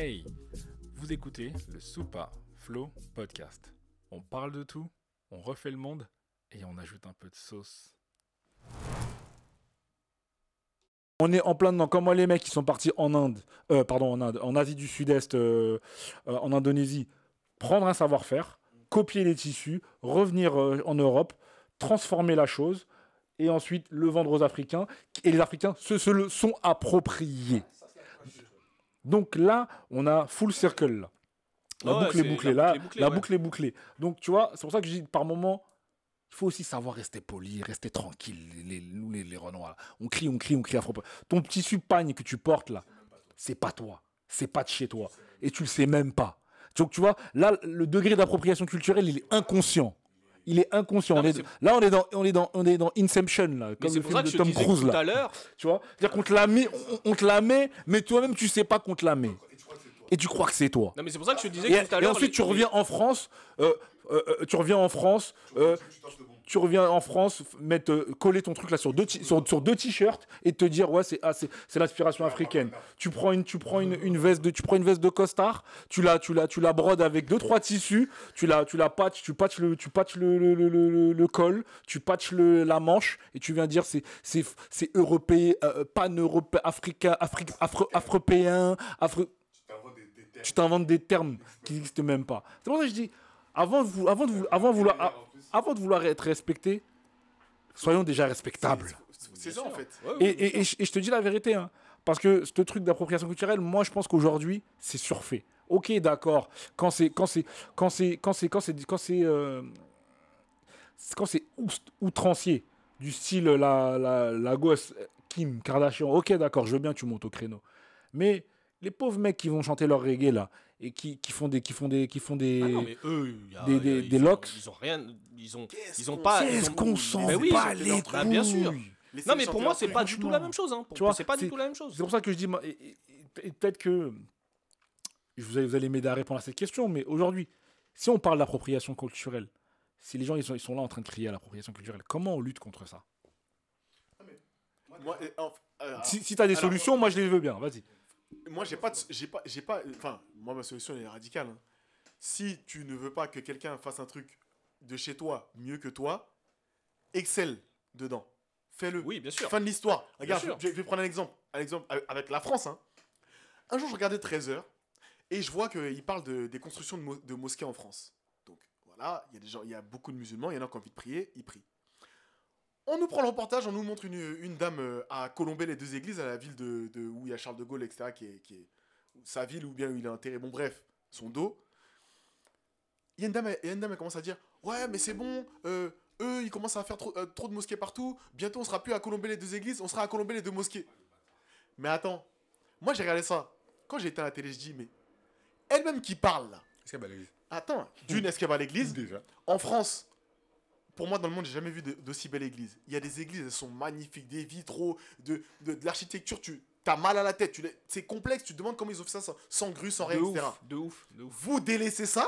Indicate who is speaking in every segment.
Speaker 1: Hey, vous écoutez le Soupa Flow Podcast. On parle de tout, on refait le monde et on ajoute un peu de sauce.
Speaker 2: On est en plein dedans. Comme moi, les mecs qui sont partis en Inde, euh, pardon, en Inde, en Asie du Sud-Est, euh, euh, en Indonésie, prendre un savoir-faire, copier les tissus, revenir en Europe, transformer la chose, et ensuite le vendre aux Africains. Et les Africains se, se le sont appropriés. Donc là, on a full circle. Là. La
Speaker 3: Ouais,
Speaker 2: boucle est bouclée.
Speaker 3: la
Speaker 2: Là,
Speaker 3: boucle est bouclée,
Speaker 2: la boucle est bouclée. Donc tu vois, c'est pour ça que je dis par moment, il faut aussi savoir rester poli, rester tranquille. Les, nous, les, les Renois, là. on crie, on crie, on crie. à propos. Ton petit pagne que tu portes là, c'est pas toi. C'est pas de chez toi. Et tu le sais même pas. Donc tu vois, là, le degré d'appropriation culturelle, il est inconscient. Il est inconscient.
Speaker 3: Non,
Speaker 2: On est-
Speaker 3: c'est-
Speaker 2: là, on est dans, on est dans, on est dans Inception là, comme
Speaker 3: c'est
Speaker 2: le
Speaker 3: pour
Speaker 2: film
Speaker 3: ça que
Speaker 2: de
Speaker 3: je te
Speaker 2: Tom
Speaker 3: disais
Speaker 2: Cruise
Speaker 3: tout
Speaker 2: là.
Speaker 3: à l'heure.
Speaker 2: Tu vois? C'est-à-dire qu'on te la met, on, on te la met, mais toi-même tu sais pas qu'on te la met. Et tu crois que c'est toi.
Speaker 3: Non, mais c'est pour ça que je te disais
Speaker 2: Et,
Speaker 3: que tout à
Speaker 2: et
Speaker 3: l'heure.
Speaker 2: ensuite,
Speaker 3: les-
Speaker 2: tu reviens en France. euh, tu reviens en France. euh, tu reviens en France, mettre, euh, coller ton truc là sur deux, sur, sur deux t-shirts et te dire ouais c'est ah, c'est c'est l'inspiration africaine. Tu prends une tu prends une, une veste de tu prends une veste de costard, tu la tu la tu la brodes avec deux trois tissus, tu la tu la patches, tu patches le tu patches le, le, le, le- col, tu patches le, la manche et tu viens dire c'est c'est c'est européen euh, pan européen africain afrique afro afropéen afro tu t'inventes des termes qui n'existent même pas. C'est pour ça que je dis, avant de, vou- avant de, vou- avant de vouloir, a- avant de vouloir être respecté, soyons déjà respectables.
Speaker 4: C'est ça en fait.
Speaker 2: Et,
Speaker 3: ouais,
Speaker 2: et- et je et je te dis la vérité, hein, parce que ce truc d'appropriation culturelle, moi je pense qu'aujourd'hui, c'est surfait. Ok, d'accord, quand c'est quand c'est quand c'est quand c'est quand c'est quand c'est euh, quand c'est oust- outrancier du style la, la, la gosse euh, Kim Kardashian, ok d'accord, je veux bien que tu montes au créneau. Mais les pauvres mecs qui vont chanter leur reggae là et qui, qui font des qui font des qui font des
Speaker 3: Ah non, mais eux, il y a-
Speaker 2: des-
Speaker 3: il y a-
Speaker 2: des-
Speaker 3: ils
Speaker 2: des
Speaker 3: ont-
Speaker 2: locks.
Speaker 3: Ils ont rien. Ils ont.
Speaker 4: Qu'est-ce
Speaker 3: Ils ont pas.
Speaker 2: Qu'est-ce qu'on s'en
Speaker 3: Mais oui,
Speaker 2: bat
Speaker 3: ils ont-
Speaker 2: les
Speaker 3: bah, bien sûr.
Speaker 2: couilles
Speaker 3: Non, mais pour moi, c'est pas du tout la même chose. Hein. Pour
Speaker 2: Tu vois,
Speaker 3: c'est pas du tout la même chose.
Speaker 2: C'est pour ça que je dis, moi, et- et- et peut-être que je vous allez, vous allez m'aider à répondre à cette question, mais aujourd'hui, si on parle d'appropriation culturelle, si les gens ils sont, ils sont là en train de crier à l'appropriation culturelle, comment on lutte contre ça?
Speaker 4: Moi, euh, euh,
Speaker 2: Si, si tu as des
Speaker 4: alors-
Speaker 2: solutions, moi je les veux bien, vas-y.
Speaker 4: Moi, j'ai pas, j'ai pas, j'ai pas. Enfin, moi, ma solution elle est radicale. hein. Si tu ne veux pas que quelqu'un fasse un truc de chez toi mieux que toi, excelle dedans. Fais-le.
Speaker 3: Oui, bien sûr.
Speaker 4: Fin de l'histoire. Regarde,
Speaker 3: sûr.
Speaker 4: je, je vais prendre un exemple. Un exemple avec- avec la France. hein. Un jour, je regardais 13 heures et je vois qu'il parle de, des constructions de, mo- de mosquées en France. Donc voilà, il y a des gens, il y a beaucoup de musulmans, il y en a qui ont envie de prier, ils prient. On nous prend le reportage, on nous montre une, une dame euh, à colomber les deux églises à la ville de, de- où il y a Charles de Gaulle, etc., qui est, qui est sa ville ou bien où il est enterré. Bon, bref, son dos. Il y a une dame, a une dame, elle commence à dire Ouais, mais c'est bon, euh, eux, ils commencent à faire trop, euh, trop de mosquées partout. Bientôt, on sera plus à colomber les deux églises, on sera à colomber les deux mosquées. Mais attends, moi j'ai regardé ça. Quand j'ai été à la télé, je dis Mais elle-même qui parle là. Attends, d'une, est-ce qu'elle va à l'église?
Speaker 2: Déjà.
Speaker 4: En France, pour moi, dans le monde, j'ai jamais vu d'aussi belle église. Il y a des églises, elles sont magnifiques, des vitraux, de, de, de l'architecture, tu as mal à la tête. C'est complexe, tu te demandes comment ils ont fait ça sans, sans grue, sans
Speaker 3: De
Speaker 4: rien, etc.
Speaker 3: ouf, de ouf, de ouf.
Speaker 4: Vous délaissez ça,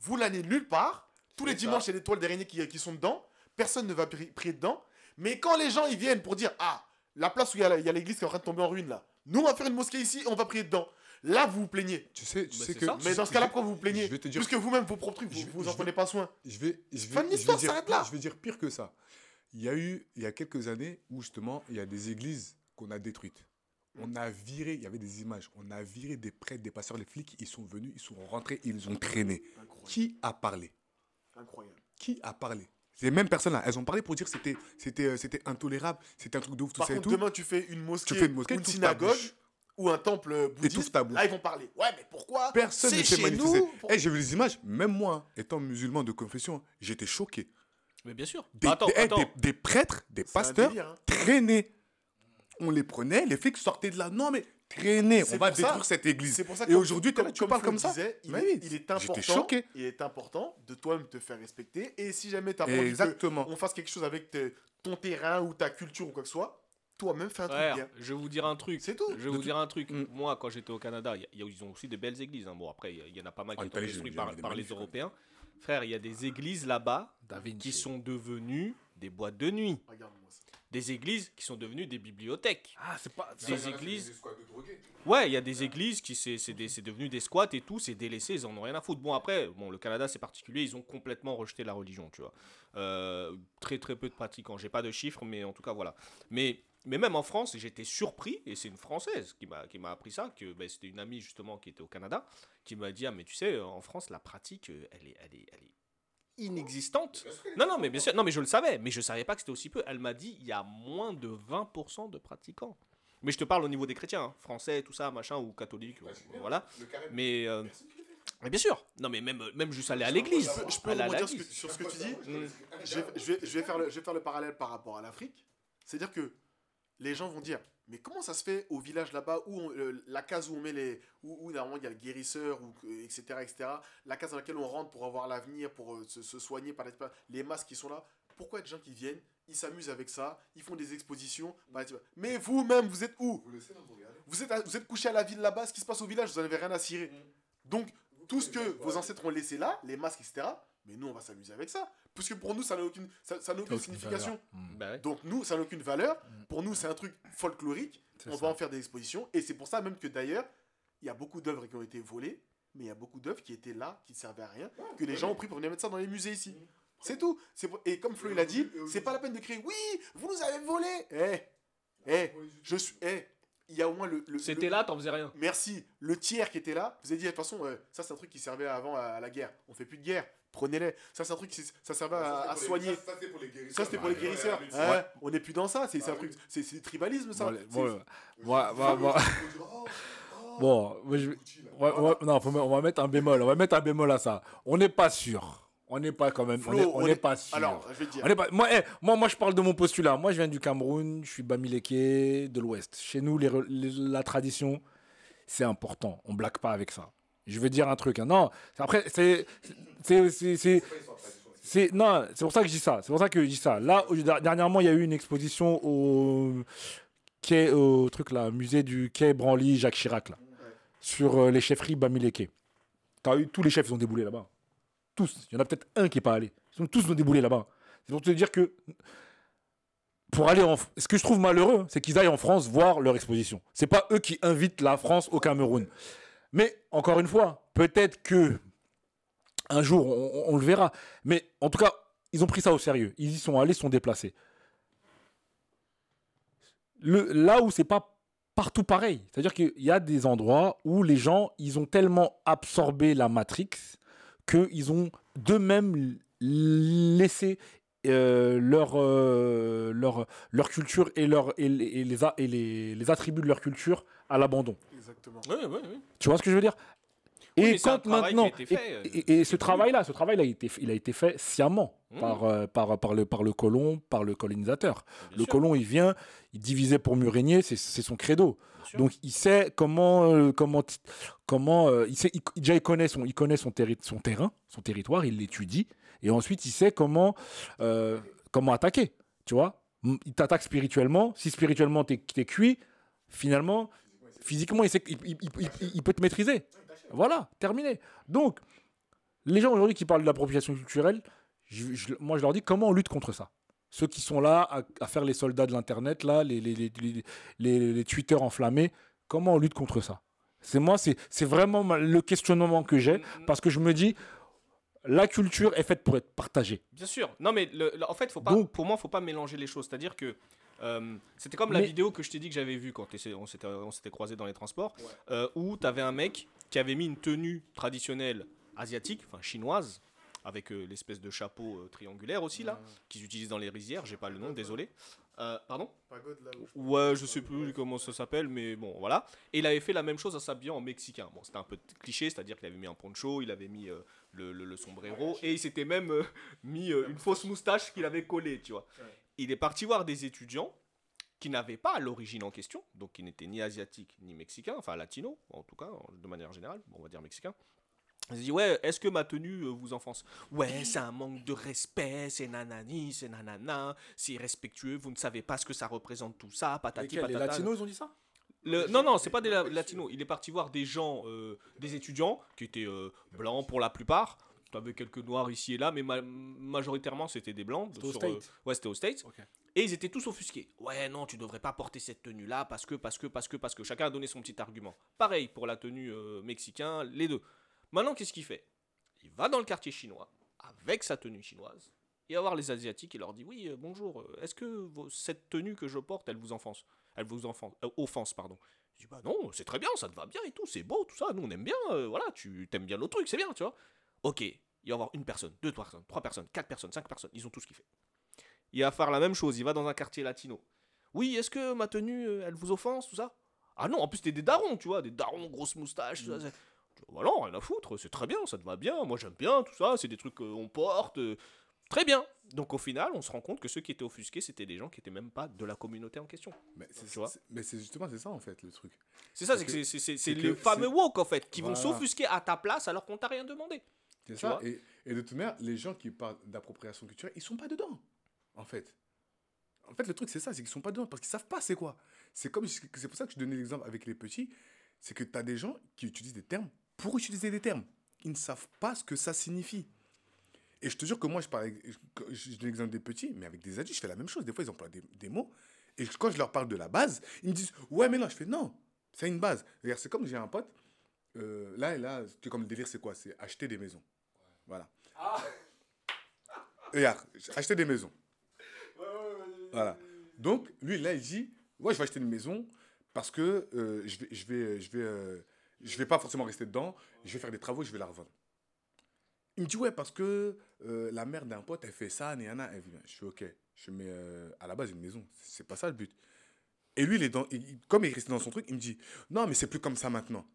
Speaker 4: vous l'allez nulle part. Tous les dimanches, il y a des toiles d'araignée qui, qui sont dedans. Personne ne va pri- prier dedans. Mais quand les gens ils viennent pour dire Ah, la place où il y a la- il y a l'église qui est en train de tomber en ruine là, nous on va faire une mosquée ici, on va prier dedans. Là, vous vous plaignez.
Speaker 5: Tu sais, tu
Speaker 3: Bah,
Speaker 5: sais
Speaker 3: c'est
Speaker 5: que.
Speaker 3: ça.
Speaker 4: Mais dans ce cas-là, pourquoi vous vous plaignez
Speaker 5: Je vais te dire.
Speaker 4: Puisque vous-même, vos propres trucs, vous,
Speaker 5: vais-
Speaker 4: vous en
Speaker 5: vais-
Speaker 4: prenez pas soin.
Speaker 5: Je vais, je vais,
Speaker 4: Fin de l'histoire, s'arrête là.
Speaker 5: Je vais dire pire que ça. Il y a eu, il y a quelques années, où justement, il y a des églises qu'on a détruites. On a viré, il y avait des images, on a viré des prêtres, des pasteurs, les flics, ils sont venus, ils sont rentrés, ils ont traîné.
Speaker 4: Incroyable.
Speaker 5: Qui a parlé?
Speaker 4: Incroyable.
Speaker 5: Qui a parlé? Ces mêmes personnes-là, elles ont parlé pour dire que c'était, c'était, euh, c'était intolérable, c'était un truc de ouf, tout
Speaker 4: Par
Speaker 5: ça et
Speaker 4: contre,
Speaker 5: tout.
Speaker 4: demain, tu fais une mosquée,
Speaker 5: fais une mosquée,
Speaker 4: une synagogue. Ou un temple bouddhiste.
Speaker 5: ta bouche.
Speaker 4: Là, ils vont parler. Ouais, mais pourquoi
Speaker 5: Personne ne s'est manifesté.
Speaker 4: nous.
Speaker 5: Eh, j'ai vu les images, même moi, étant musulman de confession, j'étais choqué.
Speaker 3: Mais bien sûr.
Speaker 5: Des,
Speaker 3: attends,
Speaker 5: des- eh,
Speaker 3: attends.
Speaker 5: des- des prêtres, des pasteurs
Speaker 4: délire, hein.
Speaker 5: traînaient. On les prenait, les flics sortaient de là. Non, mais traînez,
Speaker 4: C'est
Speaker 5: on va
Speaker 4: pour ça-
Speaker 5: détruire cette église.
Speaker 4: C'est pour ça
Speaker 5: Et aujourd'hui, tu parles comme ça
Speaker 4: disait, il,
Speaker 5: Mais
Speaker 4: est,
Speaker 5: oui,
Speaker 4: il est
Speaker 5: j'étais
Speaker 4: important.
Speaker 5: choqué.
Speaker 4: Il est important de toi-même te faire respecter. Et si jamais tu as
Speaker 5: Exactement.
Speaker 4: qu'on fasse quelque chose avec te- ton terrain ou ta culture ou quoi que ce soit, toi-même fais un truc
Speaker 3: Frère,
Speaker 4: bien.
Speaker 3: je vais vous dire un truc.
Speaker 4: C'est tout.
Speaker 3: Je vais vous dire un truc.
Speaker 5: Mm.
Speaker 3: Moi, quand j'étais au Canada, il y a- il y a- ils ont aussi des belles églises. hein. Bon, après, il y en a pas mal
Speaker 5: En
Speaker 3: qui ont été
Speaker 5: Italie, j'ai-
Speaker 3: détruites par, par les Européens. Frère, il y a des églises là-bas qui sont devenues des boîtes de nuit.
Speaker 4: Regarde-moi ça.
Speaker 3: des églises qui sont devenues des bibliothèques.
Speaker 2: Ah, c'est pas.
Speaker 3: Des églises. Ouais, il y a des églises qui c'est c'est des- c'est devenu des squats et tout, c'est délaissé, ils en ont rien à foutre. Bon après, bon le Canada c'est particulier, ils ont complètement rejeté la religion, tu vois. Euh, très très peu de pratiquants, j'ai pas de chiffres, mais en tout cas voilà. Mais mais même en France, j'étais surpris et c'est une française qui m'a qui m'a appris ça, que ben, c'était une amie justement qui était au Canada, qui m'a dit ah mais tu sais en France la pratique elle est elle est elle est inexistante. Non non mais bien sûr, non mais je le savais, mais je savais pas que c'était aussi peu. Elle m'a dit il y a moins de 20% de pratiquants. Mais je te parle au niveau des chrétiens, hein, français, tout ça, machin, ou catholiques, ou- voilà. Mais, euh, mais bien sûr, non mais même, même juste aller à l'église.
Speaker 4: Je peux, je peux rebondir sur, ce que tu dis
Speaker 3: Mm.
Speaker 4: je vais, je vais- je vais faire le, je vais faire le parallèle par rapport à l'Afrique. C'est-à-dire que les gens vont dire Mais comment ça se fait au village là-bas où on- euh, la case où on met les. où, où, normalement il y a le guérisseur, ou, etc., etc. La case dans laquelle on rentre pour avoir l'avenir, pour euh, se, se soigner par les masques qui sont là. Pourquoi des gens qui viennent, ils s'amusent avec ça, ils font des expositions. l'espace. Mais vous-même, vous êtes où? Vous êtes, à- vous êtes couché à la ville là-bas, ce qui se passe au village, vous n'en avez rien à cirer. Donc, tout ce que vos ancêtres ont laissé là, les masques, etc., mais nous, on va s'amuser avec ça. Puisque pour nous, ça n'a aucune, ça, ça n'a aucune
Speaker 2: Aucune
Speaker 4: signification.
Speaker 2: valeur. Mm.
Speaker 3: Bah ouais.
Speaker 4: Donc, nous, ça n'a aucune valeur. Pour nous, c'est un truc folklorique.
Speaker 2: C'est
Speaker 4: On
Speaker 2: ça.
Speaker 4: va en faire des expositions. Et c'est pour ça même que d'ailleurs, il y a beaucoup d'œuvres qui ont été volées, mais il y a beaucoup d'œuvres qui étaient là, qui ne servaient à rien, que les gens ont pris pour venir mettre ça dans les musées ici. C'est tout. C'est pour- Et comme Flo il a dit, c'est pas la peine de crier Oui, vous nous avez volé Eh, eh, je suis. Eh, il y a au moins le. le-
Speaker 3: C'était
Speaker 4: le-
Speaker 3: là, t'en faisais rien.
Speaker 4: Merci. Le tiers qui était là, vous avez dit, de toute façon, euh, ça c'est un truc qui servait avant à, à la guerre. On fait plus de guerre. Prenez-les. Ça c'est un truc qui ça servait à, à soigner.
Speaker 5: Ça, c'est pour les guérisseurs.
Speaker 4: Ça c'était pour les guérisseurs. On n'est plus dans ça. C'est c'est un truc. C'est c'est du tribalisme ça.
Speaker 2: Bon, moi- moi- moi- Bon, moi, je vais- ouais, ouais, non, faut on va mettre un bémol. On va mettre un bémol à ça. On n'est pas sûr. On n'est pas quand même.
Speaker 4: Flo,
Speaker 2: on n'est-
Speaker 4: est-
Speaker 2: pas sûr.
Speaker 4: Alors, je vais te dire.
Speaker 2: On est pas- moi, eh, moi, moi, je parle de mon postulat. Moi, je viens du Cameroun. Je suis Bamileke de l'Ouest. Chez nous, les re- les- la tradition, c'est important. On blague pas avec ça. Je veux dire un truc. hein. Non, après, c'est, c'est, non, c'est pour ça que je dis ça. C'est pour ça que je dis ça. Là, dernièrement, il y a eu une exposition au quai, au truc là, musée du quai Branly Jacques Chirac là, sur euh, les chefferies Bamileke. T'as eu tous les chefs, ils ont déboulé là-bas. Tous. Il y en a peut-être un qui est pas allé. Ils ont tous ont déboulé là-bas. C'est pour te dire que pour aller en, ce que je trouve malheureux, c'est qu'ils aillent en France voir leur exposition. C'est pas eux qui invitent la France au Cameroun. Mais encore une fois, peut-être que un jour on, le verra. Mais en tout cas, ils ont pris ça au sérieux. Ils y sont allés, sont déplacés. Là où c'est pas partout pareil, c'est-à-dire qu'il y a des endroits où les gens, ils ont tellement absorbé la Matrix qu'ils ont d'eux-mêmes laissé euh, leur, euh, leur, leur culture et, leur, et, les, et les- les attributs de leur culture à l'abandon.
Speaker 4: Exactement.
Speaker 3: Oui, oui, oui.
Speaker 2: Tu vois ce que je veux dire? Et quand maintenant,
Speaker 3: fait,
Speaker 2: et, et- et ce travail-là, ce travail-là, il, il a été fait sciemment
Speaker 3: Mmh.
Speaker 2: par, euh, par, par, le, par le colon, par le colonisateur.
Speaker 3: Bien
Speaker 2: le
Speaker 3: sûr,
Speaker 2: colon, il vient, il divisait pour mieux régner, c'est son credo.
Speaker 3: bien sûr.
Speaker 2: Donc il sait comment, euh, comment, comment, euh, il sait, il- déjà il connaît son, il connaît son, terri- son terrain, son territoire, il l'étudie, et ensuite il sait comment, euh, comment attaquer. Tu vois, il t'attaque spirituellement. Si spirituellement t'es es cuit, finalement, physiquement, il, sait il- il- il- il peut te maîtriser. Voilà, terminé. Donc, les gens aujourd'hui qui parlent de l'appropriation culturelle, je- je- moi je leur dis comment on lutte contre ça? Ceux qui sont là à, à faire les soldats de l'internet, là, les, les, les, les, tweeters enflammés, comment on lutte contre ça? C'est moi, c'est vraiment le questionnement que j'ai parce que je me dis, la culture est faite pour être partagée.
Speaker 3: Bien sûr. Non, mais le- le- en fait, faut pas,
Speaker 2: Donc-
Speaker 3: pour moi, faut pas mélanger les choses. C'est-à-dire que euh, c'était comme la
Speaker 2: Mais-
Speaker 3: vidéo que je t'ai dit que j'avais vue quand on s'était on s'était croisés dans les transports, euh, où tu avais un mec qui avait mis une tenue traditionnelle asiatique, enfin chinoise, avec euh, l'espèce de chapeau euh, triangulaire aussi là, qu'ils utilisent dans les rizières. J'ai pas le nom, désolé. Euh, pardon?
Speaker 4: Pagode là où je-
Speaker 3: Ouais, je sais plus comment ça s'appelle, mais bon, voilà. Et il avait fait la même chose en s'habillant en mexicain. Bon, c'était un peu cliché, c'est-à-dire qu'il avait mis un poncho, il avait mis euh, le, le- le sombrero, et il s'était même euh, mis euh, une fausse moustache qu'il avait collée, tu vois. Il est parti voir des étudiants qui n'avaient pas l'origine en question, donc qui n'étaient ni asiatiques ni mexicains, enfin latino, en tout cas, de manière générale, on va dire mexicain. Il dit ouais, est-ce que ma tenue euh, vous offense Ouais, c'est un manque de respect, c'est nanani, c'est nanana, c'est irrespectueux, vous ne savez pas ce que ça représente tout ça, patati patata.
Speaker 2: ils ont dit ça?
Speaker 3: Le- non, non, c'est pas des la- latinos. Il est parti voir des gens, euh, des étudiants, qui étaient euh, blancs pour la plupart, T'avais quelques noirs ici et là, mais ma- majoritairement c'était des blancs.
Speaker 2: C'était aux
Speaker 3: euh,
Speaker 2: States
Speaker 3: ouais, c'était aux States. Et ils étaient tous offusqués. Ouais, non, tu devrais pas porter cette tenue-là parce que, parce que, parce que, parce que. Chacun a donné son petit argument. Pareil pour la tenue euh, mexicain, les deux. Maintenant, qu'est-ce qu'il fait? Il va dans le quartier chinois avec sa tenue chinoise et va voir les Asiatiques et leur dit Oui, euh, bonjour, euh, est-ce que vos- cette tenue que je porte, elle vous offense Elle vous offense, euh, offense pardon. Je dis Bah non, c'est très bien, ça te va bien et tout, c'est beau, tout ça, nous on aime bien, euh, voilà, tu t'aimes bien nos trucs, c'est bien, tu vois. Ok, il va y avoir une personne, deux personnes, trois personnes, quatre personnes, cinq personnes, ils ont tous kiffé. Il va faire la même chose, il va dans un quartier latino. Oui, est-ce que ma tenue, euh, elle vous offense, tout ça? Ah non, en plus, t'es des darons, tu vois, des darons, grosses moustaches, tout ça. dis, Voilà, rien à foutre, c'est très bien, ça te va bien, moi j'aime bien, tout ça, c'est des trucs qu'on porte. euh, très bien. Donc au final, on se rend compte que ceux qui étaient offusqués, c'était des gens qui étaient même pas de la communauté en question.
Speaker 5: Mais c'est, justement c'est ça en fait le truc.
Speaker 3: C'est ça, c'est que
Speaker 5: que-
Speaker 3: c'est- c'est c'est
Speaker 5: c'est
Speaker 3: le
Speaker 5: que
Speaker 3: fameux woke en fait, qui vont s'offusquer à ta place alors qu'on t'a rien demandé.
Speaker 5: C'est ça. Et, et de toute manière, les gens qui parlent d'appropriation culturelle, ils sont pas dedans, en fait. En fait, le truc, c'est ça, c'est qu'ils sont pas dedans parce qu'ils savent pas c'est quoi. C'est comme c'est pour ça que je donnais l'exemple avec les petits, c'est que tu as des gens qui utilisent des termes pour utiliser des termes. Ils ne savent pas ce que ça signifie. Et je te jure que moi, je parle, je, je donne l'exemple des petits, mais avec des adultes, je fais la même chose. Des fois, ils emploient des, des mots. Et quand je leur parle de la base, ils me disent Ouais, mais non, je fais non, c'est une base. C'est comme j'ai un pote, euh, là et là, comme le délire, c'est quoi? C'est acheter des maisons. Voilà. Regarde, acheter des maisons. Voilà. Donc, lui, là, il dit Ouais, je vais acheter une maison parce que euh, je vais, je vais, je vais, euh, je vais pas forcément rester dedans. Je vais faire des travaux, je vais la revendre. Il me dit Ouais, parce que euh, la mère d'un pote, elle fait ça, Néana. Elle vient. Je fais Ok. Je mets euh, à la base une maison. C'est pas ça le but. Et lui, il est dans, il- comme il est resté dans son truc, il me dit Non, mais c'est plus comme ça maintenant.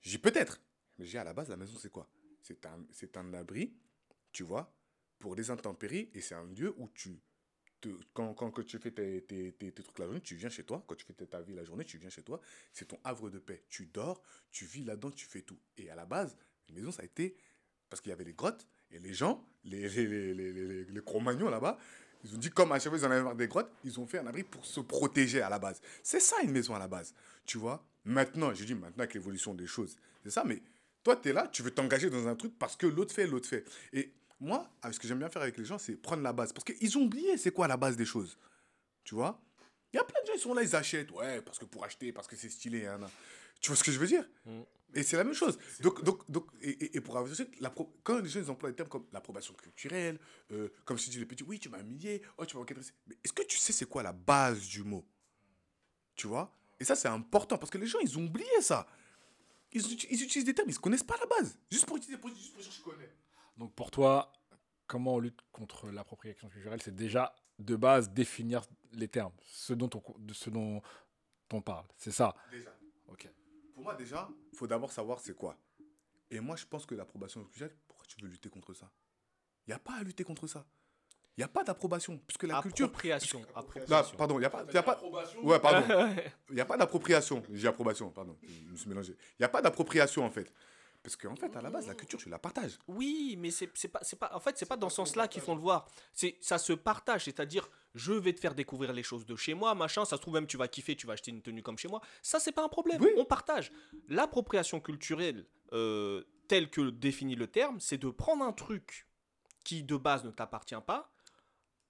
Speaker 5: J'ai peut-être. Mais j'ai à la base, la maison, c'est quoi? C'est un, un abri, tu vois, pour les intempéries. Et c'est un lieu où tu. te- quand, quand, quand tu fais tes, tes, tes, trucs la journée, tu viens chez toi. Quand tu fais ta- vie la journée, tu viens chez toi. C'est ton havre de paix. Tu dors, tu vis là-dedans, tu fais tout. Et à la base, une maison, ça a été. Parce qu'il y avait les grottes. Et les gens, les, les, les, les- les Cro-Magnons là-bas, ils ont dit, comme à chaque fois ils en avaient marre des grottes, ils ont fait un abri pour se protéger à la base. C'est ça une maison à la base. Tu vois? Maintenant, je dis maintenant avec l'évolution des choses, c'est ça, mais toi, tu es là, tu veux t'engager dans un truc parce que l'autre fait, l'autre fait. Et moi, ce que j'aime bien faire avec les gens, c'est prendre la base. Parce qu'ils ont oublié c'est quoi la base des choses. Tu vois? Il y a plein de gens, ils sont là, ils achètent. Ouais, parce que pour acheter, parce que c'est stylé. hein, nan. Tu vois ce que je veux dire?
Speaker 3: Mm.
Speaker 5: Et c'est la même chose. Donc, donc, donc, et, et- pour avoir l'appro- quand les gens ils emploient des termes comme l'approbation culturelle, euh, comme si tu dis les petits, oui, tu m'as humilié, oh, tu m'as agressé. Mais est-ce que tu sais c'est quoi la base du mot? Tu vois? Et ça, c'est important parce que les gens, ils ont oublié ça. Ils, uti- ils utilisent des termes, ils ne connaissent pas la base. Juste pour utiliser, pour, juste pour dire je connais.
Speaker 1: Donc pour toi, comment on lutte contre l'appropriation culturelle C'est déjà de base définir les termes, ce dont on, de ce dont on parle. C'est ça?
Speaker 5: Déjà.
Speaker 1: Ok.
Speaker 5: Pour moi, déjà, il faut d'abord savoir c'est quoi. Et moi, je pense que l'approbation culturelle, pourquoi tu veux lutter contre ça? Il n'y a pas à lutter contre ça. Il n'y a pas d'approbation. Puisque la culture.
Speaker 3: Appropriation.
Speaker 5: Non,
Speaker 3: appropriation.
Speaker 5: pardon, il n'y a pas. y a pas... Ouais, pardon. Il n'y a pas d'appropriation. J'ai approbation, pardon. Je me suis mélangé. Il n'y a pas d'appropriation, en fait. Parce qu'en fait, à la base, la culture, tu la partages.
Speaker 3: Oui, mais c'est c'est pas, c'est pas, en fait, c'est pas dans ce sens-là qu'il faut le voir. C'est, ça se partage, c'est-à-dire, je vais te faire découvrir les choses de chez moi, machin. Ça se trouve même tu vas kiffer, tu vas acheter une tenue comme chez moi. Ça, c'est pas un problème.
Speaker 5: Oui.
Speaker 3: On partage. L'appropriation culturelle, euh, telle que définit le terme, c'est de prendre un truc qui de base ne t'appartient pas,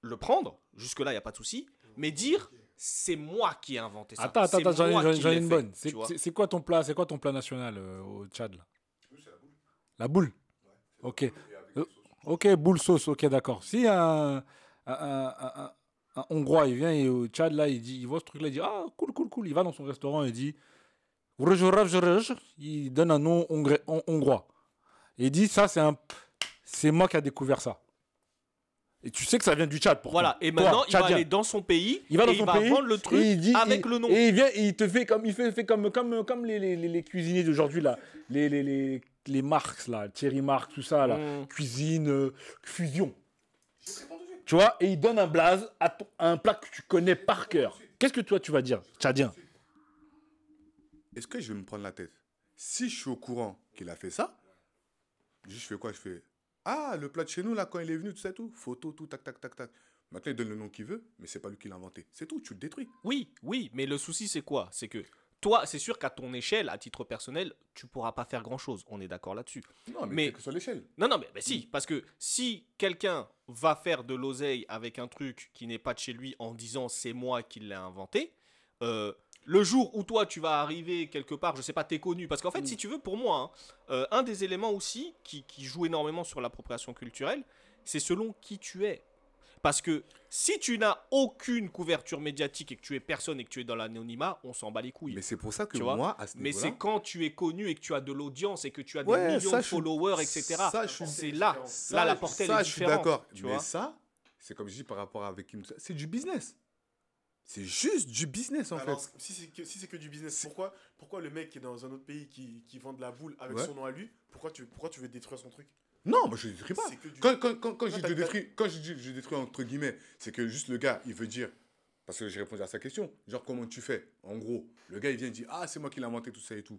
Speaker 3: le prendre. Jusque là, il y a pas de souci, mais dire. C'est moi qui ai inventé ça.
Speaker 1: Attends, attends, j'en ai-
Speaker 3: moi
Speaker 1: j'en ai
Speaker 3: qui
Speaker 1: j'en ai
Speaker 3: l'ai
Speaker 1: une
Speaker 3: fait,
Speaker 1: bonne. C'est quoi ton plat C'est quoi ton plat national euh, au Tchad là? La boule. Ok. Euh, ok, boule sauce. Ok, d'accord. Si un, un, un- un- un Hongrois il vient et au Tchad là, il dit, il voit ce truc là, il dit ah cool cool cool. Il va dans son restaurant et il dit il donne un nom hongrois. Et il dit ça c'est un, c'est moi qui a découvert ça. Et tu sais que ça vient du Tchad. pourtant.
Speaker 3: Voilà, et
Speaker 1: Toi,
Speaker 3: maintenant, il va aller dans son pays,
Speaker 1: Il va dans
Speaker 3: et
Speaker 1: son
Speaker 3: il va
Speaker 1: pays
Speaker 3: vendre le truc
Speaker 1: et il dit-
Speaker 3: avec
Speaker 1: il-
Speaker 3: le nom.
Speaker 1: Et il vient et il te fait comme il fait, fait comme comme comme les, les, les- les cuisiniers d'aujourd'hui là, les les les les Marx là, Thierry Marx tout ça là,
Speaker 3: Mm.
Speaker 1: cuisine euh, fusion. Tu vois et il donne un blaze à, ton- à un plat que tu connais par cœur. Qu'est-ce que toi tu vas dire, Tchadien?
Speaker 5: Est-ce que je vais me prendre la tête? Si je suis au courant qu'il a fait ça, je fais quoi? Je fais Ah, le plat de chez nous, là, quand il est venu, tout ça, tout. Photo, tout, tac, tac, tac, tac. Maintenant, il donne le nom qu'il veut, mais c'est pas lui qui l'a inventé. C'est tout, tu le détruis.
Speaker 3: Oui, oui, mais le souci c'est quoi? C'est que toi, c'est sûr qu'à ton échelle, à titre personnel, tu pourras pas faire grand chose. On est d'accord là-dessus.
Speaker 5: Non, mais,
Speaker 3: Mais-
Speaker 5: quelle que soit l'échelle.
Speaker 3: Non, non, mais, mais si, parce que si quelqu'un va faire de l'oseille avec un truc qui n'est pas de chez lui en disant c'est moi qui l'ai inventé, euh, le jour où toi tu vas arriver quelque part, je sais pas, t'es connu. Parce qu'en fait, si tu veux, pour moi, hein, euh, un des éléments aussi qui, qui joue énormément sur l'appropriation culturelle, c'est selon qui tu es. Parce que si tu n'as aucune couverture médiatique et que tu es personne et que tu es dans l'anonymat, on s'en bat les couilles.
Speaker 5: Mais c'est pour ça que
Speaker 3: Tu vois
Speaker 5: moi, à ce
Speaker 3: Mais c'est quand tu es connu et que tu as de l'audience et que tu as des
Speaker 5: Ouais,
Speaker 3: millions
Speaker 5: ça,
Speaker 3: de followers, etc.
Speaker 5: ça, je
Speaker 3: C'est là.
Speaker 5: Ça,
Speaker 3: là, la portée elle
Speaker 5: ça,
Speaker 3: est
Speaker 5: je suis
Speaker 3: différente.
Speaker 5: d'accord.
Speaker 3: Tu
Speaker 5: Mais
Speaker 3: vois
Speaker 5: ça, c'est comme je dis par rapport avec Kim, c'est du business. C'est juste du business en
Speaker 4: Alors,
Speaker 5: fait.
Speaker 4: si c'est que, si c'est que du business, pourquoi, pourquoi le mec qui est dans un autre pays qui, qui vend de la boule avec
Speaker 5: Ouais.
Speaker 4: son nom à lui, pourquoi tu, pourquoi tu veux détruire son truc?
Speaker 5: Non, moi je ne détruis pas.
Speaker 4: Du-
Speaker 5: Quand, quand, quand, quand
Speaker 4: Non,
Speaker 5: je détruis, quand je dis je détruis entre guillemets, c'est que juste le gars, il veut dire, parce que j'ai répondu à sa question, genre comment tu fais? En gros, le gars il vient et dit ah c'est moi qui l'ai inventé tout ça et tout.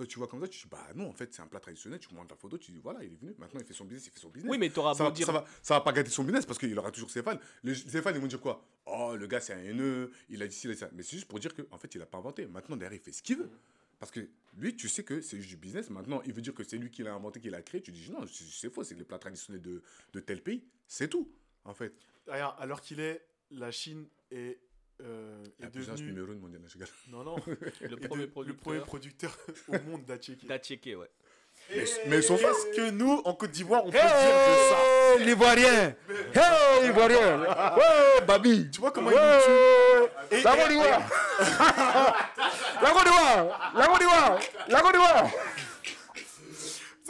Speaker 5: Toi tu vois comme ça, tu dis bah non en fait c'est un plat traditionnel, tu montres la photo, tu dis voilà il est venu, maintenant il fait son business, il fait son business.
Speaker 3: Oui, mais t'auras
Speaker 5: ça va,
Speaker 3: dire.
Speaker 5: ça, va, ça va pas gâter son business parce qu'il aura toujours ses fans. Les, ses fans, ils vont dire quoi? Oh, le gars, c'est un haineux, il a dit ci, il a dit ça. Mais c'est juste pour dire qu'en fait, il a pas inventé. Maintenant, derrière, il fait ce qu'il veut. Parce que lui, tu sais que c'est juste du business. Maintenant, il veut dire que c'est lui qui l'a inventé, qui l'a créé. Tu dis non, c'est- faux, c'est les plats traditionnels de, de tel pays. C'est tout, en fait.
Speaker 4: Alors qu'il est, la Chine est, euh, est
Speaker 5: La puissance
Speaker 4: devenue.
Speaker 5: numéro 1 mondiale. je rigole.
Speaker 4: Non, non.
Speaker 3: Le
Speaker 4: est
Speaker 3: premier
Speaker 4: de- le premier
Speaker 3: producteur.
Speaker 4: au monde d'Atcheki.
Speaker 3: T'as checké, ouais.
Speaker 5: Mais, fans.
Speaker 4: Qu'est-ce que nous, en Côte d'Ivoire, on peut dire de ça
Speaker 2: Hey, l'Ivoirien Hey, l'Ivoirien Ouais, Babi
Speaker 4: Tu vois comment il nous tue
Speaker 2: La Côte d'Ivoire La Côte d'Ivoire La Côte d'Ivoire La Côte d'Ivoire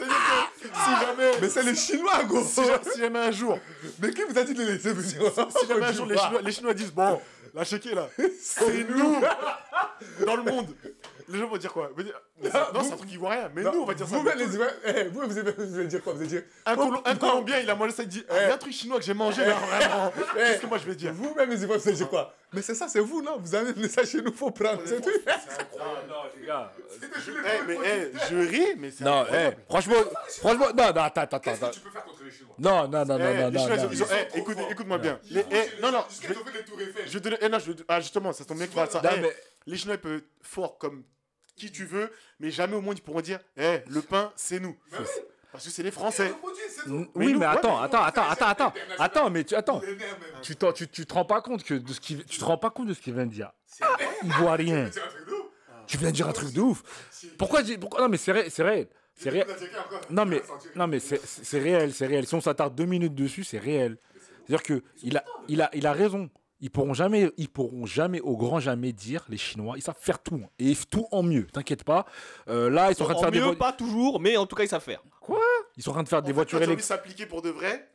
Speaker 4: C'est-à-dire que si jamais.
Speaker 5: Mais c'est les Chinois, gros.
Speaker 4: Si, ja- si jamais un jour,
Speaker 5: Mais qui vous a dit de les laisser venir?
Speaker 4: Si jamais un jour les Chinois, les Chinois disent bon, la chéquée là, c'est nous dans le monde. Les gens vont dire quoi? Vont dire, Non, c'est un truc ivoirien, mais nous on va dire ça.
Speaker 5: Vous, les Ivoiriens, eh, vous, vous, allez- vous allez dire quoi? Vous allez dire.
Speaker 4: Un, Colo- un Colombien, il a mangé ça, il dit, il y a un truc chinois que j'ai mangé là, vraiment. Qu'est-ce que moi je vais dire?
Speaker 5: Vous-même, les Ivoiriens, vous allez dire quoi? Mais c'est ça, c'est vous, non? Vous avez amené ça chez nous, faut prendre. C'est tout.
Speaker 2: Non, les gars.
Speaker 4: Eh, mais eh, je ris, mais c'est.
Speaker 2: Non, eh, franchement, franchement, non, non, attends, attends, attends.
Speaker 5: peux faire contre les Chinois?
Speaker 2: Non, non, non, non,
Speaker 4: Eh,
Speaker 2: non, non, non.
Speaker 4: eh, écoute-moi bien. Eh, non, non, je vais, donner. eh, non, ah, justement, ça tombe bien que tu parles ça.
Speaker 2: Non,
Speaker 4: Eh, Les Chinois, ils peuvent être forts comme qui tu veux, mais jamais au monde ils pourront dire, eh, le pain, c'est nous. Parce que c'est les Français.
Speaker 2: Oui,
Speaker 4: Mais nous,
Speaker 2: attends, attends, attends, attends, attends, attends, mais tu, attends, tu, t'en- tu, tu te rends pas compte que de ce qui, tu te rends pas compte de ce qu'il vient de dire.
Speaker 5: Un truc de ouf?
Speaker 2: Tu viens de dire un truc de ouf. Pourquoi, dis- pourquoi non mais c'est réel, c'est réel, c'est réel. Non mais, non mais c'est c'est réel, c'est réel. Si on s'attarde deux minutes dessus, c'est réel. C'est-à-dire que il a, il a, il a raison. Ils pourront jamais, ils pourront jamais, au grand jamais dire les Chinois. Ils savent faire tout hein. et tout en mieux. T'inquiète pas. Euh, là, ils sont en train de
Speaker 3: En
Speaker 2: faire des,
Speaker 3: mieux,
Speaker 2: vo-
Speaker 3: pas toujours, mais en tout cas, ils savent faire.
Speaker 2: ils sont en train de faire des
Speaker 4: En fait,
Speaker 2: voitures électriques.
Speaker 4: s'appliquer pour de vrai,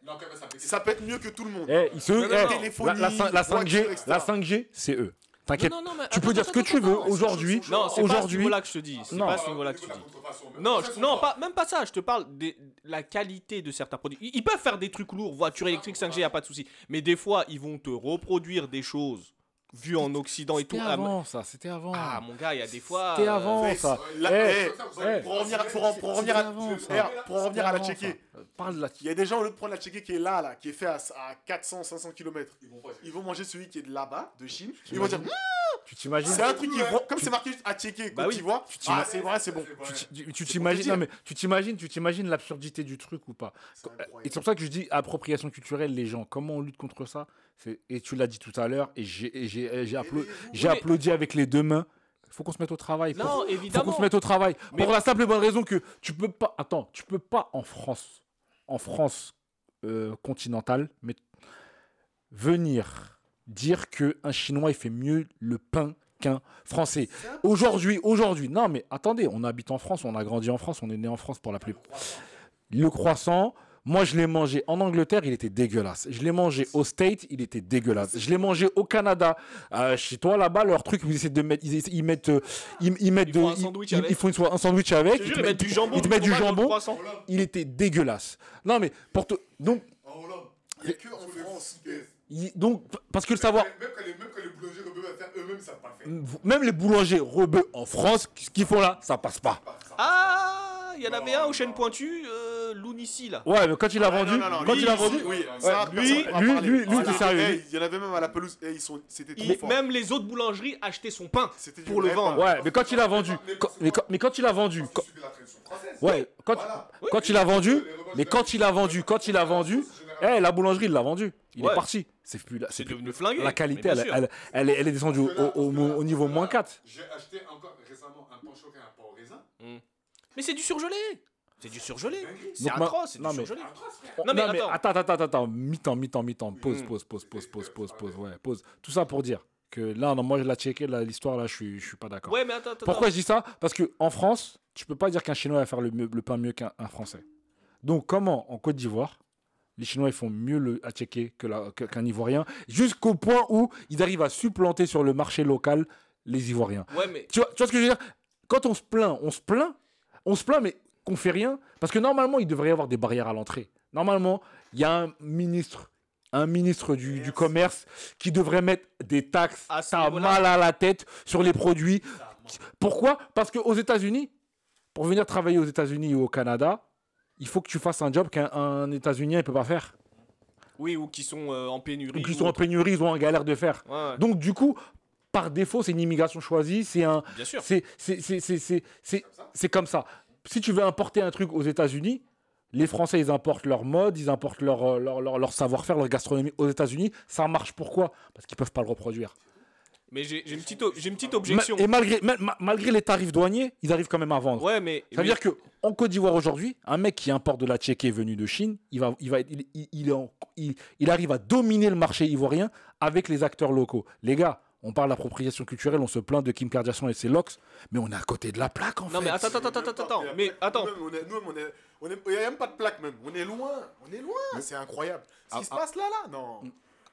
Speaker 4: ça peut être mieux que tout le monde.
Speaker 2: Eh, ils se,
Speaker 3: Non, non,
Speaker 2: eh,
Speaker 3: non.
Speaker 2: La, la, cin- la 5G,
Speaker 4: voiture, etc.
Speaker 2: la 5G, c'est eux. T'inquiète.
Speaker 3: Non, non, non, mais
Speaker 2: Tu peux dire ce que tu veux aujourd'hui.
Speaker 3: Non, c'est pas à ce niveau-là que je te dis. C'est
Speaker 2: Non.
Speaker 3: pas à ce niveau-là que je te dis. Non, je- non, pas, même pas ça. Je te parle de la qualité de certains produits. Ils, ils peuvent faire des trucs lourds, voiture électrique 5G, y a pas de souci. Mais des fois, ils vont te reproduire des choses vues en Occident et tout.
Speaker 2: c'était
Speaker 3: Ah,
Speaker 2: avant ça, c'était avant.
Speaker 3: Ah, mon gars, il y a des fois.
Speaker 2: C'était
Speaker 3: euh,
Speaker 2: avant ça. Eh,
Speaker 4: eh, pour revenir, à,
Speaker 2: avant, ça.
Speaker 4: pour revenir à la Tchéquie.
Speaker 2: avant, ça. Parle de la
Speaker 4: Il y a des gens, au lieu de prendre la Tchéquie qui est là, là, qui est fait à, à 400, 500 km, ils vont manger celui qui est de là-bas, de Chine. Ils vont dire, Hum,
Speaker 2: Tu t'imagines
Speaker 4: c'est un truc qui comme c'est marqué juste à Tchéquie,
Speaker 3: Bah
Speaker 4: d'Ivoire,
Speaker 2: Tu
Speaker 4: ah,
Speaker 2: t'ima-
Speaker 4: c'est vrai, c'est bon.
Speaker 2: Tu- t'imagines
Speaker 4: dire.
Speaker 2: non mais tu t'imagines tu t'imagines l'absurdité du truc ou pas et c'est pour ça que je dis appropriation culturelle les gens comment on lutte contre ça et tu l'as dit tout à l'heure et j'ai et j'ai et j'ai applau- j'ai
Speaker 3: Oui, mais-
Speaker 2: applaudi avec les deux mains. Il faut qu'on se mette au travail
Speaker 3: Non,
Speaker 2: faut qu'on
Speaker 3: évidemment.
Speaker 2: se mette au travail.
Speaker 3: Mais-
Speaker 2: pour la simple et bonne raison que tu peux pas attends tu peux pas en France en France euh, continentale mais venir dire que un chinois il fait mieux le pain qu'un français. Aujourd'hui aujourd'hui. Non mais attendez on habite en France on a grandi en France on est né en France pour la plupart le croissant moi je l'ai mangé en Angleterre il était dégueulasse je l'ai mangé au State il était dégueulasse je l'ai mangé au Canada Euh, chez toi là-bas leur truc ils essaient de mettre ils, ils mettent euh, ils, ils mettent
Speaker 3: Ils
Speaker 2: de
Speaker 3: font un
Speaker 2: ils-
Speaker 3: sandwich
Speaker 2: ils-
Speaker 3: avec.
Speaker 2: ils font une- un sandwich avec ils
Speaker 3: jure,
Speaker 2: te
Speaker 3: mettent du jambon.
Speaker 2: ils te mettent du jambon il était dégueulasse non mais pour te donc
Speaker 5: En Hollande.
Speaker 4: Il y a que en France.
Speaker 2: donc parce que le savoir
Speaker 5: Même quand les, même quand les boulangers rebeux faire eux-mêmes, ça pas
Speaker 2: même les boulangers rebeux en France ce qu'ils font là ça passe pas
Speaker 3: Ah, il y en avait un aux chaînes pointues. euh, Lounici là.
Speaker 2: Ouais, mais quand il a
Speaker 4: Ah,
Speaker 2: vendu,
Speaker 4: non, non, non,
Speaker 2: quand
Speaker 4: lui,
Speaker 2: il a vendu,
Speaker 4: oui,
Speaker 2: ouais,
Speaker 4: ça,
Speaker 2: lui,
Speaker 4: va
Speaker 2: lui, lui, lui,
Speaker 4: Voilà.
Speaker 2: t'es sérieux.
Speaker 4: Eh, Il y en avait même à la pelouse. et ils sont, c'était trop
Speaker 3: Il-
Speaker 4: fort.
Speaker 3: même les autres boulangeries achetaient son pain pour le vendre.
Speaker 2: Ouais, mais quand il a vendu, mais, quand, mais quand il a vendu, ouais, quand, quand il a vendu, mais quand il a vendu, quand il a vendu, eh, la boulangerie, il l'a vendu. Il
Speaker 3: Ouais.
Speaker 2: est parti. C'est plus là.
Speaker 3: C'est
Speaker 2: C'est plus-
Speaker 3: devenu flingué.
Speaker 2: la qualité, elle, elle, elle, est, elle est descendue au, au, au- au niveau moins 4.
Speaker 5: J'ai acheté encore récemment un pain choqué, un pain au raisin.
Speaker 3: Mais c'est du surgelé. C'est du surgelé. C'est
Speaker 2: Donc, ma-
Speaker 3: atroce, c'est
Speaker 2: non,
Speaker 3: du
Speaker 2: mais-
Speaker 3: surgelé.
Speaker 2: Non,
Speaker 3: Non, mais
Speaker 2: mais
Speaker 3: attends.
Speaker 2: attends, attends, attends, mi-temps, mi-temps, mi-temps, pause,
Speaker 3: Mm.
Speaker 2: pause, pause, pause, pause, pause, pause, pause, ouais, pause. Tout ça pour dire que là, non, moi, je l'ai checké, l'histoire, là, je suis, je suis pas d'accord.
Speaker 3: Ouais, mais attends, attends.
Speaker 2: Pourquoi je dis ça? Parce que en France, tu peux pas dire qu'un Chinois va faire le, mieux- le pain mieux qu'un un Français. Donc, comment en Côte d'Ivoire, les Chinois ils font mieux le, à checker que la- que- qu'un Ivoirien, jusqu'au point où ils arrivent à supplanter sur le marché local les Ivoiriens.
Speaker 3: Ouais, mais
Speaker 2: Tu vois, tu vois ce que je veux dire? Quand on se plaint, on se plaint, on se plaint, mais qu'on fait rien, parce que normalement, il devrait y avoir des barrières à l'entrée. Normalement, il y a un ministre, un ministre du, du commerce qui devrait mettre des taxes.
Speaker 3: À
Speaker 2: T'as mal à la tête sur les produits. Pourquoi? Parce qu'aux États-Unis, pour venir travailler aux États-Unis ou au Canada, il faut que tu fasses un job qu'un un États-Unien ne peut pas faire.
Speaker 3: oui, ou qui sont euh, en pénurie.
Speaker 2: Ou
Speaker 3: ou
Speaker 2: sont en pénurie, ils ont en galère de faire.
Speaker 3: Ouais, ouais,
Speaker 2: Donc, du coup, par défaut, c'est une immigration choisie, c'est un,
Speaker 3: bien sûr.
Speaker 2: c'est comme ça. Si tu veux importer un truc aux États-Unis, les Français, ils importent leur mode, ils importent leur, euh, leur, leur, leur savoir-faire, leur gastronomie aux États-Unis. Ça marche pourquoi? Parce qu'ils peuvent pas le reproduire.
Speaker 3: Mais j'ai une petite une petite
Speaker 2: Ma-
Speaker 3: objection.
Speaker 2: Et malgré, ma- ma- malgré les tarifs douaniers, ils arrivent quand même à vendre.
Speaker 3: Ouais, mais
Speaker 2: Ça veut
Speaker 3: mais-
Speaker 2: dire que en Côte d'Ivoire aujourd'hui, un mec qui importe de la Tchéquie venue de Chine, il, va, il, va, il- il arrive à dominer le marché ivoirien avec les acteurs locaux. Les gars, on parle d'appropriation culturelle, on se plaint de Kim Kardashian et ses locks, mais on est à côté de la plaque en
Speaker 3: Non,
Speaker 2: fait.
Speaker 3: mais attends, attends, attends, attends, attends. Mais attends.
Speaker 4: Nous-mêmes, on est- on est- Il n'y a même pas de plaque même. On est loin. On est loin. C'est incroyable. Ce qui
Speaker 5: Ah,
Speaker 4: se
Speaker 5: ah.
Speaker 4: passe là, là, non.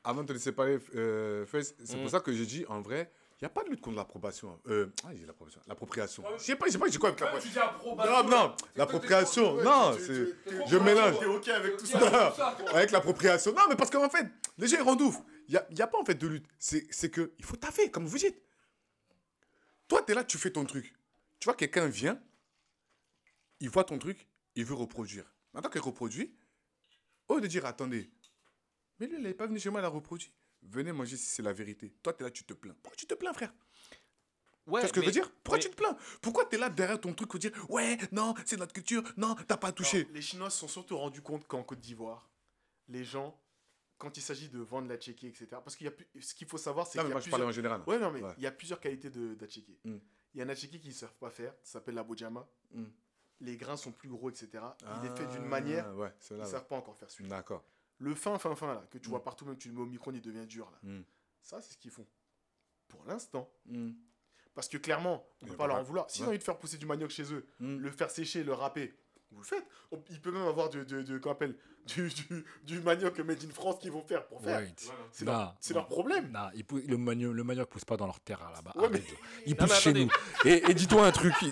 Speaker 5: Avant de te laisser parler, euh, Fez, c'est
Speaker 3: Mm.
Speaker 5: pour ça que j'ai dit, en vrai, il n'y a pas de lutte contre l'approbation. Euh, ah, j'ai l'approbation. L'appropriation. Je sais pas, je sais pas, j'ai quoi avec l'appropriation. Non, non, l'appropriation. Non, c'est. Je mélange.
Speaker 4: T'es OK avec tout ça
Speaker 5: avec l'appropriation. Non, mais parce qu'en fait, les gens ils rendent ouf. Il n'y a, pas en fait de lutte. C'est c'est que il faut taffer, comme vous dites. Toi, tu es là, tu fais ton truc. Tu vois, quelqu'un vient, il voit ton truc, il veut reproduire. Maintenant qu'il reproduit, au lieu de dire attendez, mais lui, il n'est pas venu chez moi, il a reproduit. Venez manger si c'est la vérité. Toi, tu es là, tu te plains. Pourquoi tu te plains, frère?
Speaker 3: Ouais,
Speaker 5: Tu vois ce que je veux dire? Pourquoi
Speaker 3: mais-
Speaker 5: tu te plains? Pourquoi tu es là derrière ton truc pour dire ouais, non, c'est notre culture, non, t'as pas touché?
Speaker 4: Les Chinois se sont surtout rendus compte qu'en Côte d'Ivoire, les gens, quand il s'agit de vendre la tchéké, etc. Parce qu'il y a plus- ce qu'il faut savoir, c'est
Speaker 5: Non, mais moi, je
Speaker 4: plusieurs...
Speaker 5: parlais en général.
Speaker 4: Ouais, non, mais
Speaker 5: Ouais.
Speaker 4: il y a plusieurs qualités de d'atchéké.
Speaker 5: Mm.
Speaker 4: Il y a un atchéké qu'ils ne savent pas faire, ça s'appelle la bojama.
Speaker 5: Mm.
Speaker 4: Les grains sont plus gros, etc. il est fait d'une
Speaker 5: Ah,
Speaker 4: manière,
Speaker 5: Ouais,
Speaker 4: ils ne savent pas encore faire celui-là.
Speaker 5: D'accord.
Speaker 4: Le fin, fin, fin, là, que tu
Speaker 5: Mm.
Speaker 4: vois partout, même tu le mets au micro, il devient dur, là.
Speaker 5: Mm.
Speaker 4: Ça, c'est ce qu'ils font. Pour l'instant.
Speaker 5: Mm.
Speaker 4: Parce que clairement, on
Speaker 5: Il
Speaker 4: peut pas leur en vouloir. S'ils ont envie de faire pousser du manioc chez eux, le faire sécher, le râper, vous le faites. On- il peut même avoir de, de, appelle, du, du, du manioc made in France qu'ils vont faire pour faire.
Speaker 1: Wait.
Speaker 4: C'est leur, c'est leur problème.
Speaker 1: Pou- le, manioc, le manioc pousse pas dans leur terre là-bas.
Speaker 4: Ouais, mais-
Speaker 1: Arrête. Il
Speaker 3: Non,
Speaker 1: pousse
Speaker 3: mais
Speaker 1: chez
Speaker 3: attendez.
Speaker 1: nous. Et, et dis-toi un truc. Il,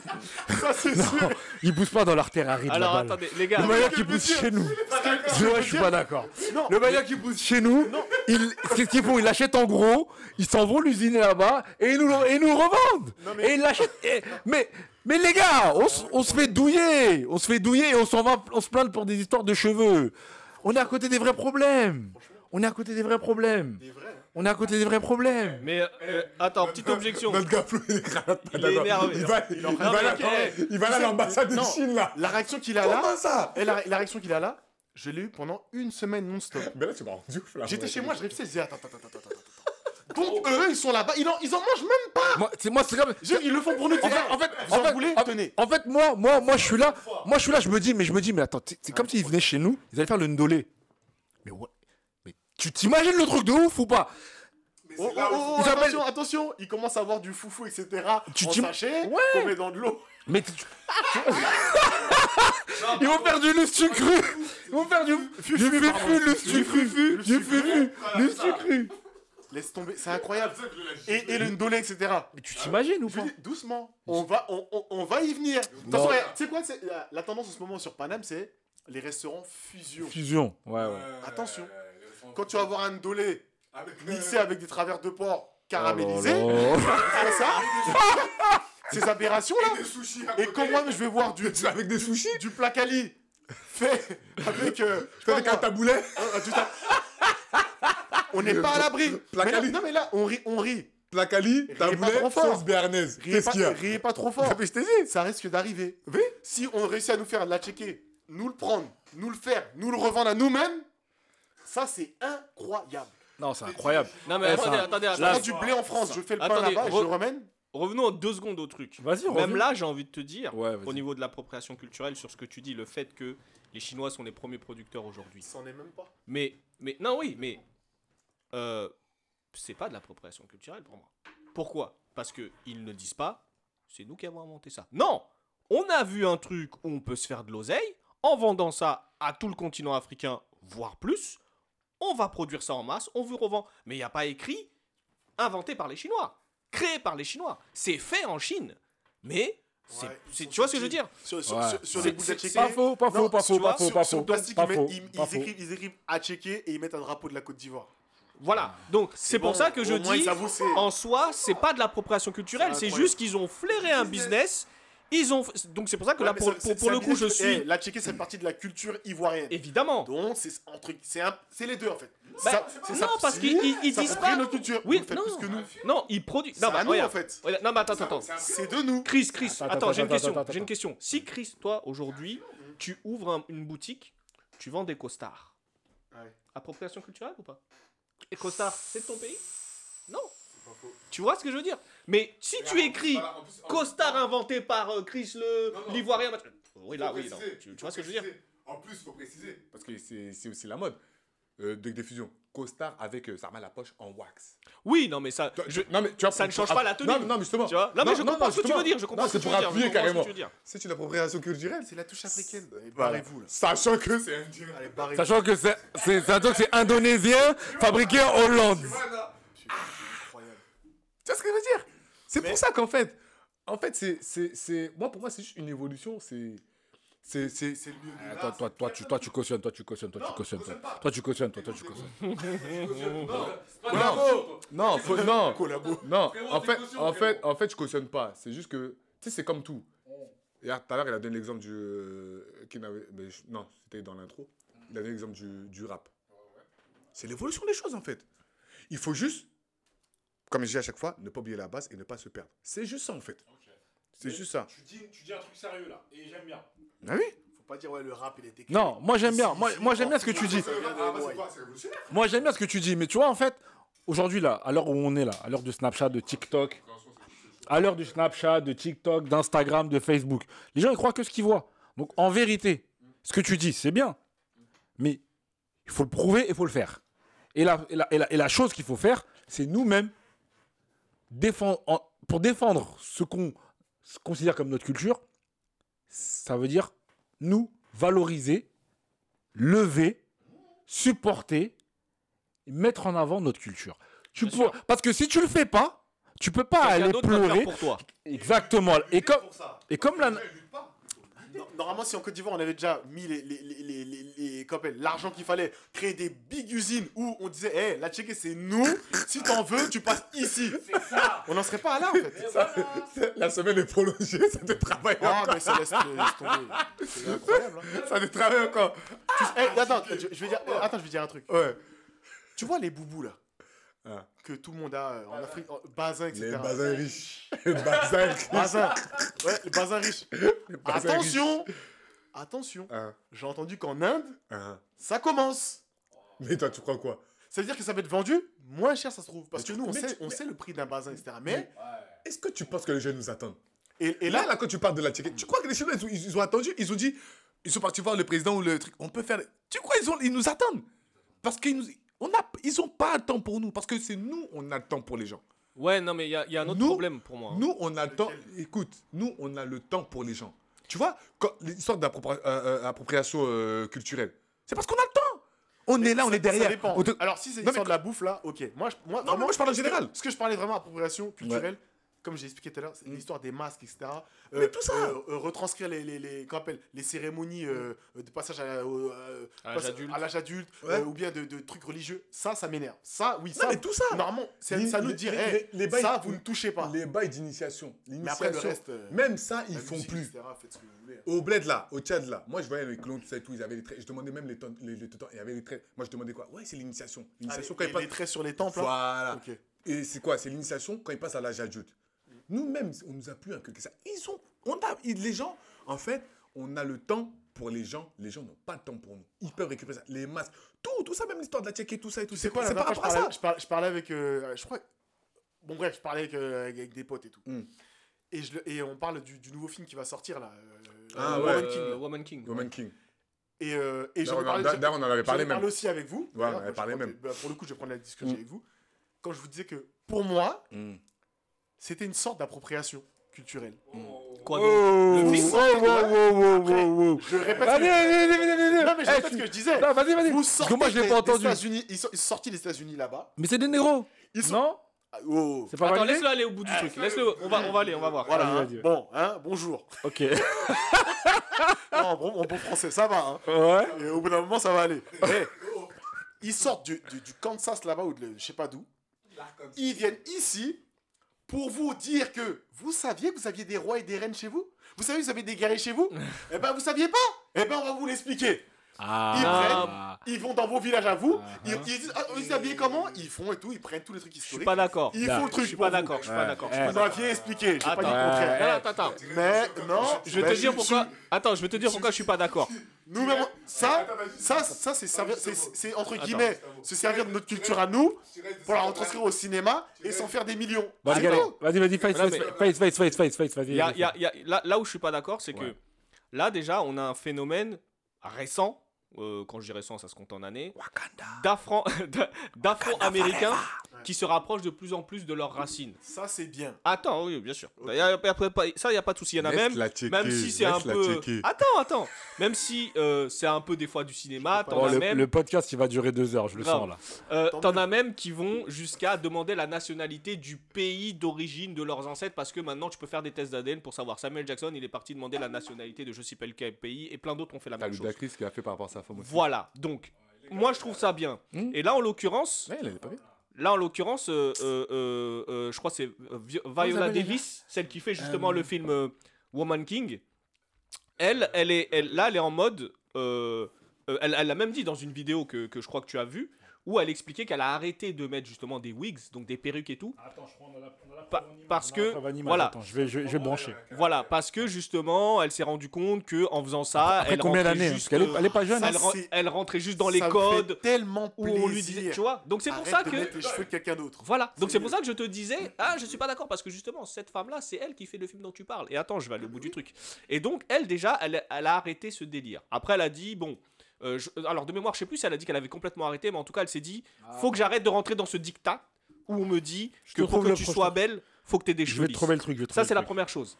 Speaker 4: Ça, c'est
Speaker 1: non,
Speaker 4: sûr.
Speaker 1: il pousse pas dans leur terre aride
Speaker 3: Alors
Speaker 1: là-bas. là.
Speaker 3: attendez, les gars.
Speaker 1: Le manioc il
Speaker 4: veux
Speaker 1: pousse chez nous.
Speaker 4: que je
Speaker 1: suis pas d'accord.
Speaker 4: Non,
Speaker 1: Le manioc il pousse chez nous. Il, c'est ce qu'ils font. Ils l'achètent en gros. Ils s'en vont l'usiner là-bas et ils nous, le- et ils nous le revendent.
Speaker 4: Non, mais-
Speaker 1: Et ils l'achètent. et- Mais, mais les gars, on, se fait douiller. On se fait douiller et on s'en va. On se plaint pour des histoires de cheveux. On est à côté des vrais problèmes. On est à côté des vrais problèmes.
Speaker 4: c'est vrai. hein.
Speaker 1: On est à côté des vrais problèmes.
Speaker 3: Mais euh, attends, petite objection.
Speaker 5: Notre gars, Flo, il est
Speaker 3: Il énervé.
Speaker 5: Il va, il là-
Speaker 4: craquer.
Speaker 5: il va là à l'ambassade de. Chine, là.
Speaker 4: La réaction qu'il a là,
Speaker 5: Comment ça
Speaker 4: et la, la réaction qu'il a là, je l'ai eu pendant une semaine non-stop.
Speaker 5: Mais là, tu m'as rendu ouf, là.
Speaker 4: J'étais chez moi, je réfléchissais, je disais, attends, attends, attends, attends, attends. Donc eux, ils sont là-bas, ils en, ils en mangent même pas.
Speaker 1: Moi, c'est moi, c'est comme.
Speaker 4: Je- Ils le font pour nous.
Speaker 1: En fait, en fait,
Speaker 4: vous en
Speaker 1: en fait,
Speaker 4: voulez
Speaker 1: en-
Speaker 4: Tenez.
Speaker 1: En fait, moi, moi, moi, je suis là. Moi, je suis là. Je me dis, mais je me dis, mais attends, c'est c'est comme s'ils venaient chez nous. Ils allaient faire le ndolé. Mais ouais. Mais tu t'imagines le truc de ouf ou pas?
Speaker 4: Oh, oh, oh,
Speaker 1: Ils appellent-
Speaker 4: attention, attention, ils commencent à avoir du foufou, etc.
Speaker 1: Tu
Speaker 4: en sachet,
Speaker 1: Ouais.
Speaker 4: qu'on met dans de l'eau.
Speaker 1: Mais tu- ils vont faire du lustre cru. Ils vont faire du du fufu, lustre cru, du fufu, lustre cru.
Speaker 4: Laisse tomber, c'est incroyable. Et, et le ndolé, etc.
Speaker 1: Mais tu t'imagines ou pas
Speaker 4: dis, doucement, on va, on, on- on va y venir. Tu sais quoi, c'est- la, la tendance en ce moment sur Paname, c'est les restaurants fusion.
Speaker 1: Fusion. Ouais, ouais.
Speaker 4: Attention, quand tu vas voir un ndolé mixé avec des travers de porc caramélisés,
Speaker 1: Oh.
Speaker 4: c'est ça, ces aberrations là. Et quand moi je vais voir du,
Speaker 5: Avec des sushis
Speaker 4: du placali fait avec. euh,
Speaker 5: Avec un taboulet.
Speaker 4: On n'est pas à l'abri. Mais là-
Speaker 5: Placali.
Speaker 4: Non, mais là, on rit. On rit.
Speaker 5: Placali, taboulet, sauce béarnaise.
Speaker 4: Riez pas, riez pas trop fort. Ça risque d'arriver.
Speaker 5: Oui.
Speaker 4: Si on réussit à nous faire de la checker, nous le prendre, nous le faire, nous le revendre à nous-mêmes, ça c'est incroyable.
Speaker 2: Non, c'est incroyable.
Speaker 3: Non, mais
Speaker 2: Eh,
Speaker 3: attendez,
Speaker 2: ça-
Speaker 3: attendez,
Speaker 4: Je
Speaker 3: attendez.
Speaker 4: prends du blé en France, je fais le pain
Speaker 3: Attendez,
Speaker 4: là-bas et je le ramène.
Speaker 3: Revenons en deux secondes au truc.
Speaker 2: Vas-y,
Speaker 3: Même
Speaker 2: reviens.
Speaker 3: là, j'ai envie de te dire,
Speaker 2: Ouais,
Speaker 3: au niveau de l'appropriation culturelle, sur ce que tu dis, le fait que les Chinois sont les premiers producteurs aujourd'hui.
Speaker 4: Ça en est même pas.
Speaker 3: Mais, mais, non, oui, mais euh, c'est pas de l'appropriation culturelle pour moi. Pourquoi? Parce que ils ne disent pas, c'est nous qui avons inventé ça. Non, on a vu un truc où on peut se faire de l'oseille en vendant ça à tout le continent africain, voire plus. On va produire ça en masse, on vous revend. Mais il n'y a pas écrit inventé par les Chinois, créé par les Chinois. C'est fait en Chine. Mais, c'est,
Speaker 4: Ouais,
Speaker 3: tu vois ce que je veux dire?
Speaker 4: Sur, sur,
Speaker 2: Ouais.
Speaker 4: sur, sur
Speaker 3: C'est-
Speaker 4: les boules à checker.
Speaker 2: Pas faux, pas
Speaker 4: Non,
Speaker 2: faux, pas faux, pas faux,
Speaker 3: sur-
Speaker 2: pas faux.
Speaker 4: le plastique,
Speaker 2: Pas
Speaker 4: ils, mettent- écrivent, ils écrivent à checker et ils mettent un drapeau de la Côte d'Ivoire.
Speaker 3: Voilà. Donc, c'est pour
Speaker 4: bon,
Speaker 3: ça que je
Speaker 4: moins,
Speaker 3: dis, en soi, c'est pas de l'appropriation culturelle,
Speaker 4: C'est
Speaker 3: juste qu'ils ont flairé un business. Ils ont. Donc, c'est pour ça que là,
Speaker 4: Ouais,
Speaker 3: pour, le coup, je suis.
Speaker 4: Eh, la checker, c'est partie de la culture ivoirienne.
Speaker 3: Évidemment.
Speaker 4: Donc, c'est un truc. C'est un- c'est les deux en fait.
Speaker 3: Bah,
Speaker 4: Ça-
Speaker 3: non,
Speaker 4: ça-
Speaker 3: parce qu'ils ils- disent pas.
Speaker 4: notre culture.
Speaker 3: Oui, non.
Speaker 4: plus que nous.
Speaker 3: Non, ils produisent. Non,
Speaker 4: à
Speaker 3: bah,
Speaker 4: nous en fait.
Speaker 3: Non, mais attends, attends, attends.
Speaker 4: C'est de nous.
Speaker 3: Chris, Chris,
Speaker 2: Attends,
Speaker 3: attends, j'ai une question. J'ai une question. Si Chris, toi, aujourd'hui, tu ouvres un- une boutique, tu vends des costards. Appropriation culturelle ou pas? Et costard, c'est de ton pays Non. Tu vois ce que je veux dire? Mais si tu écris costard inventé par euh, Chris le l'ivoirien, oui là, oui, non. Tu, vois ce que je veux dire?
Speaker 5: En plus, il faut préciser, parce que c'est c'est aussi la mode euh, de diffusion. Costard avec euh, ça remet la poche en wax.
Speaker 3: Oui, non, mais ça, je,
Speaker 5: non, mais tu vois,
Speaker 3: ça ne change pas la tenue.
Speaker 5: Non, non, mais justement.
Speaker 3: tu vois? Non, mais je comprends ce que tu veux dire. Je comprends
Speaker 5: Non,
Speaker 3: ce que
Speaker 5: c'est
Speaker 3: tu
Speaker 5: pour
Speaker 3: veux dire.
Speaker 5: appuyer
Speaker 3: je comprends ce que
Speaker 5: carrément.
Speaker 3: tu veux dire.
Speaker 5: C'est une appropriation culturelle.
Speaker 4: C'est la touche africaine. Barrez-vous là.
Speaker 5: Sachant que c'est
Speaker 4: barrez-vous.
Speaker 2: Sachant que c'est indonésien, fabriqué en Hollande.
Speaker 4: Incroyable.
Speaker 5: Tu vois ce que je veux dire? C'est pour ça qu'en fait, en fait, c'est, c'est, c'est, moi pour moi c'est juste une évolution. C'est, c'est, c'est, c'est le mieux.
Speaker 2: Ah, Toi, toi, toi, tu, toi, tu cautionnes, toi, tu cautionnes, toi, tu cautionnes. Toi, Toi, tu cautionnes, toi, toi, tu cautionnes.
Speaker 5: Non, faut, non,
Speaker 4: Collabo.
Speaker 5: non. En fait, en fait, en fait, je cautionne pas. C'est juste que, tu sais, c'est comme tout. Hier, tout à l'heure, il a donné l'exemple du, euh, qui n'avait, mais je- non, c'était dans l'intro. Il a donné l'exemple du, du rap. C'est l'évolution des choses en fait. Il faut juste, comme je dis à chaque fois, ne pas oublier la base et ne pas se perdre. C'est juste ça en fait. C'est juste ça.
Speaker 2: Tu dis, tu dis un truc sérieux là, et j'aime bien.
Speaker 5: Ah oui.
Speaker 4: Faut pas dire, ouais, le rap, il était.
Speaker 2: Non, moi j'aime bien. Moi, moi j'aime bien ce que tu dis. Moi j'aime bien ce que tu dis. Mais tu vois, en fait, aujourd'hui là, à l'heure où on est là, à l'heure de Snapchat, de TikTok, à l'heure du Snapchat, de TikTok, d'Instagram, de Facebook, les gens ils croient que ce qu'ils voient. Donc en vérité, ce que tu dis, c'est bien. Mais il faut le prouver et il faut le faire. Et la, et la, et la, et la chose qu'il faut faire, c'est nous-mêmes défendre, pour défendre ce qu'on considère comme notre culture, ça veut dire nous valoriser, lever, supporter, et mettre en avant notre culture. Tu peux- parce que si tu le fais pas, tu peux pas aller pleurer.
Speaker 3: pour toi.
Speaker 2: Exactement. Et comme, et comme la,
Speaker 4: No- Normalement, si en Côte d'Ivoire, on avait déjà mis les, les, les, les, l'argent qu'il fallait, créer des big usines où on disait, hé, la Tchéquie, c'est nous, si t'en veux, tu passes ici. On n'en serait pas là, en fait.
Speaker 5: La semaine est prolongée, ça te travaille
Speaker 4: Ah,
Speaker 5: encore.
Speaker 4: mais ça laisse, laisse tomber. C'est incroyable. hein.
Speaker 5: Ça te travaille encore.
Speaker 4: Tu eh, attends, je, je vais dire, attends, je vais dire un truc.
Speaker 5: Ouais.
Speaker 4: Tu vois les boubous, là,
Speaker 5: Ah.
Speaker 4: que tout le monde a euh, en Afrique, en- Bazin, etc.
Speaker 5: Les bazins riches. Les bazins riches.
Speaker 4: Bazin. Ouais, les bazins riches.
Speaker 5: bazins
Speaker 4: Attention Attention,
Speaker 5: Ah,
Speaker 4: j'ai entendu qu'en Inde,
Speaker 5: ah.
Speaker 4: ça commence.
Speaker 5: Mais toi, tu crois quoi?
Speaker 4: Ça veut dire que ça va être vendu moins cher, ça se trouve. Parce
Speaker 5: Mais
Speaker 4: que nous, on, sait,
Speaker 5: tu-
Speaker 4: on
Speaker 5: mais-
Speaker 4: sait le prix d'un bazin, etc. Mais,
Speaker 5: Est-ce que tu penses que les jeunes nous attendent?
Speaker 4: Et,
Speaker 5: là,
Speaker 4: là,
Speaker 5: là, quand tu parles de la Tchéquie, tu crois que les Chinois, ils ont, ils ont attendu? Ils ont dit, ils sont partis voir le président ou le truc. On peut faire. Tu crois ils, ont, ils nous attendent? Parce qu'ils nous, on a, ils ont pas le temps pour nous. Parce que c'est nous, on a le temps pour les gens.
Speaker 3: Ouais, non, mais il y, a- il y a un autre
Speaker 5: Nous-
Speaker 3: problème pour moi. hein.
Speaker 5: Nous, on a le temps. Écoute, nous, on a le temps pour les gens. Tu vois, l'histoire d'appropriation euh, culturelle, c'est parce qu'on a le temps. On est là, on est derrière.
Speaker 4: Ça dépend.
Speaker 5: On te-
Speaker 4: Alors, si c'est l'histoire
Speaker 5: mais-
Speaker 4: de la bouffe, là, ok. Moi, je, moi,
Speaker 5: Non, mais moi, je parle en général.
Speaker 4: Ce que je parlais vraiment appropriation culturelle, comme j'ai expliqué tout à l'heure, c'est
Speaker 5: Mm.
Speaker 4: l'histoire des masques, etc.
Speaker 5: Mais tout ça.
Speaker 4: euh, euh, retranscrire les, les, les, qu'on appelle, les cérémonies euh, de passage à, euh,
Speaker 3: l'âge
Speaker 4: passe-
Speaker 3: adulte.
Speaker 4: à l'âge adulte,
Speaker 5: Ouais.
Speaker 4: euh, ou bien de, de trucs religieux. Ça, ça m'énerve. Ça, oui,
Speaker 5: Non,
Speaker 4: ça.
Speaker 5: mais tout ça.
Speaker 4: Normalement, c'est
Speaker 5: Les-
Speaker 4: ça nous
Speaker 5: les-
Speaker 4: dit,
Speaker 5: les- les- les bails-
Speaker 4: ça, vous ne touchez pas.
Speaker 5: Les bails d'initiation.
Speaker 4: Mais après, le
Speaker 5: L'initiation,
Speaker 4: reste. euh,
Speaker 5: même ça, ils font
Speaker 4: musique,
Speaker 5: plus.
Speaker 4: etc., faites ce que vous voulez.
Speaker 5: Au bled là, au Tchad là, moi je voyais les clones, tout ça et tout, ils avaient les traits. Je demandais même les tons, les, les tons, il y avait les traits. Moi je demandais quoi? Ouais, c'est l'initiation.
Speaker 4: Ah,
Speaker 5: L'initiation
Speaker 4: les,
Speaker 5: quand ils
Speaker 4: les
Speaker 5: passent.
Speaker 4: traits sur les temples. hein.
Speaker 5: Voilà.
Speaker 4: Ok.
Speaker 5: Et c'est quoi? C'est l'initiation quand ils passent à l'âge adulte. Nous-mêmes, on nous a plus inculqué ça. Ils ont, on a, les gens, en fait, on a le temps pour les gens. Les gens n'ont pas le temps pour nous. Ils peuvent récupérer ça. Les masques, tout, tout ça, même l'histoire de la tchéquée, tout ça et tout.
Speaker 4: Sais quoi, la
Speaker 5: c'est
Speaker 4: dernière fois, je
Speaker 5: ça.
Speaker 4: parlais, je parlais, je parlais avec. euh, je crois. Bon, bref, je parlais avec, euh, avec- avec des potes et tout.
Speaker 5: Mm.
Speaker 4: Et, je, et on parle du, du nouveau film qui va sortir là. euh,
Speaker 5: Ah, ouais.
Speaker 4: Woman King.
Speaker 3: Euh,
Speaker 4: là.
Speaker 3: Woman King.
Speaker 5: Woman King.
Speaker 4: Et, euh, et j'en
Speaker 5: D'ailleurs,
Speaker 4: ai
Speaker 5: on,
Speaker 4: parlé,
Speaker 5: en- d'ailleurs, on en avait parlé même.
Speaker 4: aussi avec vous.
Speaker 5: Ouais, on
Speaker 4: D'ailleurs,
Speaker 5: avait parlé même.
Speaker 4: que, bah, pour le coup, je vais prendre la discussion
Speaker 5: Mm.
Speaker 4: avec vous. Quand je vous disais que pour moi,
Speaker 5: Mm.
Speaker 4: C'était une sorte d'appropriation culturelle.
Speaker 3: Quoi donc
Speaker 1: Oh,
Speaker 3: Le film
Speaker 1: oh, oh, oh, oh, oh.
Speaker 4: Je répète ce que, je répète
Speaker 1: tu-
Speaker 4: ce que je disais.
Speaker 1: Non, vas-y, vas-y.
Speaker 4: Vous sortez
Speaker 1: moi, je l'ai
Speaker 4: des-
Speaker 1: pas
Speaker 4: des
Speaker 1: entendu.
Speaker 4: États-Unis, ils sont ils sont sortis des États-Unis là-bas.
Speaker 1: Mais c'est des négros.
Speaker 4: Ils sont.
Speaker 1: Non
Speaker 4: Ah, oh.
Speaker 1: C'est pas
Speaker 3: Attends, laisse-le aller au bout du truc. Laisse-le. On va, on va aller, on va voir.
Speaker 4: Voilà.
Speaker 1: Vas-y,
Speaker 4: hein. Bon, hein, bonjour.
Speaker 1: Ok.
Speaker 4: Non, bon, en bon français, ça va. Hein.
Speaker 1: Ouais.
Speaker 4: Et au bout d'un moment, ça va aller. Eh, ils sortent du, du- du Kansas là-bas ou de je sais pas d'où. Ils viennent ici pour vous dire que vous saviez que vous aviez des rois et des reines chez vous? Vous savez que vous avez des guerriers chez vous? Eh ben, vous saviez pas? Eh ben, on va vous l'expliquer.
Speaker 1: Ah.
Speaker 4: Ils vont dans vos villages à vous. Ils, ils disent, ah, vous saviez comment? Ils font et tout. Ils prennent tous les trucs
Speaker 3: Je suis
Speaker 4: historiques.
Speaker 3: pas d'accord.
Speaker 4: Ils font le truc.
Speaker 3: Je suis pas d'accord. Je suis pas d'accord.
Speaker 4: Vous m'aviez expliqué. J'ai pas dit le contraire.
Speaker 3: Attends, attends.
Speaker 4: Mais non.
Speaker 3: Je vais te dire pourquoi. Attends, je vais te dire pourquoi je suis pas d'accord.
Speaker 4: Nous même ça, ça, ça c'est entre guillemets se servir de notre culture à nous pour la retranscrire au cinéma et s'en faire des millions.
Speaker 1: Vas-y. Vas-y, vas-y, face,
Speaker 3: Non,
Speaker 1: face,
Speaker 3: mais-
Speaker 1: face, face, face, face, face, vas-y.
Speaker 3: Là, là où je suis pas d'accord, c'est que là déjà on a un phénomène récent. Euh, quand je dis récent, ça se compte en années. D'Afro- D'Afro-américains qui se rapprochent de plus en plus de leurs racines.
Speaker 4: Ça c'est bien.
Speaker 3: Attends, oui, bien sûr. Y a- y a ça, il n'y a pas de souci. Il y en a même.
Speaker 5: Checker,
Speaker 3: Même si c'est un peu.
Speaker 5: checker.
Speaker 3: Attends, attends. Même si euh, c'est un peu des fois du cinéma, t'en
Speaker 1: Bon,
Speaker 3: as
Speaker 1: le,
Speaker 3: même.
Speaker 1: le podcast, il va durer deux heures, je le
Speaker 3: Grave.
Speaker 1: sens là.
Speaker 3: Euh, T'en as même qui vont jusqu'à demander la nationalité du pays d'origine de leurs ancêtres parce que maintenant tu peux faire des tests d'ADN pour savoir. Samuel Jackson, il est parti demander la nationalité de je sais pas quel pays et plein d'autres ont fait la même chose.
Speaker 5: Ludacris qui a fait par rapport à sa femme aussi.
Speaker 3: Voilà, donc moi je trouve ça bien.
Speaker 1: Hmm.
Speaker 3: Et là en l'occurrence,
Speaker 5: Ouais, pas
Speaker 3: là en l'occurrence, euh, euh, euh, euh, je crois que c'est Vi- Viola Davis, celle qui fait justement le film euh, Woman King. Elle, elle est, elle, là elle est en mode, euh, euh, elle elle l'a même dit dans une vidéo que, que je crois que tu as vue, où elle expliquait qu'elle a arrêté de mettre justement des wigs, donc des perruques et tout,
Speaker 1: Attends, je a la,
Speaker 3: Pa- parce que, voilà.
Speaker 1: Attends, je vais, je, vais- je vais brancher.
Speaker 3: voilà, parce que justement, elle s'est rendue compte que en faisant ça,
Speaker 1: Après
Speaker 3: elle
Speaker 1: combien d'années hein,
Speaker 3: juste,
Speaker 1: est, elle est pas jeune.
Speaker 4: ça,
Speaker 3: elle, ren-
Speaker 4: c'est-
Speaker 3: elle rentrait juste dans les
Speaker 4: Ça
Speaker 3: codes
Speaker 4: fait tellement
Speaker 3: où
Speaker 4: plaisir.
Speaker 3: on lui disait, tu vois. Donc c'est pour ça que
Speaker 4: les cheveux de quelqu'un d'autre.
Speaker 3: Voilà, donc
Speaker 4: C'est
Speaker 3: c'est pour ça que je te disais, ah, je suis pas d'accord parce que justement, cette femme-là, c'est elle qui fait le film dont tu parles. Et attends, je vais aller au bout du truc. Et donc, elle, déjà, elle, elle a arrêté ce délire. Après, elle a dit, bon, euh, je- alors de mémoire, je sais plus si elle a dit qu'elle avait complètement arrêté, mais en tout cas, elle s'est dit, faut que j'arrête de rentrer dans ce dictat où on me dit
Speaker 1: Je
Speaker 3: que pour que tu
Speaker 1: prochain.
Speaker 3: sois belle, faut que tu aies des
Speaker 1: Je
Speaker 3: cheveux
Speaker 1: vais te
Speaker 3: lisses.
Speaker 1: trouver le truc. je vais te
Speaker 3: Ça,
Speaker 1: trouver
Speaker 3: c'est
Speaker 1: le
Speaker 3: la
Speaker 1: truc.
Speaker 3: première chose.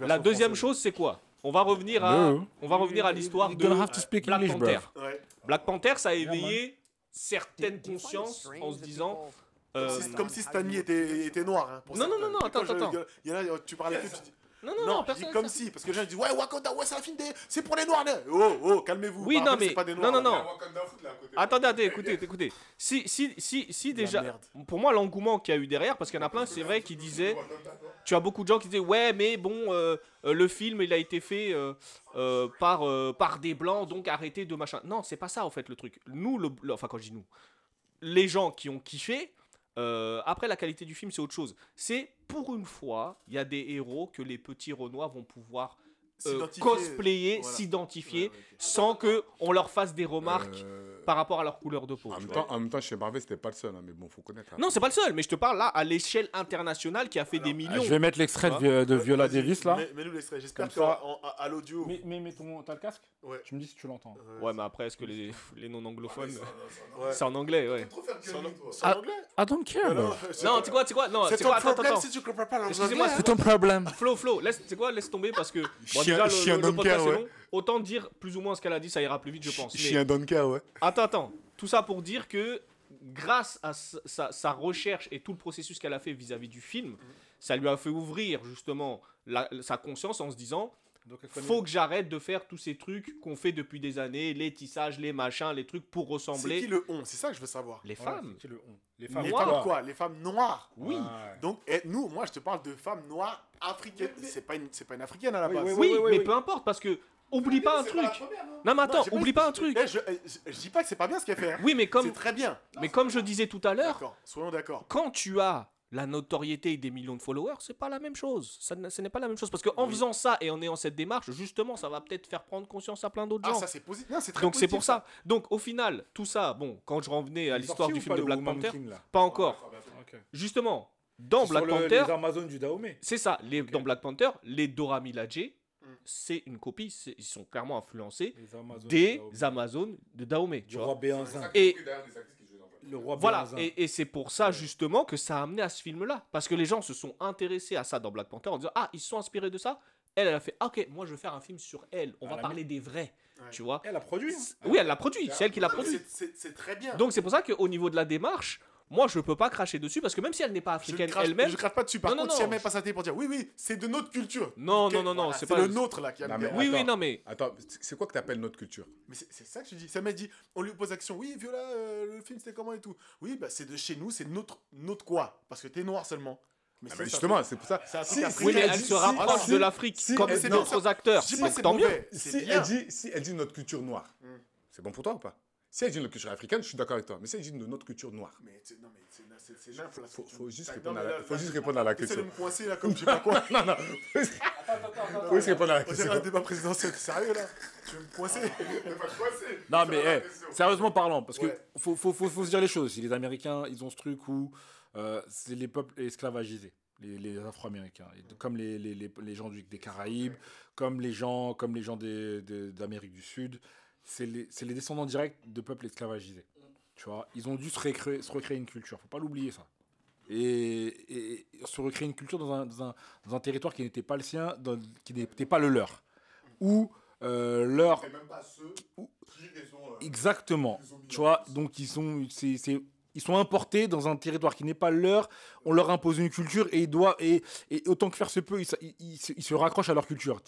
Speaker 3: La deuxième chose, c'est quoi? On va revenir à,
Speaker 1: No.
Speaker 3: on va revenir à l'histoire de Black
Speaker 1: English,
Speaker 3: Panther.
Speaker 4: Ouais.
Speaker 3: Black Panther, ça a éveillé certaines consciences en se disant. euh,
Speaker 4: Comme si- Stanley était, était noir. hein, pour
Speaker 3: Non, non, non, non, attends,
Speaker 4: je-
Speaker 3: attends.
Speaker 4: Tu parlais tu dis.
Speaker 3: Non, non,
Speaker 4: Non,
Speaker 3: non,
Speaker 4: je dis
Speaker 3: personne.
Speaker 4: comme si, parce que les gens disent Ouais, Wakanda, ouais, c'est un film des. C'est pour les noirs, là. Oh, oh, calmez-vous.
Speaker 3: Oui, non, mais-
Speaker 4: pas des
Speaker 3: non,
Speaker 4: noirs,
Speaker 3: non, non. Attendez, attendez, écoutez, écoutez. Si, si, si, si déjà, pour moi, l'engouement qu'il y a eu derrière, parce qu'il y en a plein, c'est vrai, qui disaient, tu as beaucoup de gens qui disaient, ouais, mais bon, euh, euh, le film, il a été fait euh, par, par des blancs, donc arrêtez de machin. Non, c'est pas ça, en fait, le truc. Nous, le- enfin, quand je dis nous, les gens qui ont kiffé, euh, après la qualité du film, c'est autre chose. C'est pour une fois, il y a des héros que les petits Renois vont pouvoir euh,
Speaker 4: S'identifier.
Speaker 3: cosplayer,
Speaker 4: Voilà.
Speaker 3: s'identifier,
Speaker 4: Ouais, ouais, ok.
Speaker 3: sans que on leur fasse des remarques
Speaker 5: Euh,
Speaker 3: par rapport à leur couleur de peau.
Speaker 5: En même, temps, en même temps, chez Marvel, c'était pas le seul, hein, mais bon, faut connaître. hein.
Speaker 3: Non, c'est pas le seul, mais je te parle là à l'échelle internationale qui a fait des millions.
Speaker 1: Je vais mettre l'extrait de, Vi- de Viola Davis là.
Speaker 4: mets- Mets-nous l'extrait. J'espère qu'à l'audio.
Speaker 1: Mais, mais, mais ton, t'as le casque
Speaker 4: Ouais.
Speaker 1: Tu me dis si tu l'entends.
Speaker 3: Ouais, mais après, est-ce que les, les non-anglophones.
Speaker 4: Ouais.
Speaker 3: C'est en anglais, ouais.
Speaker 4: C'est en-
Speaker 1: Ah,
Speaker 4: anglais
Speaker 1: I don't care,
Speaker 4: Non,
Speaker 3: tu sais quoi, tu quoi Non,
Speaker 4: C'est ton problème si tu comprends pas l'anglais.
Speaker 3: Excusez-moi,
Speaker 1: C'est ton problème.
Speaker 3: Flo, Flo, Laisse tomber parce que. Déjà, le, le- le
Speaker 5: don't
Speaker 3: podcast
Speaker 5: care,
Speaker 3: est
Speaker 5: ouais.
Speaker 3: long. Autant dire plus ou moins ce qu'elle a dit, ça ira plus vite, je pense. Mais-
Speaker 5: Chien Donker, ouais.
Speaker 3: Attends, attends. Tout ça pour dire que grâce à sa, sa- sa recherche et tout le processus qu'elle a fait vis-à-vis du film, ça lui a fait ouvrir justement sa conscience en se disant faut que j'arrête de faire tous ces trucs qu'on fait depuis des années, les tissages, les machins, les trucs pour ressembler.
Speaker 4: C'est qui le on? C'est ça que je veux savoir.
Speaker 3: Les femmes.
Speaker 4: le Les femmes, noires. quoi? Les femmes noires.
Speaker 3: Oui.
Speaker 4: Donc, et nous, moi, je te parle de femmes noires africaines. C'est pas une, c'est pas une africaine à la base.
Speaker 3: Oui, mais peu importe parce que Oublie pas un truc. non, mais attends, oublie pas un truc.
Speaker 4: Je, je, dis pas que c'est pas bien ce qu'elle fait. Hein.
Speaker 3: Oui, mais comme.
Speaker 4: C'est très bien.
Speaker 3: Mais comme je disais tout à l'heure.
Speaker 4: Soyons d'accord.
Speaker 3: Quand tu as la notoriété et des millions de followers, c'est pas la même chose. Ça, ce n'est pas la même chose. Parce qu'en faisant ça et en ayant cette démarche, justement, ça va peut-être faire prendre conscience à plein d'autres ah, gens.
Speaker 4: Ah, ça c'est positif.
Speaker 3: Donc c'est pour ça. Donc au final, tout ça, bon, quand je revenais à l'histoire du film de Black Panther, pas encore. Justement, dans Black Panther.
Speaker 2: Du Dahomey.
Speaker 3: C'est ça. Les, Dans Black Panther, les Dora Milaje, mm. c'est une copie, ils sont clairement influencés des Amazones de Dahomey.
Speaker 2: Du roi
Speaker 3: Et voilà, et, c'est pour ça justement que ça a amené à ce film-là. Parce que les gens se sont intéressés à ça dans Black Panther en disant Ah, ils sont inspirés de ça. Elle, elle a fait ah, Ok, moi je veux faire un film sur elle. On va parler des vrais. Tu vois
Speaker 2: Elle a produit. Hein.
Speaker 3: Oui, elle l'a produit. C'est elle qui l'a produit.
Speaker 4: C'est très bien.
Speaker 3: Donc c'est pour ça qu'au niveau de la démarche, moi je peux pas cracher dessus parce que même si elle n'est pas africaine elle-même.
Speaker 4: Je crache pas dessus. Par contre, si elle met pas sa télé pour dire oui, oui, c'est de notre culture.
Speaker 3: Non, non, non, non, c'est pas
Speaker 4: le nôtre là qui a
Speaker 3: Oui, oui, non, mais.
Speaker 5: Attends, c'est quoi que t'appelles notre culture?
Speaker 4: Mais c'est ça que je dis. Ça m'a dit, on lui pose action. Oui, Viola, euh, le film c'était comment et tout. Oui, bah c'est de chez nous, c'est notre, notre quoi Parce que t'es noir seulement.
Speaker 5: Mais ah bah justement, c'est pour ça.
Speaker 3: Si, oui, mais elle se rapproche de l'Afrique comme d'autres acteurs. C'est tant mieux.
Speaker 5: Si elle, dit, si elle dit notre culture noire, c'est bon pour toi ou pas? Si elle dit de notre culture africaine, je suis d'accord avec toi. Mais si elle dit de notre culture noire. Mais non, mais c'est là. Faut, faut, juste répondre, à la, faut juste répondre à la question.
Speaker 4: de me coincer là, comme je sais pas quoi.
Speaker 5: non, non.
Speaker 4: Attends, attends, Faut juste répondre à la question. On dirait un débat présidentiel. Sérieux là? Tu veux me coincer?
Speaker 2: Non, mais sérieusement parlant, parce que faut, faut, faut, faut se dire les choses. Si les Américains, ils ont ce truc où euh, c'est les peuples esclavagisés. Les, les Afro-Américains, comme les, les, les, gens du, des Caraïbes, comme les gens, comme les gens d'Amérique du Sud c'est les, les, descendants directs de peuples esclavagisés. Tu vois, ils ont dû se recréer, se recréer une culture. Faut pas l'oublier ça. Et, et, se recréer une culture dans un, dans un, dans un territoire qui n'était pas le sien, qui n'était pas le leur. Ou euh, leur.
Speaker 4: Même pas ceux qui
Speaker 2: euh, Exactement. tu vois, donc ils sont, c'est, ils sont importés dans un territoire qui n'est pas leur, on leur impose une culture et, doit, et, et autant que faire se peut, ils, ils, se raccrochent à leur culture.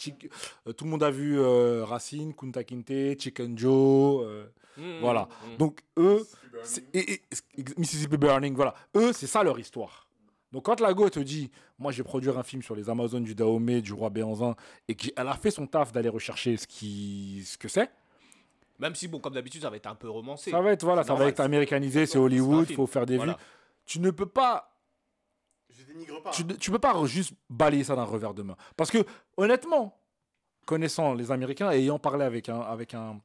Speaker 2: Euh, tout le monde a vu euh, Racine, Kunta Kinte, Chicken Joe, euh, mmh, mmh, voilà. Mmh. Donc eux, Mississippi Burning, voilà. Eux, c'est ça leur histoire. Donc quand la go te dit, moi je vais produire un film sur les Amazones du Dahomey, du roi Béanzin, et qu'elle a fait son taf d'aller rechercher ce, qui, ce que c'est,
Speaker 3: même si, bon, comme d'habitude, ça va être un peu romancé.
Speaker 2: Ça va être, voilà, ça va être américanisé, c'est Hollywood, il faut faire des vues. Tu ne peux pas.
Speaker 4: Je dénigre pas.
Speaker 2: Tu, tu peux pas juste balayer ça d'un revers de main. Parce que, honnêtement, connaissant les Américains et ayant parlé avec un, avec un,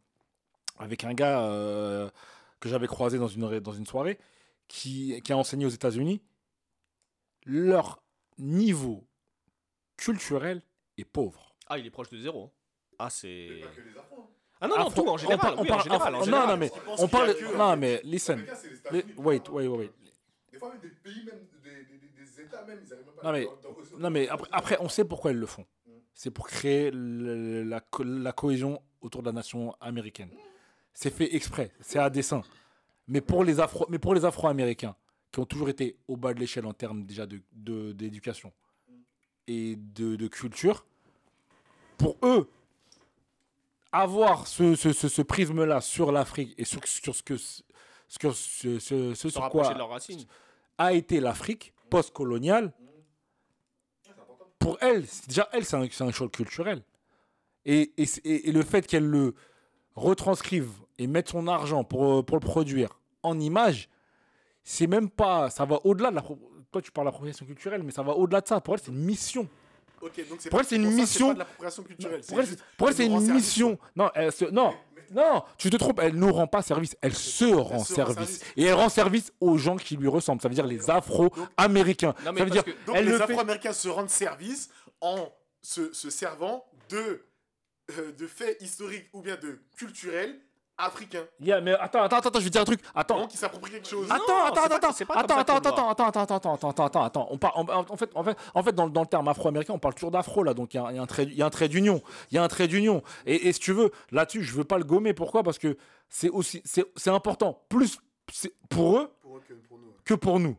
Speaker 2: avec un gars euh, que j'avais croisé dans une, dans une soirée qui, qui a enseigné aux États-Unis, leur niveau culturel est pauvre.
Speaker 3: Ah, il est proche de zéro. Hein. Ah, c'est. Pas que les Afro. Ah non, non, tout en général. On, parle, en général, Non,
Speaker 2: non, mais on parle. Non, mais listen. Wait, wait, wait.
Speaker 4: Des fois, même des pays, même des, États, même, ils arrivent même
Speaker 2: pas non, mais, non, mais après, après, on sait pourquoi ils le font. Mm. C'est pour créer la, la cohésion autour de la nation américaine. C'est fait exprès, c'est à dessein. Mais pour les Afro, mais pour les Afro-Américains qui ont toujours été au bas de l'échelle en termes déjà de d'éducation et de, de culture, pour eux, avoir ce, ce, ce, prisme-là sur l'Afrique et sur, sur, ce que ce, ce, ce, ce sur quoi a été l'Afrique post-coloniale, pour elle, déjà, elle, c'est un, un, choc culturel. Et, et, et le fait qu'elle le retranscrive et mette son argent pour, pour le produire en image, c'est même pas. Ça va au-delà de la. Toi, tu parles d'appropriation culturelle, mais ça va au-delà de ça. Pour elle, c'est une mission.
Speaker 4: Ok, donc c'est
Speaker 2: pour elle, c'est une mission.
Speaker 4: culturelle.
Speaker 2: Pour elle, c'est une mission. Non, elle non, non, tu te trompes. Elle ne rend pas service. Elle se rend service. Et elle rend service aux gens qui lui ressemblent. Ça veut dire les Afro-Américains. Ça veut dire.
Speaker 4: Donc les Afro-Américains se rendent service en se, se servant de, euh, de faits historiques ou bien de culturels africain.
Speaker 2: Yeah, mais attends, attends, attends, je vais dire un truc. Attends.
Speaker 4: qui s'approprie quelque chose.
Speaker 2: Attends, attends, attends, attends, attends, attends, attends, attends, attends, attends, attends, attends, attends. On parle, en fait, en fait, en fait, dans, dans le terme afro-américain, on parle toujours d'afro là, donc il y, y, a un trait, il y a un trait d'union, il y a un trait d'union. Et, et, si tu veux, là-dessus, je veux pas le gommer. Pourquoi? Parce que c'est aussi, c'est important, plus pour eux,
Speaker 4: pour eux que pour nous.
Speaker 2: Que pour nous.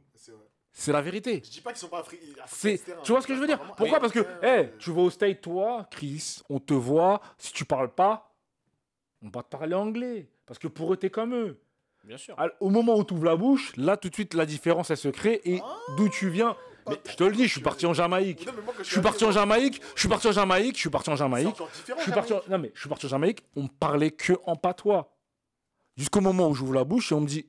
Speaker 2: C'est la vérité.
Speaker 4: Je dis pas qu'ils sont pas africains.
Speaker 2: Tu vois ce que je veux dire? Pourquoi? Parce que, hé, tu vas au State, toi, Chris, on te voit. Si tu parles pas, on va te parler anglais. Parce que pour eux, t'es comme eux.
Speaker 3: Bien sûr.
Speaker 2: Au moment où tu ouvres la bouche, là, tout de suite, la différence, elle se crée. Et ah. d'où tu viens. Mais je te le dis, je suis parti en Jamaïque. Je suis parti en Jamaïque. Je suis parti en Jamaïque. Je suis parti en Jamaïque. Je suis parti. Non mais je suis parti en Jamaïque. On parlait que en patois. Jusqu'au moment où j'ouvre la bouche et on me dit,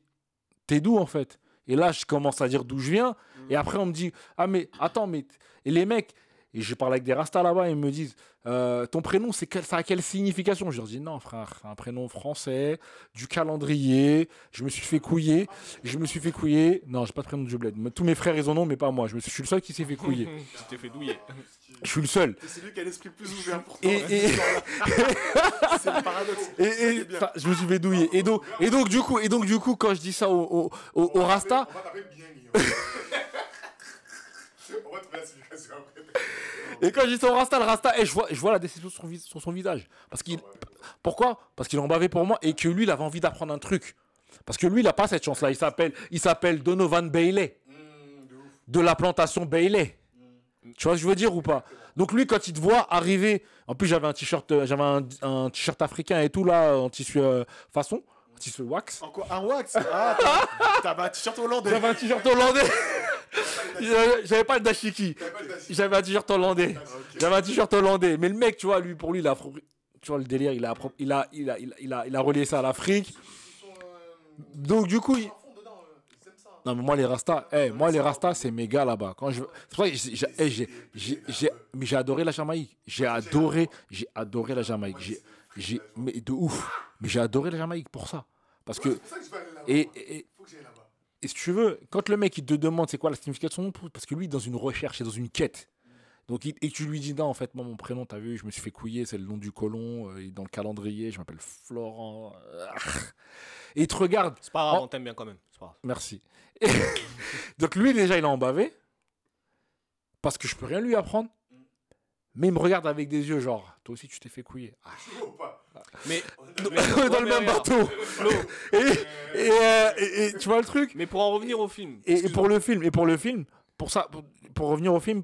Speaker 2: t'es d'où en fait? Et là, je commence à dire d'où je viens. Et après, on me dit, ah mais attends, mais et les mecs, et je parle avec des rastas là-bas, ils me disent euh, Ton prénom, c'est ça a quelle signification? Je leur dis Non, frère, c'est un prénom français, du calendrier. Je me suis fait couiller. Je me suis fait couiller. Non, j'ai pas de prénom de Jubled. Tous mes frères, ils en ont, mais pas moi. Je, me suis, je suis le seul qui s'est fait couiller.
Speaker 3: tu t'es fait douiller.
Speaker 2: Je suis le seul.
Speaker 4: C'est lui qui a l'esprit plus ouvert pour
Speaker 2: toi. Et, c'est le paradoxe. Et, je me suis fait douiller. Et donc, et donc, du coup, et donc, du coup, quand je dis ça au, au, au, au Rasta. On va bien, On va trouver la signification après. Et quand j'ai son Rasta, le Rasta, et je, vois, je vois la déception sur son, sur son visage. Parce qu'il, pourquoi? Parce qu'il en bavait pour moi et que lui, il avait envie d'apprendre un truc. Parce que lui, il n'a pas cette chance-là. Il s'appelle, il s'appelle Donovan Bailey. De la plantation Bailey. Tu vois ce que je veux dire ou pas? Donc lui, quand il te voit arriver, en plus j'avais un t-shirt, euh, j'avais un, t-shirt africain et tout là, en tissu euh, façon, un tissu wax.
Speaker 4: En quoi Un wax? Ah, t'avais un t-shirt hollandais.
Speaker 2: J'avais un t-shirt hollandais. J'avais pas le dashiki. J'avais un t-shirt hollandais. J'avais un t-shirt hollandais. Mais le mec, tu vois, lui, pour lui, il a, tu vois, le délire, il a, il a, il a, il a, il a, relié ça à l'Afrique. Donc, du coup, non, mais moi, les Rastas, hey, moi, les Rastas, c'est méga là-bas. Quand je... C'est pour ça que j'ai, mais j'ai adoré la Jamaïque. J'ai adoré, j'ai adoré la Jamaïque. J'ai, j'ai, mais de ouf. Mais j'ai adoré la Jamaïque pour ça. Parce que. Et, et, et si tu veux, quand le mec il te demande c'est quoi la signification de son nom, parce que lui, dans une recherche, et dans une quête. Donc, et tu lui dis non, en fait, moi, mon prénom, t'as vu, je me suis fait couiller, c'est le nom du colon, euh, dans le calendrier, je m'appelle Florent. et il te regarde.
Speaker 3: C'est pas grave, on t'aime bien quand même.
Speaker 2: Merci. Donc, lui, déjà, il a embavé. Parce que je peux rien lui apprendre. Mais il me regarde avec des yeux genre, toi aussi tu t'es fait couiller. Ah. Mais, dans le même bateau. Euh, et, tu vois le truc.
Speaker 3: Mais pour en revenir au film.
Speaker 2: Et, pour le film, et pour le film, pour ça, pour, revenir au film,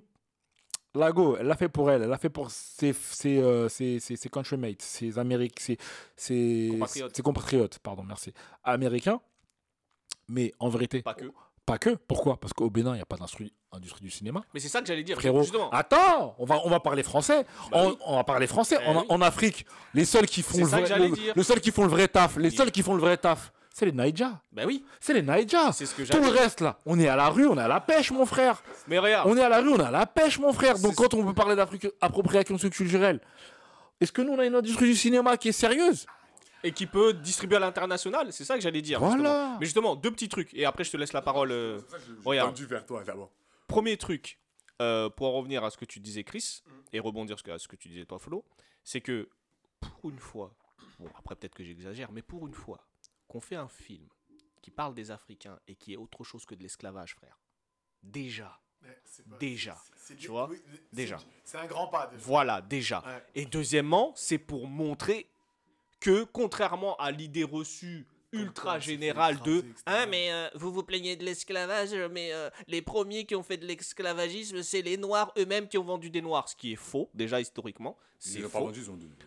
Speaker 2: Lago, elle l'a fait pour elle, elle l'a fait pour ses, ses, euh, ses, ses, ses countrymates, ses Amériques, ses, ses, compatriotes. ses compatriotes, pardon, merci, américains. Mais en vérité,
Speaker 3: pas que.
Speaker 2: Pas que. Pourquoi? Parce qu'au Bénin, il n'y a pas d'industrie du cinéma.
Speaker 3: Mais c'est ça que j'allais dire.
Speaker 2: Frérot, attends, on va, on va parler français. Bah on, va parler français. Eh en, Afrique, les seuls qui font le vrai, le, qui font le vrai taf, les seuls qui font le vrai taf, c'est les Naïdja.
Speaker 3: Ben oui.
Speaker 2: C'est les Naïdja.
Speaker 3: C'est ce que
Speaker 2: Tout le reste là, on est à la rue, on est à la pêche, mon frère.
Speaker 3: Mais regarde.
Speaker 2: On est à la rue, on est à la pêche, mon frère. Donc quand on veut parler d'appropriation culturelle, est-ce que nous on a une industrie du cinéma qui est sérieuse?
Speaker 3: Et qui peut distribuer à l'international. C'est ça que j'allais dire.
Speaker 2: Voilà.
Speaker 3: Mais justement, deux petits trucs. Et après, je te laisse la parole. Euh... Regarde.
Speaker 5: vers toi d'abord.
Speaker 3: Premier truc, euh, pour en revenir à ce que tu disais, Chris, mm. et rebondir sur ce que tu disais, toi, Flo, c'est que pour une fois, bon, après peut-être que j'exagère, mais pour une fois, qu'on fait un film qui parle des Africains et qui est autre chose que de l'esclavage, frère. Déjà. déjà. tu vois Déjà.
Speaker 4: C'est un grand pas.
Speaker 3: Voilà, déjà. Et deuxièmement, c'est pour montrer que, contrairement à l'idée reçue ultra générale de hein mais euh, vous vous plaignez de l'esclavage mais euh, les premiers qui ont fait de l'esclavagisme c'est les noirs eux-mêmes qui ont vendu des noirs ce qui est faux déjà historiquement. C'est faux.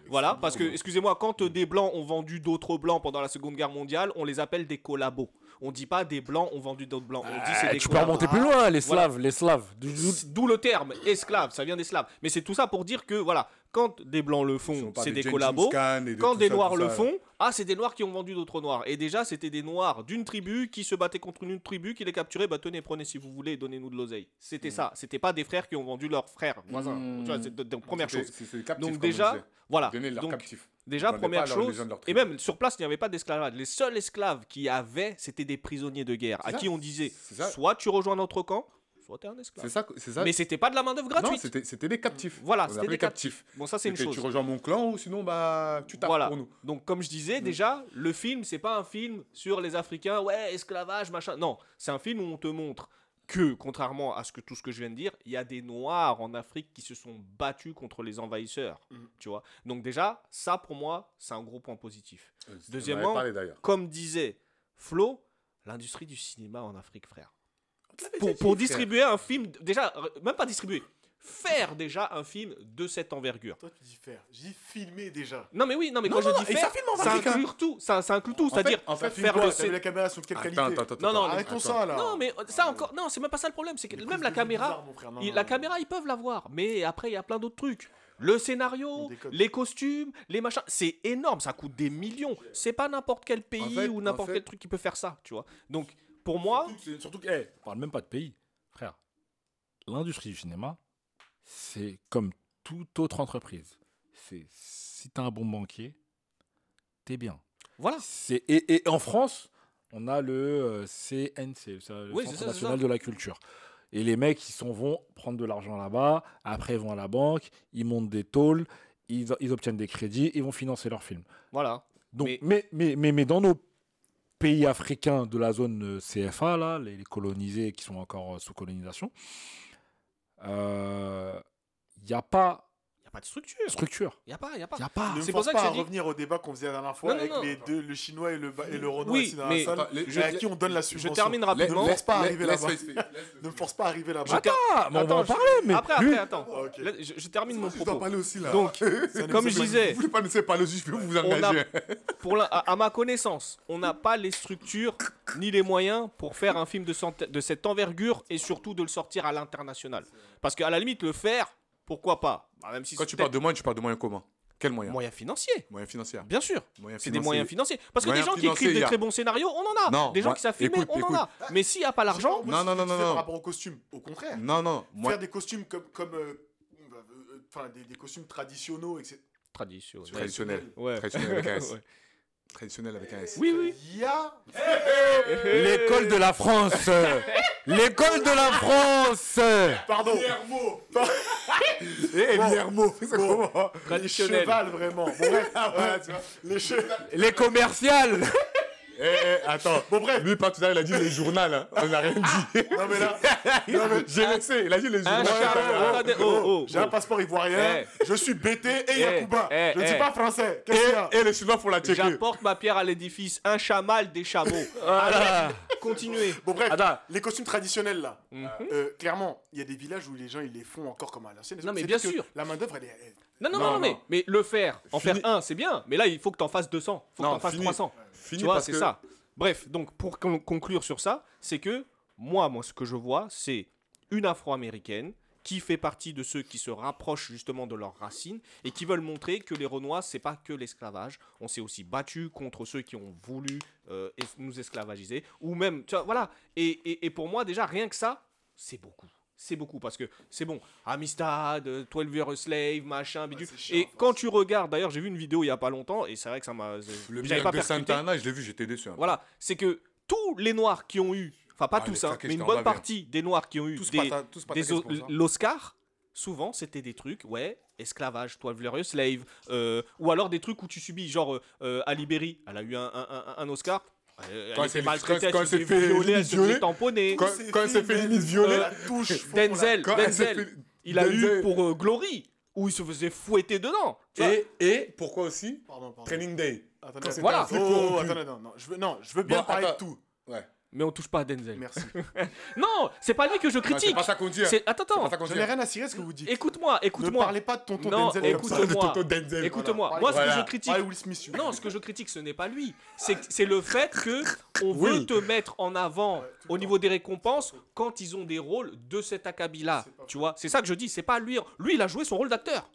Speaker 3: voilà parce que excusez-moi quand euh, des blancs ont vendu d'autres blancs pendant la Seconde Guerre mondiale on les appelle des collabos on dit pas des blancs ont vendu d'autres blancs. On dit c'est
Speaker 2: des Tu peux remonter plus loin, les Slaves, les Slaves.
Speaker 3: D'où le terme esclave, ça vient des Slaves. Mais c'est tout ça pour dire que voilà, quand des blancs le font, c'est des, collabos. quand des noirs le font, ah c'est des noirs qui ont vendu d'autres noirs. Et déjà c'était des noirs d'une tribu qui se battaient contre une autre tribu qui les capturait. Bah tenez, prenez si vous voulez, donnez-nous de l'oseille. C'était mm. ça. C'était pas des frères qui ont vendu leurs frères voisins. Mm. Tu vois, c'est première chose. Donc déjà, voilà. Donc, Déjà, première chose, et même sur place, il n'y avait pas d'esclavage. Les seuls esclaves qui avaient, c'était des prisonniers de guerre, à qui on disait soit tu rejoins notre camp, soit tu es un esclave.
Speaker 5: C'est ça, ça.
Speaker 3: Mais c'était pas de la main-d'œuvre gratuite.
Speaker 5: Non, c'était des captifs.
Speaker 3: Voilà, c'était des captifs.
Speaker 5: Bon, ça, c'est une chose. Tu rejoins mon clan ou sinon, bah, tu tapes
Speaker 3: voilà.
Speaker 5: pour nous.
Speaker 3: Donc, comme je disais, mm. déjà, le film, c'est pas un film sur les Africains, ouais, esclavage, machin. Non, c'est un film où on te montre que, contrairement à ce que tout ce que je viens de dire, il y a des Noirs en Afrique qui se sont battus contre les envahisseurs. Mhm. Tu vois Donc déjà, ça pour moi, c'est un gros point positif. Euh, Deuxièmement, comme disait Flo, l'industrie du cinéma en Afrique, frère. pour, pour distribuer un film, déjà, euh, même pas distribuer, faire déjà un film de cette envergure.
Speaker 4: Toi, tu dis faire. J'ai filmer déjà.
Speaker 3: Non, mais oui, non, mais quand je dis
Speaker 5: ça
Speaker 3: faire,
Speaker 5: filme en
Speaker 3: ça
Speaker 5: hein.
Speaker 3: inclut tout. Ça, ça inclut tout. C'est-à-dire
Speaker 5: en fait,
Speaker 3: faire
Speaker 4: Quoi,
Speaker 3: le
Speaker 4: t'as vu
Speaker 3: scén-
Speaker 4: la caméra sur quelle qualité
Speaker 5: Attends, attends, attends.
Speaker 3: Non, non,
Speaker 4: Arrêtons
Speaker 5: attends.
Speaker 4: ça là.
Speaker 3: Non, mais ça encore, non, c'est même pas ça le problème. C'est que
Speaker 4: Les
Speaker 3: même la caméra.
Speaker 4: Non,
Speaker 3: la
Speaker 4: non.
Speaker 3: caméra, ils peuvent l'avoir. Mais après, il y a plein d'autres trucs. Le scénario, les costumes, les machins, c'est énorme. Ça coûte des millions. C'est pas n'importe quel pays
Speaker 5: En fait-
Speaker 3: ou n'importe
Speaker 5: en fait-
Speaker 3: quel truc qui peut faire ça, tu vois. Donc, pour moi,
Speaker 1: Surtout que c'est- Surtout que, eh, on parle même pas de pays, frère. L'industrie du cinéma, c'est comme toute autre entreprise. C'est si t'as un bon banquier, t'es bien.
Speaker 3: voilà.
Speaker 1: C'est et, et en France, on a le euh, CNC, c'est le
Speaker 3: Oui,
Speaker 1: Centre
Speaker 3: ça,
Speaker 1: national de la culture. Et les mecs, ils sont, vont prendre de l'argent là-bas, après ils vont à la banque, ils montent des tôles, ils, ils obtiennent des crédits, ils vont financer leurs films.
Speaker 3: Voilà.
Speaker 1: Donc,
Speaker 3: Mais-
Speaker 1: mais, mais, mais, mais dans nos pays africains de la zone euh, CFA, là, les, les colonisés qui sont encore euh, sous colonisation, il n'y a pas
Speaker 3: pas de structure.
Speaker 1: structure.
Speaker 3: Il n'y a pas, il n'y a pas.
Speaker 1: Il n'y a pas.
Speaker 4: Ne
Speaker 3: C'est pour
Speaker 4: force
Speaker 3: ça que
Speaker 4: pas à
Speaker 3: dit-
Speaker 4: revenir au débat qu'on faisait la dernière fois
Speaker 3: Non, non,
Speaker 4: avec
Speaker 3: non.
Speaker 4: les deux, le chinois et le, ba- et le renois
Speaker 3: Oui,
Speaker 4: dans
Speaker 3: mais-
Speaker 4: la salle,
Speaker 5: Attends, les-
Speaker 4: et
Speaker 5: je-
Speaker 4: à qui on donne la
Speaker 3: Je
Speaker 4: subvention.
Speaker 3: termine rapidement.
Speaker 4: Ne me force pas à arriver là-bas. Ne me force pas à arriver là-bas.
Speaker 3: Je
Speaker 1: mais on va
Speaker 3: Attends,
Speaker 1: en
Speaker 3: je-
Speaker 1: parler, mais
Speaker 3: Après,
Speaker 1: lui-
Speaker 3: après, attends. Je, je termine mon
Speaker 5: Je dois
Speaker 3: propos.
Speaker 5: parler aussi là.
Speaker 3: Donc, comme je disais,
Speaker 5: Vous voulez pas me laisser parler juste, je vais vous engager.
Speaker 3: à, ma connaissance, on n'a pas les structures ni les moyens pour faire un film de cette envergure et surtout de le sortir à l'international. Parce qu'à la limite, le faire, pourquoi pas Bah, Même si
Speaker 5: Quand tu parles de moyens, tu parles de moyens comment Quels moyens
Speaker 3: moyens financiers,
Speaker 5: Moyens financiers.
Speaker 3: bien sûr.
Speaker 5: Moyens
Speaker 3: C'est des moyens financiers. Parce que
Speaker 5: Moyens
Speaker 3: des gens qui écrivent des très bons scénarios, on en a.
Speaker 5: Non,
Speaker 3: des gens
Speaker 5: moi-
Speaker 3: qui savent filmer,
Speaker 5: écoute,
Speaker 3: on en a. Mais s'il n'y a pas l'argent,
Speaker 5: Non, non, non, non.
Speaker 4: Par rapport aux costumes, au contraire.
Speaker 5: Non, non. Moi,
Speaker 4: Faire des costumes comme, comme euh, enfin, des, des costumes traditionnels, etc.
Speaker 3: tradition.
Speaker 5: traditionnel.
Speaker 3: Ouais.
Speaker 5: Traditionnel avec un S.
Speaker 3: Ouais.
Speaker 5: Traditionnel avec un S.
Speaker 3: Oui, oui.
Speaker 4: Il y a
Speaker 1: L'école de la France L'école de la France
Speaker 4: Pardon.
Speaker 5: Eh. Guillermo, comment
Speaker 4: Les
Speaker 3: Traditionnel.
Speaker 4: chevals, vraiment. Bon, bref. Ouais, tu vois, les che-
Speaker 1: Les commerciales
Speaker 5: Eh, eh, attends.
Speaker 4: Bon, bref.
Speaker 5: Lui, pas tout à l'heure, il a dit les journaux, hein. On n'a rien dit.
Speaker 4: Non, mais là, non, mais-
Speaker 5: J'ai laissé, il a dit les
Speaker 3: Un
Speaker 5: journaux.
Speaker 3: oh, oh,
Speaker 4: j'ai
Speaker 3: oh.
Speaker 4: un passeport ivoirien, je suis BT et
Speaker 3: Eh,
Speaker 4: Yakuba.
Speaker 3: eh,
Speaker 4: je ne suis
Speaker 3: eh.
Speaker 4: pas français. Qu'est-ce qu'il y a
Speaker 5: Et, et les Chinois font la checker.
Speaker 3: J'apporte ma pierre à l'édifice. Un chamal, des chameaux. Allez, continuez.
Speaker 4: Bon, bref,
Speaker 1: Attends.
Speaker 4: les costumes traditionnels, là,
Speaker 3: Mhm.
Speaker 4: euh, clairement, il y a des villages où les gens, ils les font encore comme à l'ancienne.
Speaker 3: Non, mais bien
Speaker 4: que
Speaker 3: sûr.
Speaker 4: La main-d'œuvre, elle est.
Speaker 3: Non, non,
Speaker 5: Non,
Speaker 3: non, mais, mais le faire, en
Speaker 5: Fini.
Speaker 3: faire un, c'est bien. Mais là, il faut que tu en fasses 200. faut que
Speaker 5: Non,
Speaker 3: tu en fasses
Speaker 5: fini.
Speaker 3: 300.
Speaker 5: Fini
Speaker 3: tu vois,
Speaker 5: parce
Speaker 3: c'est
Speaker 5: que-
Speaker 3: ça. Bref, donc pour con- conclure sur ça, c'est que moi, moi, ce que je vois, c'est une afro-américaine qui fait partie de ceux qui se rapprochent justement de leurs racines et qui veulent montrer que les Renois, c'est pas que l'esclavage. On s'est aussi battu contre ceux qui ont voulu euh, es- nous esclavagiser. Ou même, tu vois, voilà. Et, et- et pour moi, déjà, rien que ça, c'est beaucoup. C'est beaucoup parce que c'est bon. Amistad, euh, 12 Year a Slave, machin, bidule.
Speaker 4: chiant,
Speaker 3: et quand tu regardes, d'ailleurs, j'ai vu une vidéo il y a pas longtemps et c'est vrai que ça m'a.
Speaker 5: Le
Speaker 3: j'avais
Speaker 5: miracle
Speaker 3: pas
Speaker 5: de. Santana, je l'ai vu, j'étais déçu. hein.
Speaker 3: Voilà, c'est que tous les noirs qui ont eu, enfin pas
Speaker 5: Ah,
Speaker 3: tous, hein, mais une bonne partie des noirs qui ont eu
Speaker 5: Tous
Speaker 3: des, des l'Oscar, souvent c'était des trucs, ouais, esclavage, 12 Year a Slave, euh, ou alors des trucs où tu subis, genre euh, Ali Berry, elle a eu un, un- un- un Oscar. Elle,
Speaker 5: Quand c'est- quand- c'est
Speaker 3: fait elle
Speaker 5: limite
Speaker 3: se fait
Speaker 5: violer,
Speaker 3: tamponner.
Speaker 5: Quand- quand elle s'est fait limite violer,
Speaker 4: la touche. faut qu'on la-
Speaker 3: Euh, Denzel, Denzel, il a eu pour euh, Glory, où il se faisait fouetter dedans.
Speaker 5: Et, et pourquoi aussi
Speaker 4: Pardon, pardon.
Speaker 5: Training Day.
Speaker 3: Voilà.
Speaker 4: Oh,
Speaker 5: corrompu.
Speaker 4: attendez, non, non, je veux, non, je veux bien
Speaker 5: Bon,
Speaker 4: parler de tout.
Speaker 5: Ouais.
Speaker 3: Mais on touche pas à Denzel.
Speaker 4: Merci.
Speaker 3: Non, c'est pas lui que je
Speaker 5: C'est
Speaker 3: critique.
Speaker 5: pas ça qu'on dit.
Speaker 3: C'est- Attends,
Speaker 5: C'est
Speaker 3: attends.
Speaker 5: pas ça qu'on
Speaker 4: J'en
Speaker 5: dit.
Speaker 4: ai rien à cirer ce que vous dites.
Speaker 3: Écoute-moi,
Speaker 4: Ne
Speaker 3: écoute-moi.
Speaker 4: parlez pas de tonton
Speaker 3: Non,
Speaker 4: Denzel.
Speaker 5: De.
Speaker 3: Écoute-moi,
Speaker 4: Voilà.
Speaker 3: moi ce que
Speaker 5: Voilà.
Speaker 3: je critique,
Speaker 4: Will Smith.
Speaker 3: non, ce que je critique, ce n'est pas lui. C'est c'est le fait que on veut te mettre en avant
Speaker 4: Ouais,
Speaker 3: au niveau des récompenses quand ils ont des rôles de cet acabit-là. Tu vois, c'est ça que je dis. C'est pas lui. Lui, il a joué son rôle d'acteur.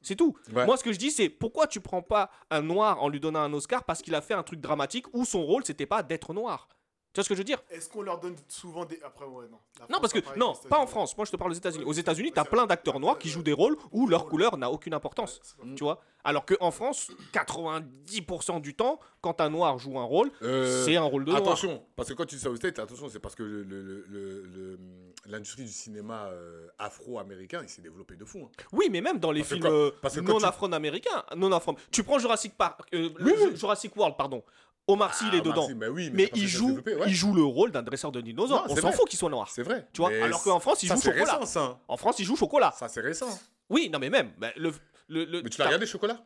Speaker 3: C'est tout.
Speaker 5: Ouais.
Speaker 3: Moi, ce que je dis, c'est pourquoi tu prends pas un noir en lui donnant un Oscar parce qu'il a fait un truc dramatique où son rôle c'était pas d'être noir. Tu vois ce que je veux dire
Speaker 4: Est-ce qu'on leur donne souvent des. Après, ouais, non.
Speaker 3: Non, parce que non, pas en. France. Moi, je te parle aux États-Unis. Aux États-Unis, t'as plein d'acteurs noirs qui jouent des rôles où leur couleur n'a aucune importance.
Speaker 4: Ouais,
Speaker 3: Tu vois Alors qu'en France, 90% du temps, quand un noir joue un rôle,
Speaker 5: Euh,
Speaker 3: c'est un rôle de noir.
Speaker 5: Attention, parce que quand tu dis ça aux States, attention, c'est parce que le- le- le- le- le- l'industrie du cinéma euh, afro-américain, il s'est développé de fou. hein.
Speaker 3: Oui, mais même dans les films
Speaker 5: quand-
Speaker 3: euh, non
Speaker 5: tu-
Speaker 3: afro-américains, non afro. Tu prends Jurassic Park, euh, Jurassic World, pardon. Omar Sy, il est
Speaker 5: Ah,
Speaker 3: dedans.
Speaker 5: merci, mais oui,
Speaker 3: mais
Speaker 5: parce
Speaker 3: il joue,
Speaker 5: développé, ouais.
Speaker 3: il joue le rôle d'un dresseur de dinosaures.
Speaker 5: Non,
Speaker 3: On s'en fout qu'il soit noir.
Speaker 5: C'est vrai.
Speaker 3: Tu vois,
Speaker 5: Mais
Speaker 3: alors qu'en France, il joue
Speaker 5: c'est
Speaker 3: chocolat.
Speaker 5: récent, ça. hein.
Speaker 3: En France, il joue chocolat.
Speaker 5: Ça, c'est récent.
Speaker 3: Oui, non, mais même. bah, le, le, le-
Speaker 5: Mais tu l'as regardé, Chocolat?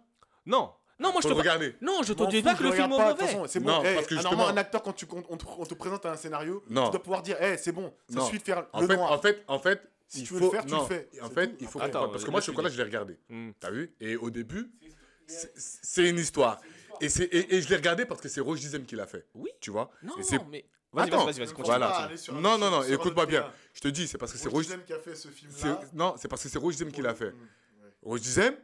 Speaker 3: Non, Non, moi je te
Speaker 5: regarder.
Speaker 3: Non, je te dis pas que le film est mauvais.
Speaker 4: C'est
Speaker 5: Non,
Speaker 4: bon. eh,
Speaker 5: parce que justement-
Speaker 4: normalement, un acteur, quand tu, on, on te, on te présente un scénario,
Speaker 5: Non.
Speaker 4: tu dois pouvoir dire, eh, c'est bon, ça
Speaker 5: Non.
Speaker 4: suffit de faire
Speaker 5: En
Speaker 4: le
Speaker 5: fait,
Speaker 4: noir.
Speaker 5: en fait, en fait,
Speaker 4: Si
Speaker 5: il
Speaker 4: tu veux
Speaker 5: faut,
Speaker 4: le faire, tu le
Speaker 5: non.
Speaker 4: fais.
Speaker 5: En fait,
Speaker 4: tout.
Speaker 5: il faut
Speaker 3: Attends.
Speaker 5: Parce que moi, Chocolat, je l'ai regardé.
Speaker 3: Hmm.
Speaker 5: T'as vu? Et au début, c'est une histoire. Et, c'est- et, et je l'ai regardé parce que c'est Roche Dizem qui l'a fait.
Speaker 3: Oui.
Speaker 5: Tu vois?
Speaker 3: Non,
Speaker 5: Et c'est-
Speaker 3: mais. Vas-y,
Speaker 5: Attends.
Speaker 3: vas-y, vas-y, vas-y, continue.
Speaker 5: Voilà.
Speaker 4: sur
Speaker 5: Non, non, non,
Speaker 4: sur
Speaker 5: écoute-moi bien.
Speaker 4: terrain.
Speaker 5: Je te dis, c'est parce que c'est
Speaker 4: Roche Dizem qui a fait ce
Speaker 5: c'est-
Speaker 4: film-là.
Speaker 5: Non, c'est parce que c'est Roche Dizem qui l'a fait.
Speaker 4: Mm, ouais.
Speaker 5: Roche Dizem,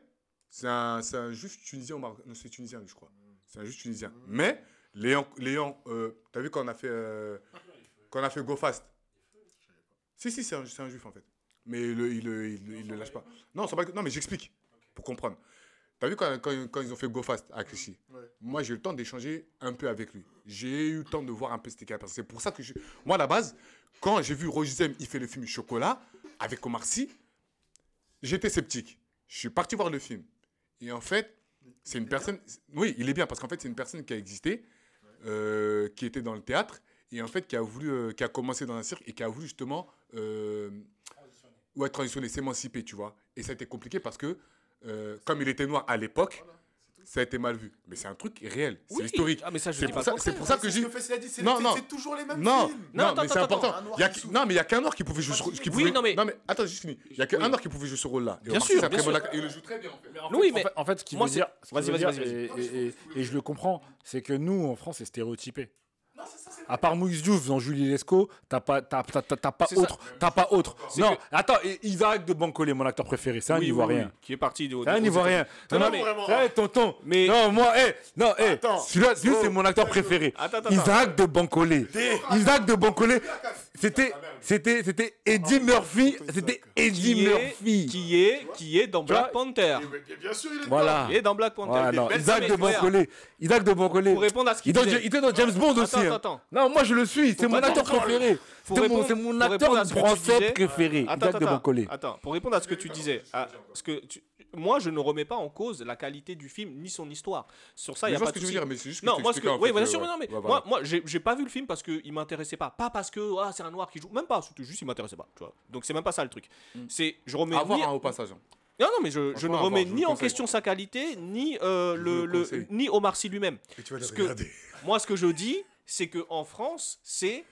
Speaker 5: c'est un, c'est un juif tunisien au Maroc. Non, c'est tunisien, je crois. C'est un juif tunisien. Mais, Léon, Léon euh, t'as vu quand on a fait, euh, quand on a fait Go Fast? Si, si, c'est un, c'est un juif en fait. Mais il le, il, le- il le- il le lâche pas. Non, non mais j'explique pour comprendre. T'as vu quand, quand, quand ils ont fait Go Fast à Clichy
Speaker 4: Ouais.
Speaker 5: Moi, j'ai eu le temps d'échanger un peu avec lui. J'ai eu le temps de voir un peu ce qu'il Parce C'est pour ça que je... moi, à la base, quand j'ai vu Roger Zem, il fait le film Chocolat avec Omar Sy, j'étais sceptique. Je suis parti voir le film. Et en fait, c'est une personne. Oui, il est bien parce qu'en fait, c'est une personne qui a existé, euh, qui était dans le théâtre et en fait qui a voulu, euh, qui a commencé dans un cirque et qui a voulu justement, euh, ouais, transitionner, s'émanciper, tu vois. Et ça a été compliqué parce que euh, comme il était noir à l'époque, ça a été mal vu. Mais c'est un truc réel, c'est
Speaker 3: Oui.
Speaker 5: historique.
Speaker 3: Ah, mais ça, je
Speaker 5: C'est pour
Speaker 3: pas
Speaker 5: ça, c'est pour ça que
Speaker 4: C'est
Speaker 5: j'ai.
Speaker 4: c'est
Speaker 5: Non,
Speaker 4: c'est-
Speaker 5: non.
Speaker 4: c'est toujours les mêmes
Speaker 5: Non,
Speaker 4: films.
Speaker 5: non,
Speaker 3: attends,
Speaker 5: mais c'est
Speaker 3: attends,
Speaker 5: important. y a
Speaker 4: qui
Speaker 5: non, mais il y a qu'un noir qui pouvait jouer ce qui
Speaker 3: Oui,
Speaker 5: pouvait-
Speaker 3: non, mais-
Speaker 5: attends, juste fini. Il y a qu'un noir qui pouvait jouer ce rôle-là. Et
Speaker 3: Bien sûr,
Speaker 5: c'est. Il le joue très bien
Speaker 3: Oui, mais-
Speaker 1: en fait, ce qu'il veut
Speaker 3: c'est-
Speaker 1: dire,
Speaker 3: vas-y, vas-y, vas-y,
Speaker 1: et, je le comprends, c'est que nous, en France, c'est stéréotypé. À part Moïse Diouf dans Julie Lescaut, t'as pas, t'as, t'as- t'as- t'as pas autre, t'as pas autre. Non, attends, Isaac de Bancolé, mon acteur préféré, c'est un Ivoirien.
Speaker 3: Qui est parti de.
Speaker 1: C'est un Ivoirien.
Speaker 3: Non,
Speaker 1: Non,
Speaker 3: non,
Speaker 1: mais, tonton.
Speaker 3: Mais-
Speaker 1: Non, moi, eh, non, eh, celui-là, celui c'est mon acteur préféré. Isaac de Bancolé. Isaac de Bancolé. C'était, c'était, c'était Eddie Murphy. C'était Eddie Murphy.
Speaker 3: qui est, qui est dans Black Panther.
Speaker 4: Bien- sûr, il est
Speaker 1: Voilà.
Speaker 3: Est dans Black Panther.
Speaker 1: Isaac de Bancolé. Isaac de Bancolé.
Speaker 3: Pour répondre à ce qu'il
Speaker 1: Il, était dans James Bond aussi.
Speaker 3: Attends,
Speaker 1: hein.
Speaker 3: attends, attends.
Speaker 1: Non, moi je le suis. C'est mon acteur préféré. C'est mon, mon acteur français préféré.
Speaker 3: Attends, attends,
Speaker 1: Bancolé.
Speaker 3: attends, pour répondre à ce que tu disais, à- parce que tu- moi je ne remets pas en cause la qualité du film ni son histoire. Sur ça, il y
Speaker 5: je
Speaker 3: a
Speaker 5: vois
Speaker 3: pas
Speaker 5: ce que
Speaker 3: de
Speaker 5: tu veux
Speaker 3: souci.
Speaker 5: dire, mais c'est juste que
Speaker 3: Non, moi ce que, oui,
Speaker 5: euh,
Speaker 3: sûr,
Speaker 5: ouais.
Speaker 3: mais non, mais
Speaker 5: Ouais, voilà.
Speaker 3: moi, moi, j'ai pas vu le film parce que il m'intéressait pas, pas parce que ah, c'est un noir qui joue, même pas, c'était juste il m'intéressait pas, tu vois. Donc c'est même pas ça le truc. C'est je remets
Speaker 5: À voir au passage.
Speaker 3: non non mais je, je ne remets
Speaker 5: voir,
Speaker 3: ni en
Speaker 5: conseille.
Speaker 3: question sa qualité ni euh, le,
Speaker 5: le
Speaker 3: le- ni Omar Sy lui-même.
Speaker 5: Et tu vas le
Speaker 3: Parce que-
Speaker 5: regarder.
Speaker 3: Moi ce que je dis, c'est que en France, c'est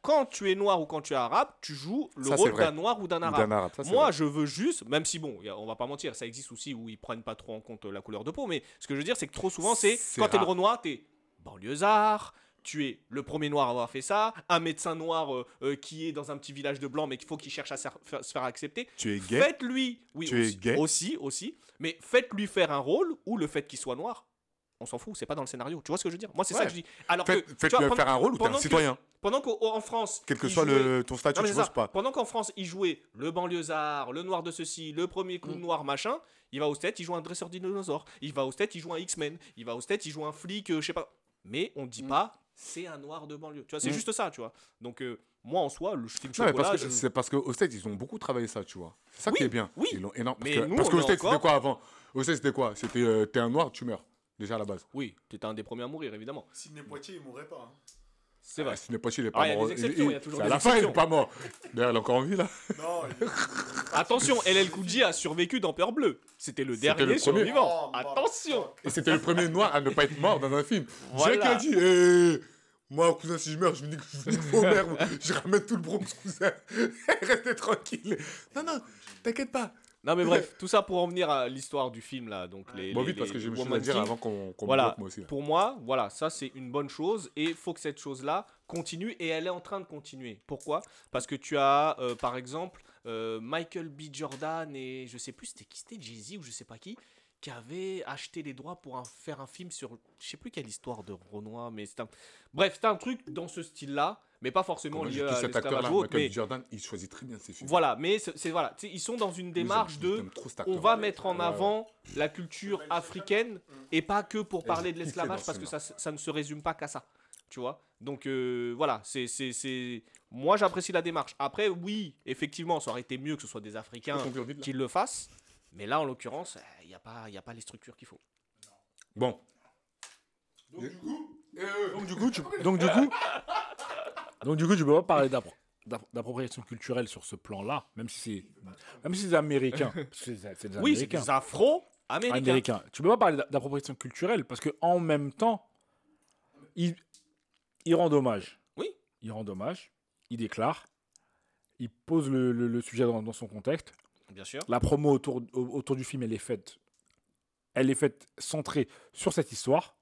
Speaker 3: quand tu es noir ou quand tu es arabe, tu joues le
Speaker 5: Ça,
Speaker 3: rôle d'un noir ou d'un arabe.
Speaker 5: ça,
Speaker 3: Moi,
Speaker 5: vrai.
Speaker 3: je veux juste, même si bon, on va pas mentir, ça existe aussi où ils prennent pas trop en compte la couleur de peau, mais ce que je veux dire, c'est que trop souvent, c'est quand t'es. Renoir, t'es banlieusard, tu es le premier noir à avoir fait ça, un médecin noir euh, euh, qui est dans un petit village de blanc, mais qu'il faut qu'il cherche à se faire- accepter.
Speaker 5: Tu es gay?
Speaker 3: Faites-lui, oui,
Speaker 5: Tu es
Speaker 3: aussi,
Speaker 5: gay?
Speaker 3: aussi, aussi, mais faites-lui faire un rôle où le fait qu'il soit noir, on s'en fout, c'est pas dans le scénario. Tu vois ce que je veux dire? Moi, c'est ça que je dis. Alors
Speaker 5: Faites-
Speaker 3: que, tu
Speaker 5: Faites-lui
Speaker 3: vois,
Speaker 5: faire un rôle ou t'es
Speaker 3: pendant
Speaker 5: un
Speaker 3: que-
Speaker 5: citoyen?
Speaker 3: pendant qu'en France,
Speaker 5: Quel que soit
Speaker 3: jouait-
Speaker 5: le, ton statut,
Speaker 3: non, ça.
Speaker 5: poses pas.
Speaker 3: Pendant qu'en France, il jouait le banlieusard, le noir de ceci, le premier clown noir, machin, il va au stade, il joue un dresseur de dinosaures. Il va au stade, il joue un X-Men. Il va au stade, il joue un flic, euh, je sais pas. Mais on dit pas, c'est un noir de banlieue. Tu vois, c'est
Speaker 5: Mm.
Speaker 3: juste ça, tu vois. Donc, euh, moi, en soi, le film
Speaker 5: Non, mais
Speaker 3: chocolat,
Speaker 5: parce que
Speaker 3: je-
Speaker 5: c'est parce qu'au States, ils ont beaucoup travaillé ça, tu vois. C'est ça
Speaker 3: Oui,
Speaker 5: qui est bien.
Speaker 3: oui.
Speaker 5: Ils l'ont énorme. Parce
Speaker 3: Mais
Speaker 5: que,
Speaker 3: nous,
Speaker 5: parce States,
Speaker 3: encore-
Speaker 5: c'était quoi avant? Au States, c'était quoi? C'était euh, t'es un noir, tu meurs. Déjà à la base.
Speaker 3: Oui, t'étais un des premiers à mourir, évidemment.
Speaker 4: Sidney Poitier, il mourrait pas. hein.
Speaker 3: C'est vrai.
Speaker 5: Ah, n'est pas il est
Speaker 3: Ah,
Speaker 5: pas
Speaker 3: il y a
Speaker 5: mort.
Speaker 3: des exceptions, il y a toujours
Speaker 5: c'est à
Speaker 3: des
Speaker 5: la fin, il est
Speaker 3: exceptions.
Speaker 5: pas mort. D'ailleurs, il est encore en vie, là.
Speaker 4: Non, il est-
Speaker 3: Attention, LL Cool J a survécu dans Peur Bleue. C'était le
Speaker 5: C'était
Speaker 3: dernier
Speaker 5: le premier.
Speaker 3: survivant.
Speaker 4: Oh, bah,
Speaker 3: Attention
Speaker 5: Et c'était le premier noir à ne pas être mort dans un film.
Speaker 3: Voilà.
Speaker 5: J'ai qui a dit Eh, Moi, cousin, si je meurs, je me dis que je me dis que vos mères, je ramène tout le Bronx, cousin. Restez tranquille. Non, non, t'inquiète pas.
Speaker 3: Non mais bref, tout ça pour en venir à l'histoire du film là, donc les.
Speaker 5: Bon,
Speaker 3: les-
Speaker 5: vite, parce
Speaker 3: les
Speaker 5: que j'ai chose à dire avant qu'on
Speaker 3: Voilà,
Speaker 5: bloque, moi aussi. là.
Speaker 3: pour moi, voilà, ça c'est une bonne chose et il faut que cette chose-là continue et elle est en train de continuer. Pourquoi? Parce que tu as euh, par exemple euh, Michael B. Jordan et je sais plus c'était qui c'était Jay-Z ou je sais pas qui qui avait acheté les droits pour un- faire un film sur je sais plus quelle histoire de Renoir mais c'est un bref, c'est un truc dans ce style-là, mais pas forcément lié à
Speaker 5: cet
Speaker 3: l'esclavage
Speaker 5: acteur-là,
Speaker 3: mais
Speaker 5: Jordan, il choisit très bien ses films.
Speaker 3: voilà, mais c'est voilà, ils sont dans une démarche de
Speaker 5: j'aime trop cet
Speaker 3: on va mettre en
Speaker 5: Ouais,
Speaker 3: avant la culture africaine et pas que pour parler de
Speaker 5: il
Speaker 3: l'esclavage parce
Speaker 5: ce
Speaker 3: que ça, ça ne se résume pas qu'à ça. Tu vois Donc euh, voilà, c'est, c'est, c'est... Moi j'apprécie la démarche. Après, oui, effectivement, ça aurait été mieux que ce soit des Africains qui le fassent. Mais là, en l'occurrence, il n'y a, pas- y a pas les structures qu'il faut.
Speaker 5: Bon.
Speaker 1: Donc du coup, tu, donc du coup, donc du coup, tu peux pas parler d'appro- d'app- d'appropriation culturelle sur ce plan-là, même si c'est, même si c'est américain, parce que c'est des
Speaker 3: Oui, c'est
Speaker 1: américains.
Speaker 3: des afro américain.
Speaker 2: Tu peux pas parler d'appropriation culturelle parce que en même temps, il, il rend hommage.
Speaker 3: Oui.
Speaker 2: Il rend hommage. Il déclare. Il pose le, le- le sujet dans, dans son contexte.
Speaker 3: Bien sûr.
Speaker 2: La promo autour, au- autour du film, elle est faite. Elle est faite centrée sur cette histoire.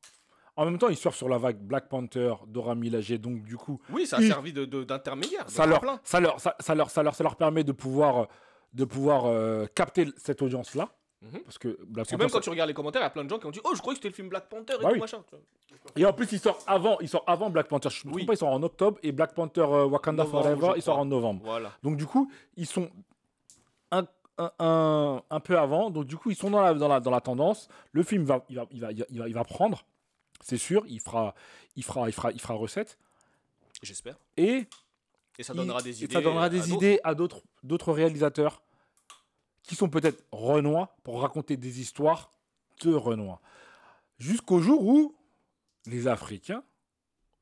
Speaker 2: En même temps, il surfe sur la vague Black Panther, Dora Milaje. Donc, du coup,
Speaker 3: Oui, ça a servi de- d'intermédiaire. de
Speaker 2: ça leur, ça, leur, ça, ça leur, ça, leur, ça leur permet de pouvoir, de pouvoir euh, capter cette audience-là.
Speaker 3: Mhm.
Speaker 2: Parce que Black
Speaker 3: Parce que
Speaker 2: Panther,
Speaker 3: même quand tu regardes les commentaires, il y a plein de gens qui ont dit Oh, je croyais que c'était le film Black Panther et
Speaker 2: Bah
Speaker 3: tout
Speaker 2: oui.
Speaker 3: machin.
Speaker 2: Et en plus, il sort avant, il sort avant Black Panther. Je ne me
Speaker 3: Oui.
Speaker 2: pas, il sort en octobre et Black Panther euh, Wakanda
Speaker 3: Novembre,
Speaker 2: Forever, il sort en novembre.
Speaker 3: Voilà.
Speaker 2: Donc du coup, ils sont un, un, un, un peu avant. Donc du coup, ils sont dans la, dans la, dans la tendance. Le film va, il va, il va, il va, il va, il va prendre, c'est sûr. Il fera, il fera, il fera, il fera recette.
Speaker 3: J'espère.
Speaker 2: Et
Speaker 3: Et ça donnera des idées.
Speaker 2: ça donnera
Speaker 3: à
Speaker 2: des
Speaker 3: d'autres.
Speaker 2: idées à d'autres, d'autres réalisateurs qui sont peut-être Renois pour raconter des histoires de Renoir. Jusqu'au jour où les Africains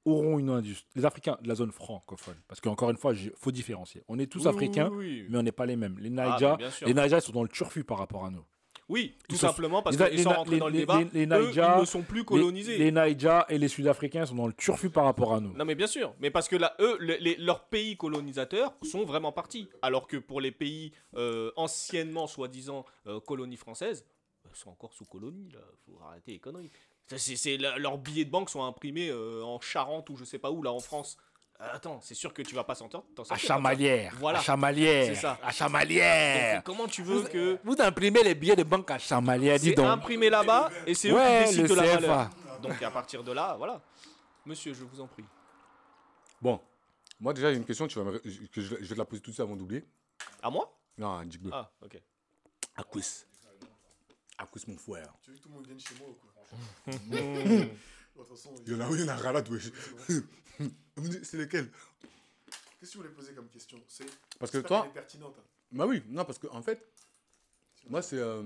Speaker 2: auront une industrie. Les Africains de la zone francophone. Parce qu'encore une fois, il faut différencier. On est tous
Speaker 3: Oui,
Speaker 2: africains,
Speaker 3: oui, oui.
Speaker 2: mais on n'est pas les mêmes. Les
Speaker 3: Ah,
Speaker 2: Naija,
Speaker 3: sûr.
Speaker 2: les Naija sont dans le turfu par rapport à nous.
Speaker 3: Oui, tout simplement parce qu'ils
Speaker 2: les-
Speaker 3: sont rentrés dans le débat.
Speaker 2: les- Naija,
Speaker 3: ne sont plus colonisés.
Speaker 2: Les, Naija et les Sud-Africains sont dans le turfu par rapport à nous.
Speaker 3: Non mais bien sûr, mais parce que là, eux, leurs pays colonisateurs sont vraiment partis, alors que pour les pays euh, anciennement soi-disant euh, colonies françaises, ils sont encore sous colonie là. Faut arrêter les conneries. C'est- leurs billets de banque sont imprimés euh, en Charente ou je sais pas où là en France. Euh, attends, c'est sûr que tu vas pas s'en t'en
Speaker 2: À
Speaker 3: sortir.
Speaker 2: Chamalières.
Speaker 3: Voilà.
Speaker 2: À Chamalières.
Speaker 3: C'est ça.
Speaker 2: À Chamalières.
Speaker 3: Donc, comment tu veux que
Speaker 2: Vous imprimez les billets de banque à Chamalières, dis
Speaker 3: c'est
Speaker 2: donc.
Speaker 3: imprimé là-bas et c'est eux
Speaker 2: Ouais,
Speaker 3: qui
Speaker 2: le
Speaker 3: décident de la
Speaker 2: CFA.
Speaker 3: valeur. Donc à partir de là, voilà. Monsieur, je vous en prie.
Speaker 5: Bon, moi déjà, a une question tu vas me- que je, vais te la poser tout de suite avant d'oublier.
Speaker 3: À moi?
Speaker 5: Non, un Jigbe.
Speaker 3: Ah, ok.
Speaker 5: Aquis. Aquis, mon frère.
Speaker 4: Tu veux que tout le monde vienne chez moi ou quoi? De toute façon,
Speaker 5: Il y en a, il y en a ralade, wesh. Vous me dites, C'est lesquels
Speaker 4: Qu'est-ce que tu voulais poser comme question? C'est
Speaker 5: Parce que toi,
Speaker 4: qu'elle est pertinente. hein.
Speaker 5: Bah oui, non, parce que en fait, moi, c'est. euh,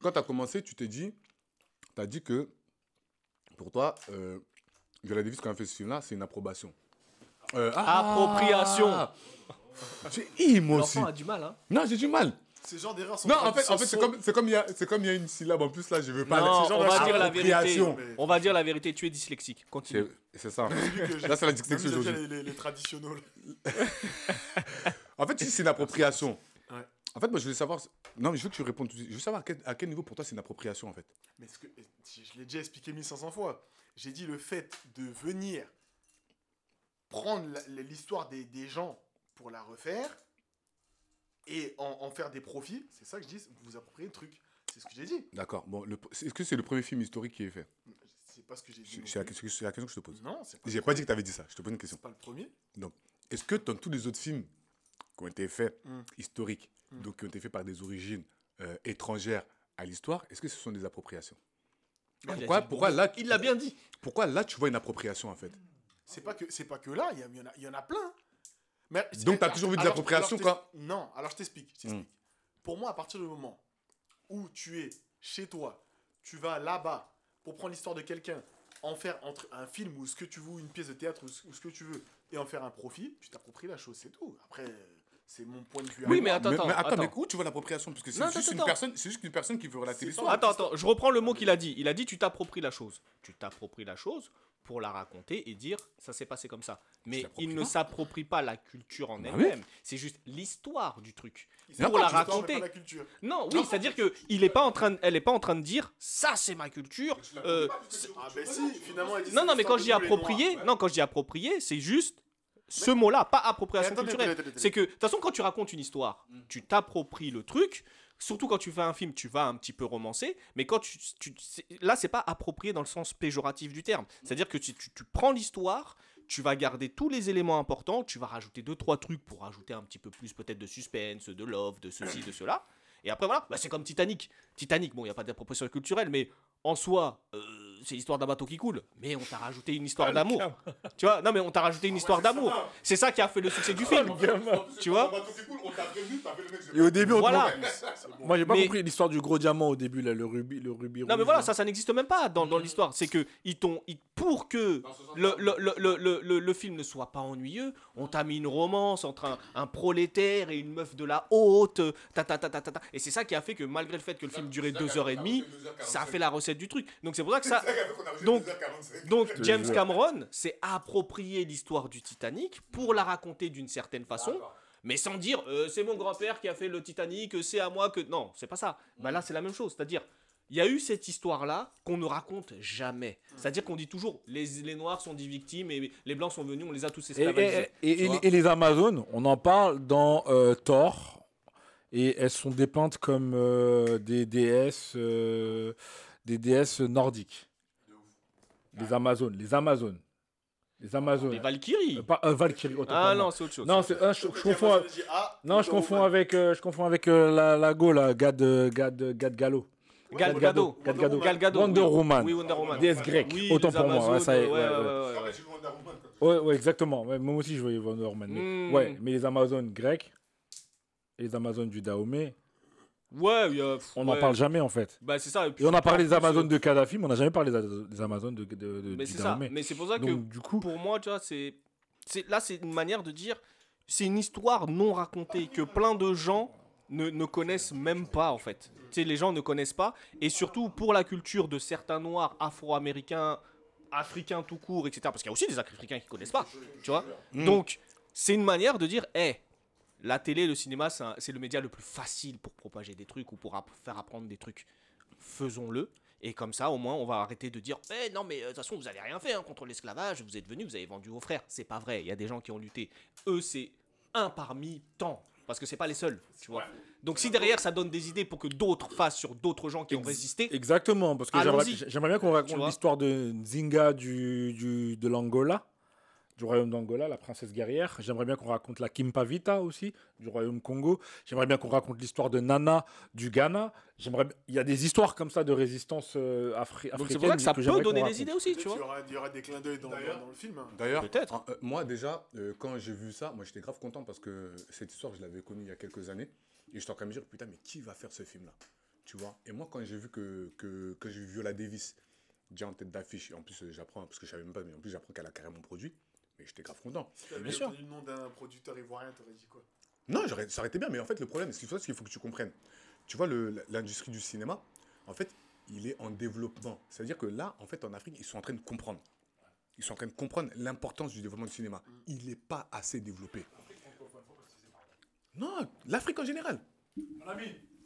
Speaker 5: quand tu as commencé, tu t'es dit. Tu as dit que pour toi, euh, Viola Davis, quand elle fait ce film-là, c'est une approbation. Euh, ah,
Speaker 3: Appropriation.
Speaker 5: J'ai hi, moi aussi.
Speaker 3: L'enfant a du mal, hein.
Speaker 5: Non, j'ai du mal.
Speaker 4: Ces genres d'erreurs sont
Speaker 5: Non, en fait, en fait c'est comme c'est comme il y a c'est comme il y a une syllabe en plus là, je veux pas.
Speaker 3: Non,
Speaker 5: genre
Speaker 3: on va
Speaker 5: la-
Speaker 3: dire la vérité.
Speaker 4: Mais-
Speaker 3: On va dire la vérité, tu es dyslexique. Continue.
Speaker 5: C'est ça. Là, c'est la dyslexie aujourd'hui.
Speaker 4: les, les, les traditionnels.
Speaker 5: En fait, c'est une appropriation.
Speaker 4: Ouais.
Speaker 5: En fait, moi, je voulais savoir. Non, mais je veux que tu répondes tout de suite. Je veux savoir à quel, à quel niveau pour toi c'est une appropriation en fait.
Speaker 4: Mais ce que, je l'ai déjà expliqué 1500 fois. J'ai dit le fait de venir prendre l'histoire des, des gens pour la refaire et en, en faire des profits, c'est ça que je dis, vous vous appropriez le truc. C'est ce que j'ai dit.
Speaker 5: D'accord. Bon, le- est-ce que c'est le premier film historique qui est fait?
Speaker 4: C'est pas ce que j'ai dit.
Speaker 5: C'est
Speaker 4: non
Speaker 5: c'est la,
Speaker 4: plus.
Speaker 5: question- c'est la question que je te pose.
Speaker 4: Non, c'est pas,
Speaker 5: J'ai pas dit que tu avais dit ça. Je te pose une question.
Speaker 4: c'est pas le premier.
Speaker 5: Est-ce que dans tous les autres films qui ont été faits,
Speaker 4: Mm.
Speaker 5: historiques,
Speaker 4: Mm.
Speaker 5: donc qui ont été faits par des origines euh, étrangères à l'histoire, est-ce que ce sont des appropriations?
Speaker 3: Il a
Speaker 5: pourquoi,
Speaker 3: dit le
Speaker 5: pourquoi, là.
Speaker 3: Il l'a bien dit.
Speaker 5: pourquoi là tu vois une appropriation en fait?
Speaker 4: C'est pas que c'est pas que là, il y, a- il y en a- il y en a plein. Mais,
Speaker 5: Donc, t'as toujours vu des
Speaker 4: alors,
Speaker 5: appropriations
Speaker 4: alors, t'ex- Non, alors je t'explique. je t'explique.
Speaker 5: Mm.
Speaker 4: Pour moi, à partir du moment où tu es chez toi, tu vas là-bas pour prendre l'histoire de quelqu'un, en faire entre un film ou ce que tu veux, une pièce de théâtre ou ce, ou ce que tu veux, et en faire un profit, tu t'appropries la chose, c'est tout. Après, c'est mon point de vue.
Speaker 3: Oui, mais attends,
Speaker 5: mais,
Speaker 3: attends,
Speaker 5: mais attends,
Speaker 3: attends.
Speaker 5: mais où tu vois l'appropriation? Parce que c'est juste, une personne- c'est juste une personne qui veut relater l'histoire.
Speaker 3: Attends, attends, je reprends le mot qu'il a dit. Il a dit tu t'appropries la chose. Tu t'appropries la chose pour la raconter et dire ça s'est passé comme ça. Mais il ne s'approprie pas la culture en
Speaker 5: Bah
Speaker 3: elle-même. C'est juste l'histoire du truc. Pour la raconter.
Speaker 4: la.
Speaker 3: Non, oui, c'est-à-dire que il est pas en train, de- elle est pas en train de dire ça c'est ma culture. euh, c'est-
Speaker 4: Ah ben si, finalement, elle dit
Speaker 3: non, non, mais quand je dis
Speaker 4: Noirs.
Speaker 3: approprié, non, quand je dis approprié, c'est juste ce mot-là, pas appropriation
Speaker 4: attendez,
Speaker 3: culturelle. C'est que de toute façon, quand tu racontes une histoire, tu t'appropries le truc. Surtout quand tu fais un film, tu vas un petit peu romancer, mais quand tu, tu là, c'est pas approprié dans le sens péjoratif du terme. C'est-à-dire que tu, tu- tu prends l'histoire, tu vas garder tous les éléments importants, tu vas rajouter deux trois trucs pour rajouter un petit peu plus peut-être de suspense, de love, de ceci, de cela. Et après voilà, bah, c'est comme Titanic. Titanic, bon, il y a pas d'appropriation culturelle, mais en soi, euh, c'est l'histoire d'un bateau qui coule, mais on t'a rajouté une histoire d'amour. tu vois Non, mais on t'a rajouté une histoire d'amour. C'est ça qui a fait le succès du film. tu vois
Speaker 2: Et au début, on voilà. Moi, j'ai pas compris l'histoire du gros diamant au début, là, le rubis, le rubis.
Speaker 3: Non, mais voilà, ça, ça n'existe même pas dans, dans l'histoire. C'est que ils t'ont, pour que le, le, le, le, le, film ne soit pas ennuyeux, on t'a mis une romance entre un, un, prolétaire et une meuf de la haute. Ta, ta, ta, ta, ta, Et c'est ça qui a fait que malgré le fait que le film durait deux heures et demie, ça a fait la recette du truc. Donc c'est pour ça que ça. Donc, donc James Cameron s'est approprié l'histoire du Titanic pour la raconter d'une certaine façon mais sans dire euh, c'est mon grand-père qui a fait le Titanic, c'est à moi que. Non, c'est pas ça. Bah là, c'est la même chose. C'est-à-dire, il y a eu cette histoire-là qu'on ne raconte jamais. C'est-à-dire qu'on dit toujours les, les Noirs sont des victimes et les Blancs sont venus, on les a tous esclavagisés.
Speaker 2: Et, et, les Amazones, on en parle dans euh, Thor, et elles sont dépeintes comme euh, des déesses, des déesses nordiques. Les Amazones, les Amazones. Les Amazones. Les
Speaker 3: Valkyries.
Speaker 2: Euh, pas euh, Valkyrie.
Speaker 3: Ah non, c'est autre chose.
Speaker 2: Non, c'est, ah, je, je, confonds. Avec, ah, non, je confonds avec, euh, je confonds avec euh, la, la go là, Gad, Gad, Gad Gallo.
Speaker 3: Gad Gado.
Speaker 2: Gad Gado.
Speaker 3: Gad Gado.
Speaker 2: Wonder Woman.
Speaker 3: Oui, Wonder Woman.
Speaker 2: Déesse grecque. Oui, Autant pour
Speaker 3: Amazones,
Speaker 2: moi. Ouais, ça.
Speaker 3: Ouais,
Speaker 2: Ouais,
Speaker 3: ouais,
Speaker 2: ouais, ouais, ouais, exactement. Ouais, moi aussi, je voyais Wonder Woman. Mais,
Speaker 3: Hmm.
Speaker 2: Ouais, mais les Amazones grecques les Amazones du Dahomey,
Speaker 3: Ouais, il y a-
Speaker 2: on n'en
Speaker 3: ouais.
Speaker 2: parle jamais en fait.
Speaker 3: Bah, c'est ça.
Speaker 2: Et on a parlé des Amazones de Kadhafi, mais on n'a jamais parlé des Amazones de, de, de-
Speaker 3: Mais c'est ça. Mais c'est pour ça que
Speaker 2: Donc, du coup,
Speaker 3: pour moi, tu vois, c'est, là, c'est une manière de dire, c'est une histoire non racontée que plein de gens ne, ne connaissent même pas en fait. Tu sais, les gens ne connaissent pas, et surtout pour la culture de certains noirs afro-américains, africains tout court, etc. Parce qu'il y a aussi des africains qui connaissent pas, tu vois. Donc, c'est une manière de dire, hé. La télé, le cinéma, c'est le média le plus facile pour propager des trucs ou pour app- faire apprendre des trucs. Faisons-le. Et comme ça, au moins, on va arrêter de dire Eh non, mais euh, de toute façon, vous avez rien fait hein, contre l'esclavage, vous êtes venus, vous avez vendu vos frères. C'est pas vrai, il y a des gens qui ont lutté. Eux, c'est un parmi tant, parce que c'est pas les seuls, tu vois. Donc si derrière, ça donne des idées pour que d'autres fassent sur d'autres gens qui ont résisté,
Speaker 2: Exactement, parce que j'aimerais bien qu'on raconte l'histoire de Nzinga du, du, de l'Angola, du royaume d'Angola, la princesse guerrière. J'aimerais bien qu'on raconte la Kimpavita aussi, du royaume Congo. J'aimerais bien qu'on raconte l'histoire de Nana du Ghana. J'aimerais Il y a des histoires comme ça de résistance euh, afri-
Speaker 3: donc
Speaker 2: africaine.
Speaker 3: c'est pour ça que ça peut donner des idées aussi, tu
Speaker 4: y
Speaker 3: vois.
Speaker 4: aura- Il y aura des clins d'œil dans, le film. hein.
Speaker 5: D'ailleurs,
Speaker 3: Peut-être.
Speaker 5: en- euh, moi déjà, euh, quand j'ai vu ça, moi j'étais grave content parce que cette histoire, je l'avais connue il y a quelques années. Et j'étais en train de me dire, putain, mais qui va faire ce film-là Tu vois? Et moi, quand j'ai vu que, que, que j'ai vu Viola Davis déjà en tête d'affiche, et en plus euh, j'apprends, parce que je savais même pas, mais en plus j'apprends qu'elle a carrément produit, mais j'étais grave content.
Speaker 4: Si
Speaker 3: bien sûr.
Speaker 4: le nom d'un producteur ivoirien, t'aurais dit quoi?
Speaker 5: Non, ça aurait été bien, mais en fait, le problème, c'est ce qu'il faut que tu comprennes. Tu vois, l'industrie du cinéma, en fait, il est en développement. C'est-à-dire que là, en fait, en Afrique, ils sont en train de comprendre. Ils sont en train de comprendre l'importance du développement du cinéma. Il n'est pas assez développé. Non, l'Afrique en général.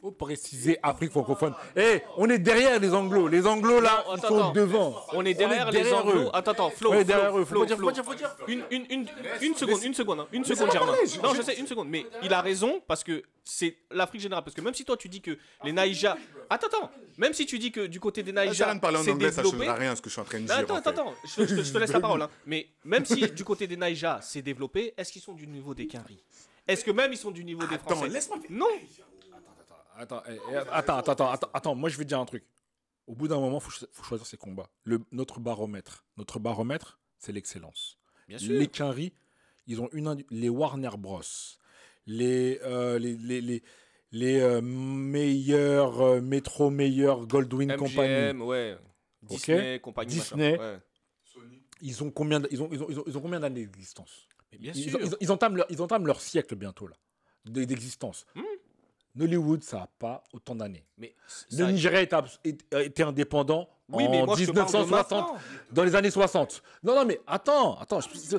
Speaker 2: Faut préciser Afrique francophone. Eh, on est derrière les Anglos. Les Anglos là,
Speaker 3: Non,
Speaker 2: ils sont
Speaker 3: attends.
Speaker 2: devant.
Speaker 3: On est derrière, les
Speaker 2: derrière
Speaker 3: anglos.
Speaker 2: eux.
Speaker 3: Attends, attends, Flo.
Speaker 2: On est derrière eux. Faut dire-
Speaker 3: Flo.
Speaker 2: faut dire- faut dire.
Speaker 3: Une, une, une, une seconde, une seconde, hein, une seconde, Germain. Non,
Speaker 5: je-
Speaker 3: sais, une seconde. Mais il a raison parce que c'est l'Afrique générale. Parce que même si toi tu dis que les Naïjas. Attends, attends. Même si tu dis que du côté des
Speaker 5: de parler en ça ne
Speaker 3: développé.
Speaker 5: changera rien à ce que je suis en train de
Speaker 3: Non,
Speaker 5: dire.
Speaker 3: attends,
Speaker 5: en
Speaker 3: attends,
Speaker 5: fait.
Speaker 3: attends. Je, je te- je te laisse la parole. hein. Mais même si du côté des Naïjas, c'est développé, est-ce qu'ils sont du niveau des Quinri? Est-ce que même ils sont du niveau des
Speaker 5: Attends,
Speaker 3: Français?
Speaker 5: laisse-moi.
Speaker 3: Non.
Speaker 2: Attends, eh, eh, attends, attends, attends, attends, attends, moi je vais te dire un truc. Au bout d'un moment, il faut, cho- faut choisir ses combats. Le, notre baromètre, notre baromètre, c'est l'excellence.
Speaker 3: Bien sûr.
Speaker 2: Les Quinry, ils ont une les Warner Bros, les euh, les les les, les, euh, meilleurs euh, Metro meilleurs Goldwyn Company.
Speaker 3: MGM, ouais. Disney, compagnie.
Speaker 2: Disney.
Speaker 3: Ouais.
Speaker 2: Ils ont combien d- ils ont, ils ont, ils ont, ils ont combien d'années d'existence?
Speaker 3: Bien
Speaker 2: ils,
Speaker 3: sûr.
Speaker 2: ils- ils entament leur, ils entament leur siècle bientôt là d'existence.
Speaker 3: Hmm.
Speaker 2: Nollywood, ça n'a pas autant d'années.
Speaker 3: Mais
Speaker 2: Le Nigeria été indépendant
Speaker 3: Oui,
Speaker 2: en
Speaker 3: mais moi, je te parle de
Speaker 2: 1960,
Speaker 3: maintenant.
Speaker 2: dans les années 60. Non, non, mais attends, attends. je- C'est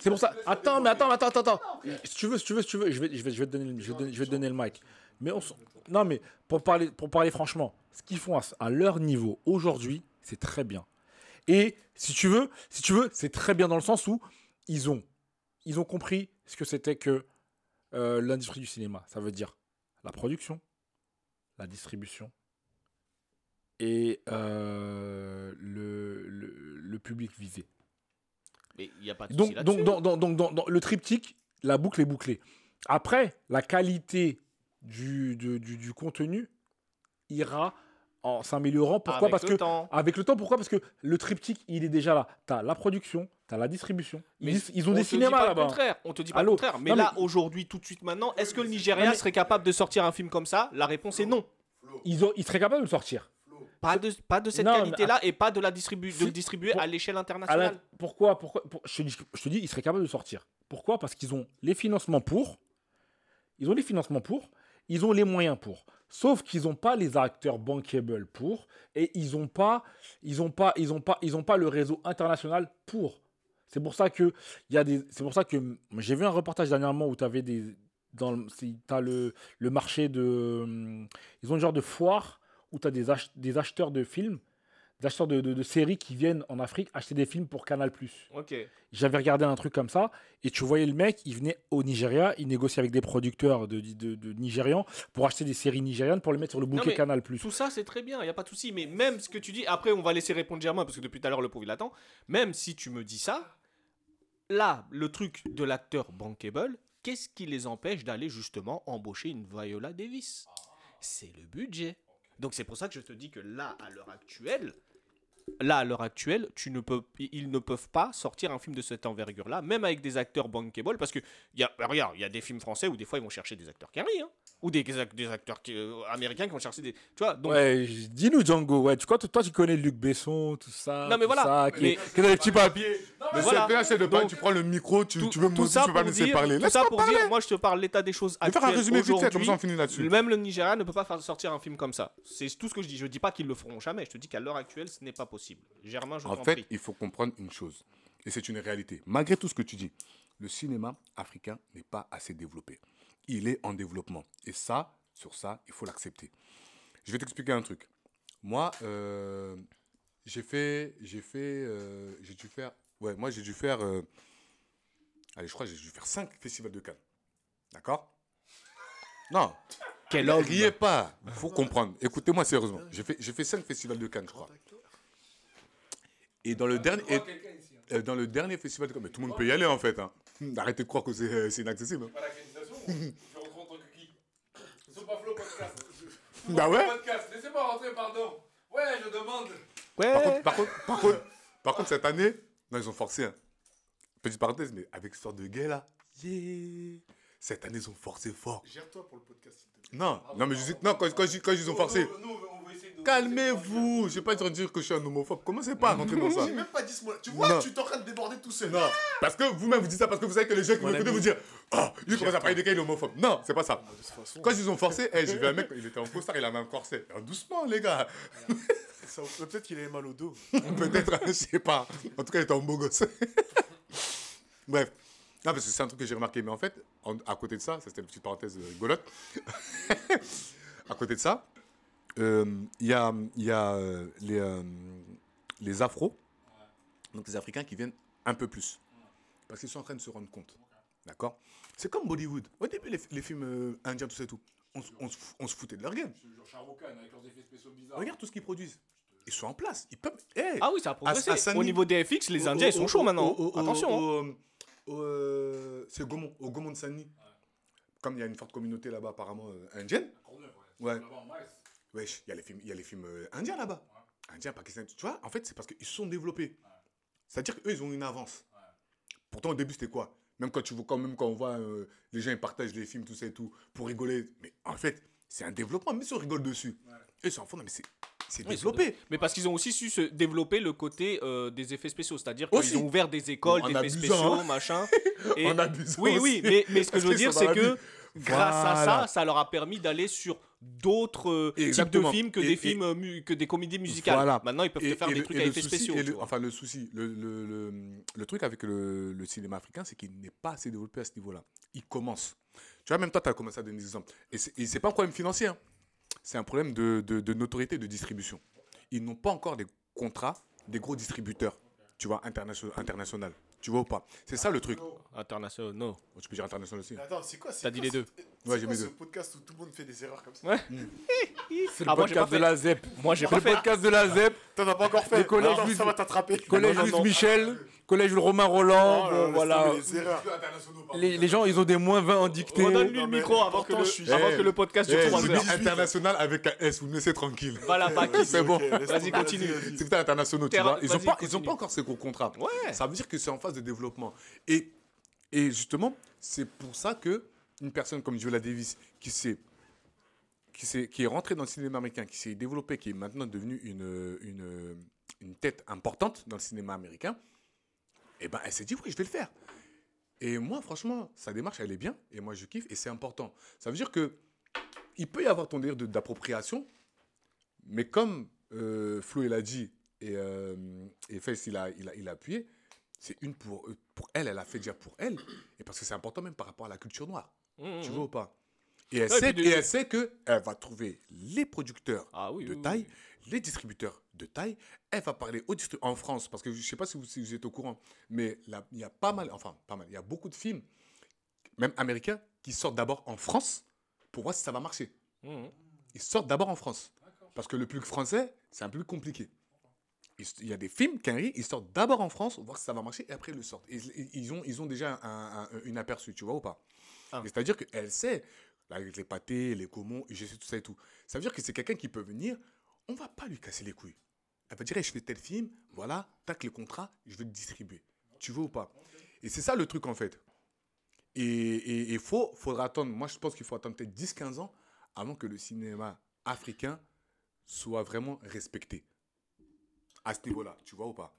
Speaker 2: c'est pour ça. Attends, mais attends, attends, attends, attends. Si tu veux, si tu veux, si tu veux, je vais, je vais, je vais te donner, le- je vais te donner, je vais te donner le mic. Mais on, non, mais pour parler, pour parler franchement, ce qu'ils font à, à leur niveau aujourd'hui, c'est très bien. Et si tu veux, si tu veux, c'est très bien dans le sens où ils ont, ils ont compris ce que c'était que euh, l'industrie du cinéma. Ça veut dire la production, la distribution et euh, le, le, le public visé.
Speaker 3: Mais il n'y a pas de
Speaker 2: Donc, donc, dans, dans- donc, dans- dans le triptyque, la boucle est bouclée. Après, la qualité du, de- du, du contenu ira en s'améliorant. Pourquoi Parce que avec le temps, pourquoi Parce que le triptyque, il est déjà là. Tu as la production, tu as la distribution. ils, ils ont des cinémas là-bas.
Speaker 3: On te dit pas le contraire. Mais, là, aujourd'hui, tout de suite maintenant, est-ce que le Nigeria serait capable de sortir un film comme ça? La réponse est non.
Speaker 2: Ils, ont, ils seraient capables de le sortir.
Speaker 3: Pas de, pas de cette qualité-là et pas de, la distribu de le distribuer à l'échelle internationale.
Speaker 2: pourquoi, pourquoi je, te dis, je te dis, ils seraient capables de le sortir. Pourquoi? Parce qu'ils ont les financements pour. Ils ont les financements pour. Ils ont les moyens pour. Sauf qu'ils n'ont pas les acteurs bankable pour et ils n'ont pas, ils ont pas, ils ont pas, ils ont pas le réseau international pour. C'est pour ça que il des, c'est pour ça que j'ai vu un reportage dernièrement où tu avais des dans as le, le marché de ils ont un genre de foire où tu as des, des acheteurs de films d'acheteurs de, de, séries qui viennent en Afrique acheter des films pour Canal+.
Speaker 3: Ok.
Speaker 2: J'avais regardé un truc comme ça, et tu voyais le mec, il venait au Nigeria, il négociait avec des producteurs de, de, Nigérians pour acheter des séries nigérianes pour les mettre sur le bouquet Canal+.
Speaker 3: Tout ça, c'est très bien, il n'y a pas de souci. Mais même ce que tu dis, après, on va laisser répondre Germain, parce que depuis tout à l'heure, le pauvre, il attend. Même si tu me dis ça, là, le truc de l'acteur bankable, qu'est-ce qui les empêche d'aller justement embaucher une Viola Davis? C'est le budget. Donc c'est pour ça que je te dis que là, à l'heure actuelle, là, à l'heure actuelle, tu ne peux, ils ne peuvent pas sortir un film de cette envergure-là, même avec des acteurs bankable, parce que, y a, regarde, il y a des films français où des fois ils vont chercher des acteurs carrés, ou des, des acteurs euh, américains qui vont chercher des. Tu vois, donc.
Speaker 2: Ouais, dis-nous Django, ouais, tu crois, toi tu connais Luc Besson, tout ça.
Speaker 3: Non, mais voilà.
Speaker 2: Ça, qui, mais, qui a des petits papiers.
Speaker 5: mais voilà. c'est de donc, tu prends le micro, tu, tu veux,
Speaker 3: tout ça
Speaker 5: tu veux pas me laisser parler.
Speaker 3: Tout ça pour dire, moi je te parle l'état des choses actuelles. Faire un résumé vite fait, comme ça on finit là-dessus. Même le Nigeria ne peut pas faire sortir un film comme ça. C'est tout ce que je dis. Je dis pas qu'ils le feront jamais, je te dis qu'à l'heure actuelle, ce n'est pas possible. Germain, je
Speaker 5: En fait, il faut comprendre une chose, et c'est une réalité. Malgré tout ce que tu dis, le cinéma africain n'est pas assez développé. Il est en développement. Et ça, sur ça, il faut l'accepter. Je vais t'expliquer un truc. Moi, euh, j'ai fait, j'ai fait, euh, j'ai dû faire, ouais, moi j'ai dû faire, euh, allez, je crois que j'ai dû faire 5 festivals de Cannes. D'accord? Non.
Speaker 3: Quel homme
Speaker 5: Riez pas, il faut comprendre. Écoutez-moi sérieusement. J'ai fait, j'ai fait 5 festivals de Cannes, je crois. Et dans le dernier, hein? dans le dernier festival de Cannes, mais tout le monde peut y aller en fait. Hein. Arrêtez de croire que c'est inaccessible. Hein. Pas bah ouais.
Speaker 1: Laissez-moi rentrer, pardon. Ouais, je demande.
Speaker 5: Ouais. Par contre, par contre, par contre, par contre cette année, non, ils ont forcé. Hein. Petite parenthèse, mais avec ce sort de gay là, yeah. Cette année, ils ont forcé fort.
Speaker 4: Gère-toi pour le podcast.
Speaker 5: Non, non, mais je dis, non, quand, quand, quand, quand ils ont forcé. Nous, Calmez-vous, je vais pas dire que je suis un homophobe. Commencez pas à rentrer dans ça?
Speaker 4: J'ai même pas dit ce mot Tu vois, tu es en train de déborder tout seul.
Speaker 5: Non, parce que vous-même vous dites ça parce que vous savez que les gens qui vous écoutent vous dire Oh, il commence à parler de est homophobe. Non, c'est pas ça. Quand ils ont forcé, hey, j'ai vu un mec, il était en costard, il avait un corset. Doucement, les gars.
Speaker 4: Peut-être qu'il avait mal au dos.
Speaker 5: Peut-être, je sais pas. En tout cas, il était en beau gosse. Bref. Non, parce que c'est un truc que j'ai remarqué. Mais en fait, à côté de ça, ça c'était une petite parenthèse rigolote. à côté de ça, euh, il y a, y a euh, les, euh, les afros, donc les Africains qui viennent un peu plus. Parce qu'ils sont en train de se rendre compte. D'accord? C'est comme Bollywood. Au début, les, films indiens, tout ça et tout, on, on, se foutait de leur game. Regarde tout ce qu'ils produisent. Ils sont en place. Ils peuvent.
Speaker 3: ah oui, ça a progressé. Au niveau des FX, les Indiens, ils sont chauds maintenant. Attention.
Speaker 5: Hein. c'est Gaumont, au Gaumont de Sani. Comme il y a une forte communauté là-bas, apparemment, indienne. Ouais. Wesh, il y a les films, y a les films euh, indiens là-bas. Indiens, pakistanais, tu vois, en fait, c'est parce qu'ils sont développés. C'est-à-dire qu'eux, ils ont une avance. Pourtant, au début, c'était quoi? Même quand tu vois, quand même quand on voit euh, les gens ils partagent les films, tout ça et tout, pour rigoler. Mais en fait, c'est un développement, mais si on rigole dessus. Eux, ils s'en font, mais c'est. C'est développé.
Speaker 3: Mais parce qu'ils ont aussi su se développer le côté euh, des effets spéciaux. C'est-à-dire qu'ils ont ouvert des écoles d'effets spéciaux, hein. machin.
Speaker 5: Et... En abusant.
Speaker 3: Oui, oui, mais, mais ce que je veux dire, c'est que grâce à ça, ça leur a permis d'aller sur d'autres euh, types de films que des films euh, que des comédies musicales. Maintenant, ils peuvent te faire des trucs à effets spéciaux.
Speaker 5: enfin, le souci, le, le, le, truc avec le, cinéma africain, c'est qu'il n'est pas assez développé à ce niveau-là. Il commence. Tu vois, même toi, tu as commencé à donner des exemples. Et c'est pas un problème financier. Hein. C'est un problème de, de, de notoriété, de distribution. Ils n'ont pas encore des contrats des gros distributeurs, tu vois, international. international. Tu vois ou pas? C'est ça le truc.
Speaker 3: International, non.
Speaker 5: tu peux dire international aussi.
Speaker 4: Attends, c'est quoi
Speaker 3: T'as dit les deux.
Speaker 5: Ouais, j'ai mis
Speaker 4: ce
Speaker 5: deux.
Speaker 4: podcast où tout le monde fait des erreurs comme ça.
Speaker 3: Ouais.
Speaker 2: C'est le
Speaker 3: Ah, moi, j'ai
Speaker 2: podcast de la ZEP.
Speaker 3: Moi, j'ai
Speaker 2: C'est
Speaker 3: pas
Speaker 2: le
Speaker 3: fait.
Speaker 2: podcast de la ZEP.
Speaker 4: T'en as pas encore fait.
Speaker 2: Les collèges
Speaker 4: Attends,
Speaker 2: Louis-
Speaker 4: ça va t'attraper.
Speaker 2: Collège
Speaker 3: non,
Speaker 2: Louis
Speaker 3: non.
Speaker 2: Michel. Collège Romain Roland.
Speaker 4: Oh laisse
Speaker 2: voilà.
Speaker 4: tomber les erreurs.
Speaker 2: Les, les gens, ils ont des moins 20 en dictée.
Speaker 3: Redonne-lui le
Speaker 4: mais
Speaker 3: micro avant, que
Speaker 4: pourtant,
Speaker 3: le,
Speaker 4: je suis-
Speaker 3: avant
Speaker 5: Eh,
Speaker 3: que le podcast
Speaker 5: Eh,
Speaker 3: dure 3
Speaker 5: c'est
Speaker 3: heures.
Speaker 5: bien international avec un S, vous me laissez tranquille.
Speaker 3: Voilà, pas qui.
Speaker 5: C'est bon.
Speaker 4: Ok, laisse
Speaker 3: Vas-y,
Speaker 4: tomber,
Speaker 3: continue.
Speaker 5: C'est putain internationaux, tu
Speaker 3: Terra-
Speaker 5: vois. Ils ont
Speaker 3: vas-y,
Speaker 5: pas, ils ont
Speaker 3: continue.
Speaker 5: pas encore ces gros contrats.
Speaker 3: Ouais.
Speaker 5: Ça veut dire que c'est en phase de développement. Et, et justement, c'est pour ça que une personne comme Viola Davis, qui s'est qui, s'est- qui est rentrée dans le cinéma américain, qui s'est développée, qui est maintenant devenue une, une, une tête importante dans le cinéma américain, et ben elle s'est dit, oui, je vais le faire. Et moi, franchement, sa démarche, elle est bien, et moi, je kiffe, et c'est important. Ça veut dire que il peut y avoir ton délire d'appropriation, mais comme euh, Flo, a dit, et, euh, il, a, il a appuyé, c'est une pour, pour elle, elle a fait déjà pour elle, et parce que c'est important même par rapport à la culture noire.
Speaker 3: Mmh,
Speaker 5: Tu
Speaker 3: mmh.
Speaker 5: vois ou pas? Et elle, sait, et elle sait que elle va trouver les producteurs
Speaker 3: Ah oui,
Speaker 5: de
Speaker 3: oui,
Speaker 5: taille,
Speaker 3: oui.
Speaker 5: les distributeurs de taille. Elle va parler aux distributeurs en France, parce que je ne sais pas si vous, si vous êtes au courant, mais il y a pas mal, enfin pas mal, il y a beaucoup de films, même américains, qui sortent d'abord en France pour voir si ça va marcher.
Speaker 3: Mmh, mmh.
Speaker 5: Ils sortent d'abord en France. Parce que le public français, c'est un peu plus compliqué. Il y a des films, quand ils sortent d'abord en France, voir si ça va marcher, et après ils le sortent. Et Ils, ils ont, ils ont déjà un, un- une aperçu, tu vois ou pas?
Speaker 3: Ah.
Speaker 5: C'est-à-dire qu'elle sait, avec les pâtés, les comons, je sais tout ça et tout. Ça veut dire que c'est quelqu'un qui peut venir, on va pas lui casser les couilles. Elle va dire, Eh, je fais tel film, voilà, tac le contrat, je vais le distribuer. Tu veux ou pas? Et c'est ça le truc en fait. Et il faut, faudra attendre, moi je pense qu'il faut attendre peut-être 10-15 ans avant que le cinéma africain soit vraiment respecté. À ce niveau-là, tu vois ou pas?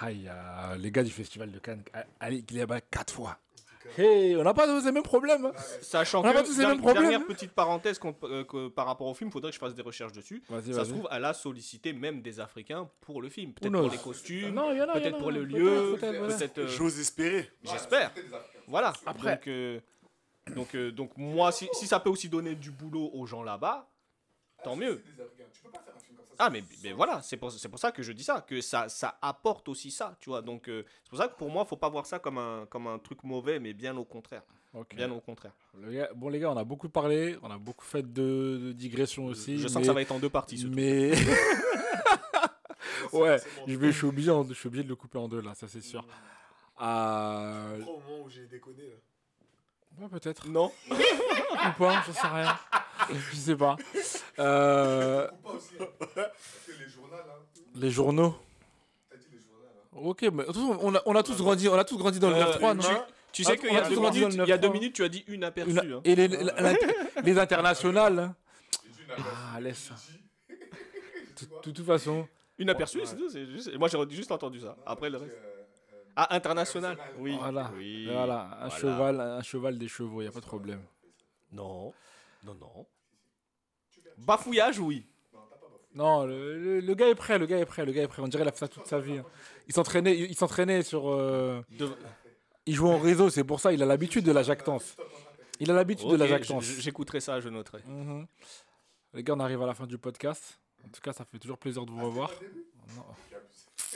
Speaker 2: Ah, il y a les gars du festival de Cannes. Allez, il est là-bas quatre fois. Hey, on n'a pas tous les mêmes problèmes. hein.
Speaker 3: Sachant
Speaker 2: On a
Speaker 3: que,
Speaker 2: pas tous les
Speaker 3: der-
Speaker 2: mêmes problèmes,
Speaker 3: dernière
Speaker 2: hein.
Speaker 3: petite parenthèse qu'on- euh, que par rapport au film, faudrait que je fasse des recherches dessus.
Speaker 2: Vas-y,
Speaker 3: Ça
Speaker 2: vas-y.
Speaker 3: se trouve, elle a sollicité même des Africains pour le film.
Speaker 2: Who
Speaker 3: Peut-être
Speaker 2: knows
Speaker 3: pour les costumes,
Speaker 2: Non, il y en a, il y en
Speaker 3: peut-être
Speaker 2: a,
Speaker 3: pour le lieu,
Speaker 2: peut-être, voilà.
Speaker 3: peut-être... euh,
Speaker 4: J'ose espérer.
Speaker 3: J'espère. Voilà.
Speaker 2: Après-
Speaker 3: Donc, euh, donc, euh, donc moi, si, si ça peut aussi donner du boulot aux gens là-bas, tant mieux. Ah, mais, mais voilà, c'est pour, c'est pour ça que je dis ça, que ça, ça apporte aussi ça, tu vois. Donc, euh, c'est pour ça que pour moi, faut pas voir ça comme un, comme un truc mauvais, mais bien au contraire. Bien au contraire.
Speaker 2: Le gars- bon, les gars, on a beaucoup parlé, on a beaucoup fait de, de digressions aussi.
Speaker 3: je sens
Speaker 2: mais-
Speaker 3: que ça va être en deux parties, ce truc.
Speaker 2: Mais. ouais, je, vais, je, suis obligé, je suis obligé de le couper en deux là, ça c'est sûr. Euh...
Speaker 4: Au moment où j'ai déconné. Là.
Speaker 2: Ouais, peut-être.
Speaker 3: Non
Speaker 2: Ou pas, j'en sais rien. Je sais pas. Euh,
Speaker 5: Les journaux,
Speaker 2: les
Speaker 5: les.
Speaker 2: Ok, mais on a, on a tous grandi, on a tous grandi dans le
Speaker 3: Euh,
Speaker 2: 9-3, non
Speaker 3: Tu
Speaker 2: Ah,
Speaker 3: sais qu'il y, a deux minutes-
Speaker 2: le
Speaker 3: il y a deux
Speaker 2: 9-3.
Speaker 3: minutes, tu as dit une aperçue.
Speaker 2: Une-
Speaker 3: hein.
Speaker 2: Et les, l'inter- les internationales. Ah, laisse ça. De toute façon.
Speaker 3: Une aperçue, c'est tout. c'est juste- Moi, j'ai juste entendu ça. Après, le reste. Ah, international Oui.
Speaker 2: Voilà.
Speaker 3: Oui.
Speaker 2: Voilà, un
Speaker 3: Voilà.
Speaker 2: cheval, un cheval des chevaux, il n'y a pas de problème.
Speaker 3: Non. Non, non. Bafouillage, oui.
Speaker 2: Non, le, le- le gars est prêt, le gars est prêt, le gars est prêt. On dirait qu'il a fait ça toute sa vie. hein. Il s'entraînait, il, il s'entraînait sur. euh,
Speaker 3: De-
Speaker 2: Il joue en réseau, c'est pour ça, il a l'habitude de la jactance. Il a l'habitude de la jactance.
Speaker 3: J'écouterai ça, je noterai.
Speaker 2: Mhm. Les gars, on arrive à la fin du podcast. En tout cas, ça fait toujours plaisir de vous revoir. Non.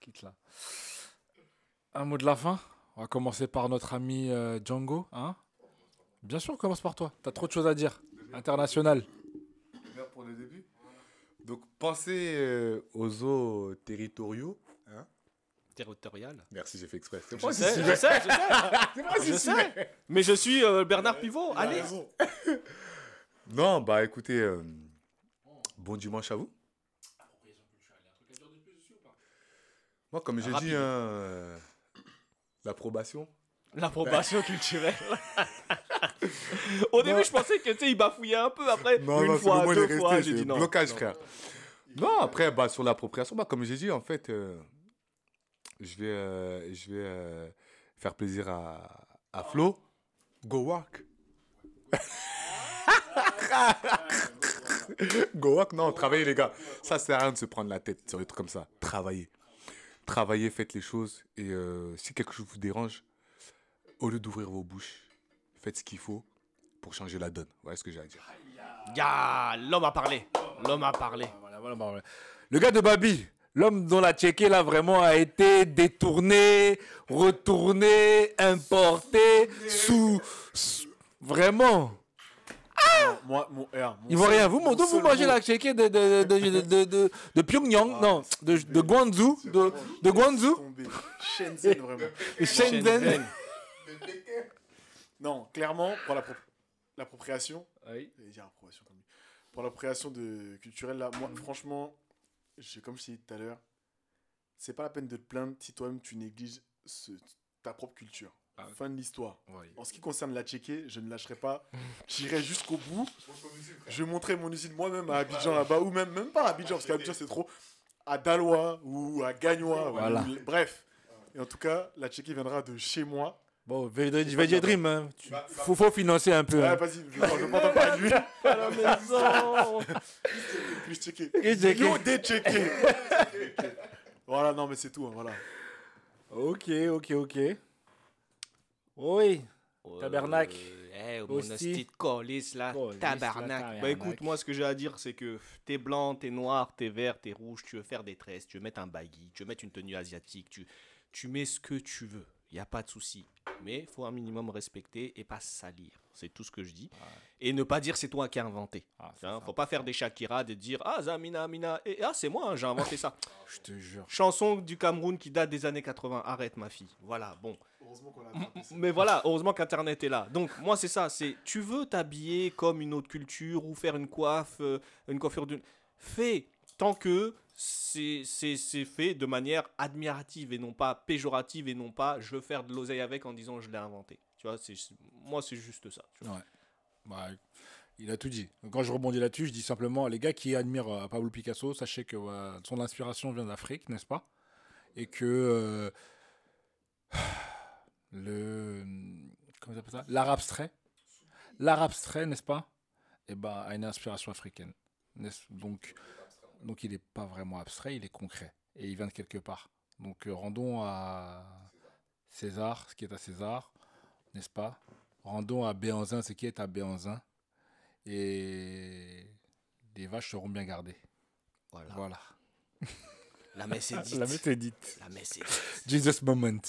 Speaker 2: Quitte là. Un mot de la fin. On va commencer par notre ami euh, Django. Hein Bien sûr, on commence par toi. T'as trop de choses à dire. International.
Speaker 5: Pour le début. Donc, pensez euh, aux eaux territoriaux. Hein
Speaker 3: Territorial.
Speaker 5: Merci, j'ai fait exprès.
Speaker 3: Je
Speaker 5: moi
Speaker 3: sais, je sais, je sais. Je sais. Mais je suis euh, Bernard Pivot. Allez.
Speaker 4: raison.
Speaker 5: Non, bah écoutez, euh, bon dimanche à vous. Moi, comme j'ai dit, hein, euh, l'approbation.
Speaker 3: L'approbation culturelle. Au début, je pensais que tu sais, il bafouillait un peu. Après, une
Speaker 5: c'est
Speaker 3: fois, deux fois, j'ai dit non.
Speaker 5: Blocage,
Speaker 3: Non.
Speaker 5: frère. Non, après, bah, sur l'appropriation, bah, comme j'ai dit, en fait, euh, je vais, euh, je vais euh, faire plaisir à, à Flo. Go work. Go work, non, travaillez, les gars. Ça sert à rien de se prendre la tête sur des trucs comme ça. Travaillez. Travaillez, faites les choses. Et euh, si quelque chose vous dérange, au lieu d'ouvrir vos bouches, faites ce qu'il faut pour changer la donne. Voilà ce que j'ai à dire.
Speaker 3: Ya, l'homme a parlé. L'homme a parlé.
Speaker 2: Voilà, voilà, voilà. Le gars de Babi, l'homme dont la Tchéquie là vraiment a été détourné, retourné, importé, sous, vraiment.
Speaker 4: Ah moi, mon, eh, mon
Speaker 2: Il voit rien. Vous, vous, vous mangez la Tchéquie de, de, de, de, de, de Pyongyang, non, de, de Guangzhou, de, de Guangzhou.
Speaker 4: Shenzhen, vraiment.
Speaker 2: Shenzhen.
Speaker 4: Non, clairement, pour l'appropriation, oui. dire appropriation comme pour l'appropriation de culturelle là, moi, franchement, comme je t'ai dit tout à l'heure, c'est pas la peine de te plaindre si toi-même tu négliges ta propre culture. Ah fin de l'histoire. En ce qui concerne la Tchéquée, je ne lâcherai pas. J'irai jusqu'au bout. Je montrerai mon usine moi-même à Abidjan là-bas, ou même, même pas à Abidjan, parce qu'Abidjan c'est trop. À Dalois ou à Gagnois. Voilà. bref. Et en tout cas, la Tchéquie viendra de chez moi.
Speaker 2: Bon, Veggie Dream, hein. Bah, faut, faut financer un peu.
Speaker 4: Ouais, hein. vas-y, je ne pas entendre parler de lui.
Speaker 3: à la maison.
Speaker 4: Plus checké. Yo, déchecké. voilà, non, mais c'est tout, hein, voilà.
Speaker 2: Ok, ok, ok. Oui. tabernacle.
Speaker 3: Eh, au colis là, tabernacle. Bah écoute, moi ce que j'ai à dire c'est que t'es blanc, t'es noir, t'es vert, t'es rouge, tu veux faire des tresses, tu veux mettre un baggy, tu veux mettre une tenue asiatique, tu, tu mets ce que tu veux il n'y a pas de souci. Mais il faut un minimum respecter et pas salir. C'est tout ce que je dis. Et ne pas dire c'est toi qui as inventé. Il ah, ne faut pas faire des Shakira et dire Ah, Zamina, Amina. Et ah, c'est moi, hein, j'ai inventé ça.
Speaker 2: je te jure.
Speaker 3: Chanson du Cameroun qui date des années 80. Arrête, ma fille. Voilà, bon. Mais voilà, heureusement qu'Internet est là. Donc, moi, c'est ça. C'est tu veux t'habiller comme une autre culture ou faire une coiffe, euh, une coiffure d'une. Fais tant que c'est fait de manière admirative et non pas péjorative et non pas je veux faire de l'oseille avec en disant je l'ai inventé. Tu vois, moi c'est juste ça.
Speaker 2: Bah, il a tout dit. Quand je rebondis là-dessus, je dis simplement les gars qui admirent euh, Pablo Picasso, sachez que son inspiration vient d'Afrique, n'est-ce pas? Et que euh, le L'art abstrait, l'art abstrait, n'est-ce pas? Et eh ben a une inspiration africaine. Donc donc il n'est pas vraiment abstrait, il est concret. Et il vient de quelque part. Donc euh, rendons à César ce qui est à César, n'est-ce pas? Rendons à Béanzin ce qui est à Béanzin. Et les vaches seront bien gardées. Voilà. voilà.
Speaker 3: La messe est dite.
Speaker 2: La messe est dite.
Speaker 3: La messe est dite.
Speaker 2: Jesus moment.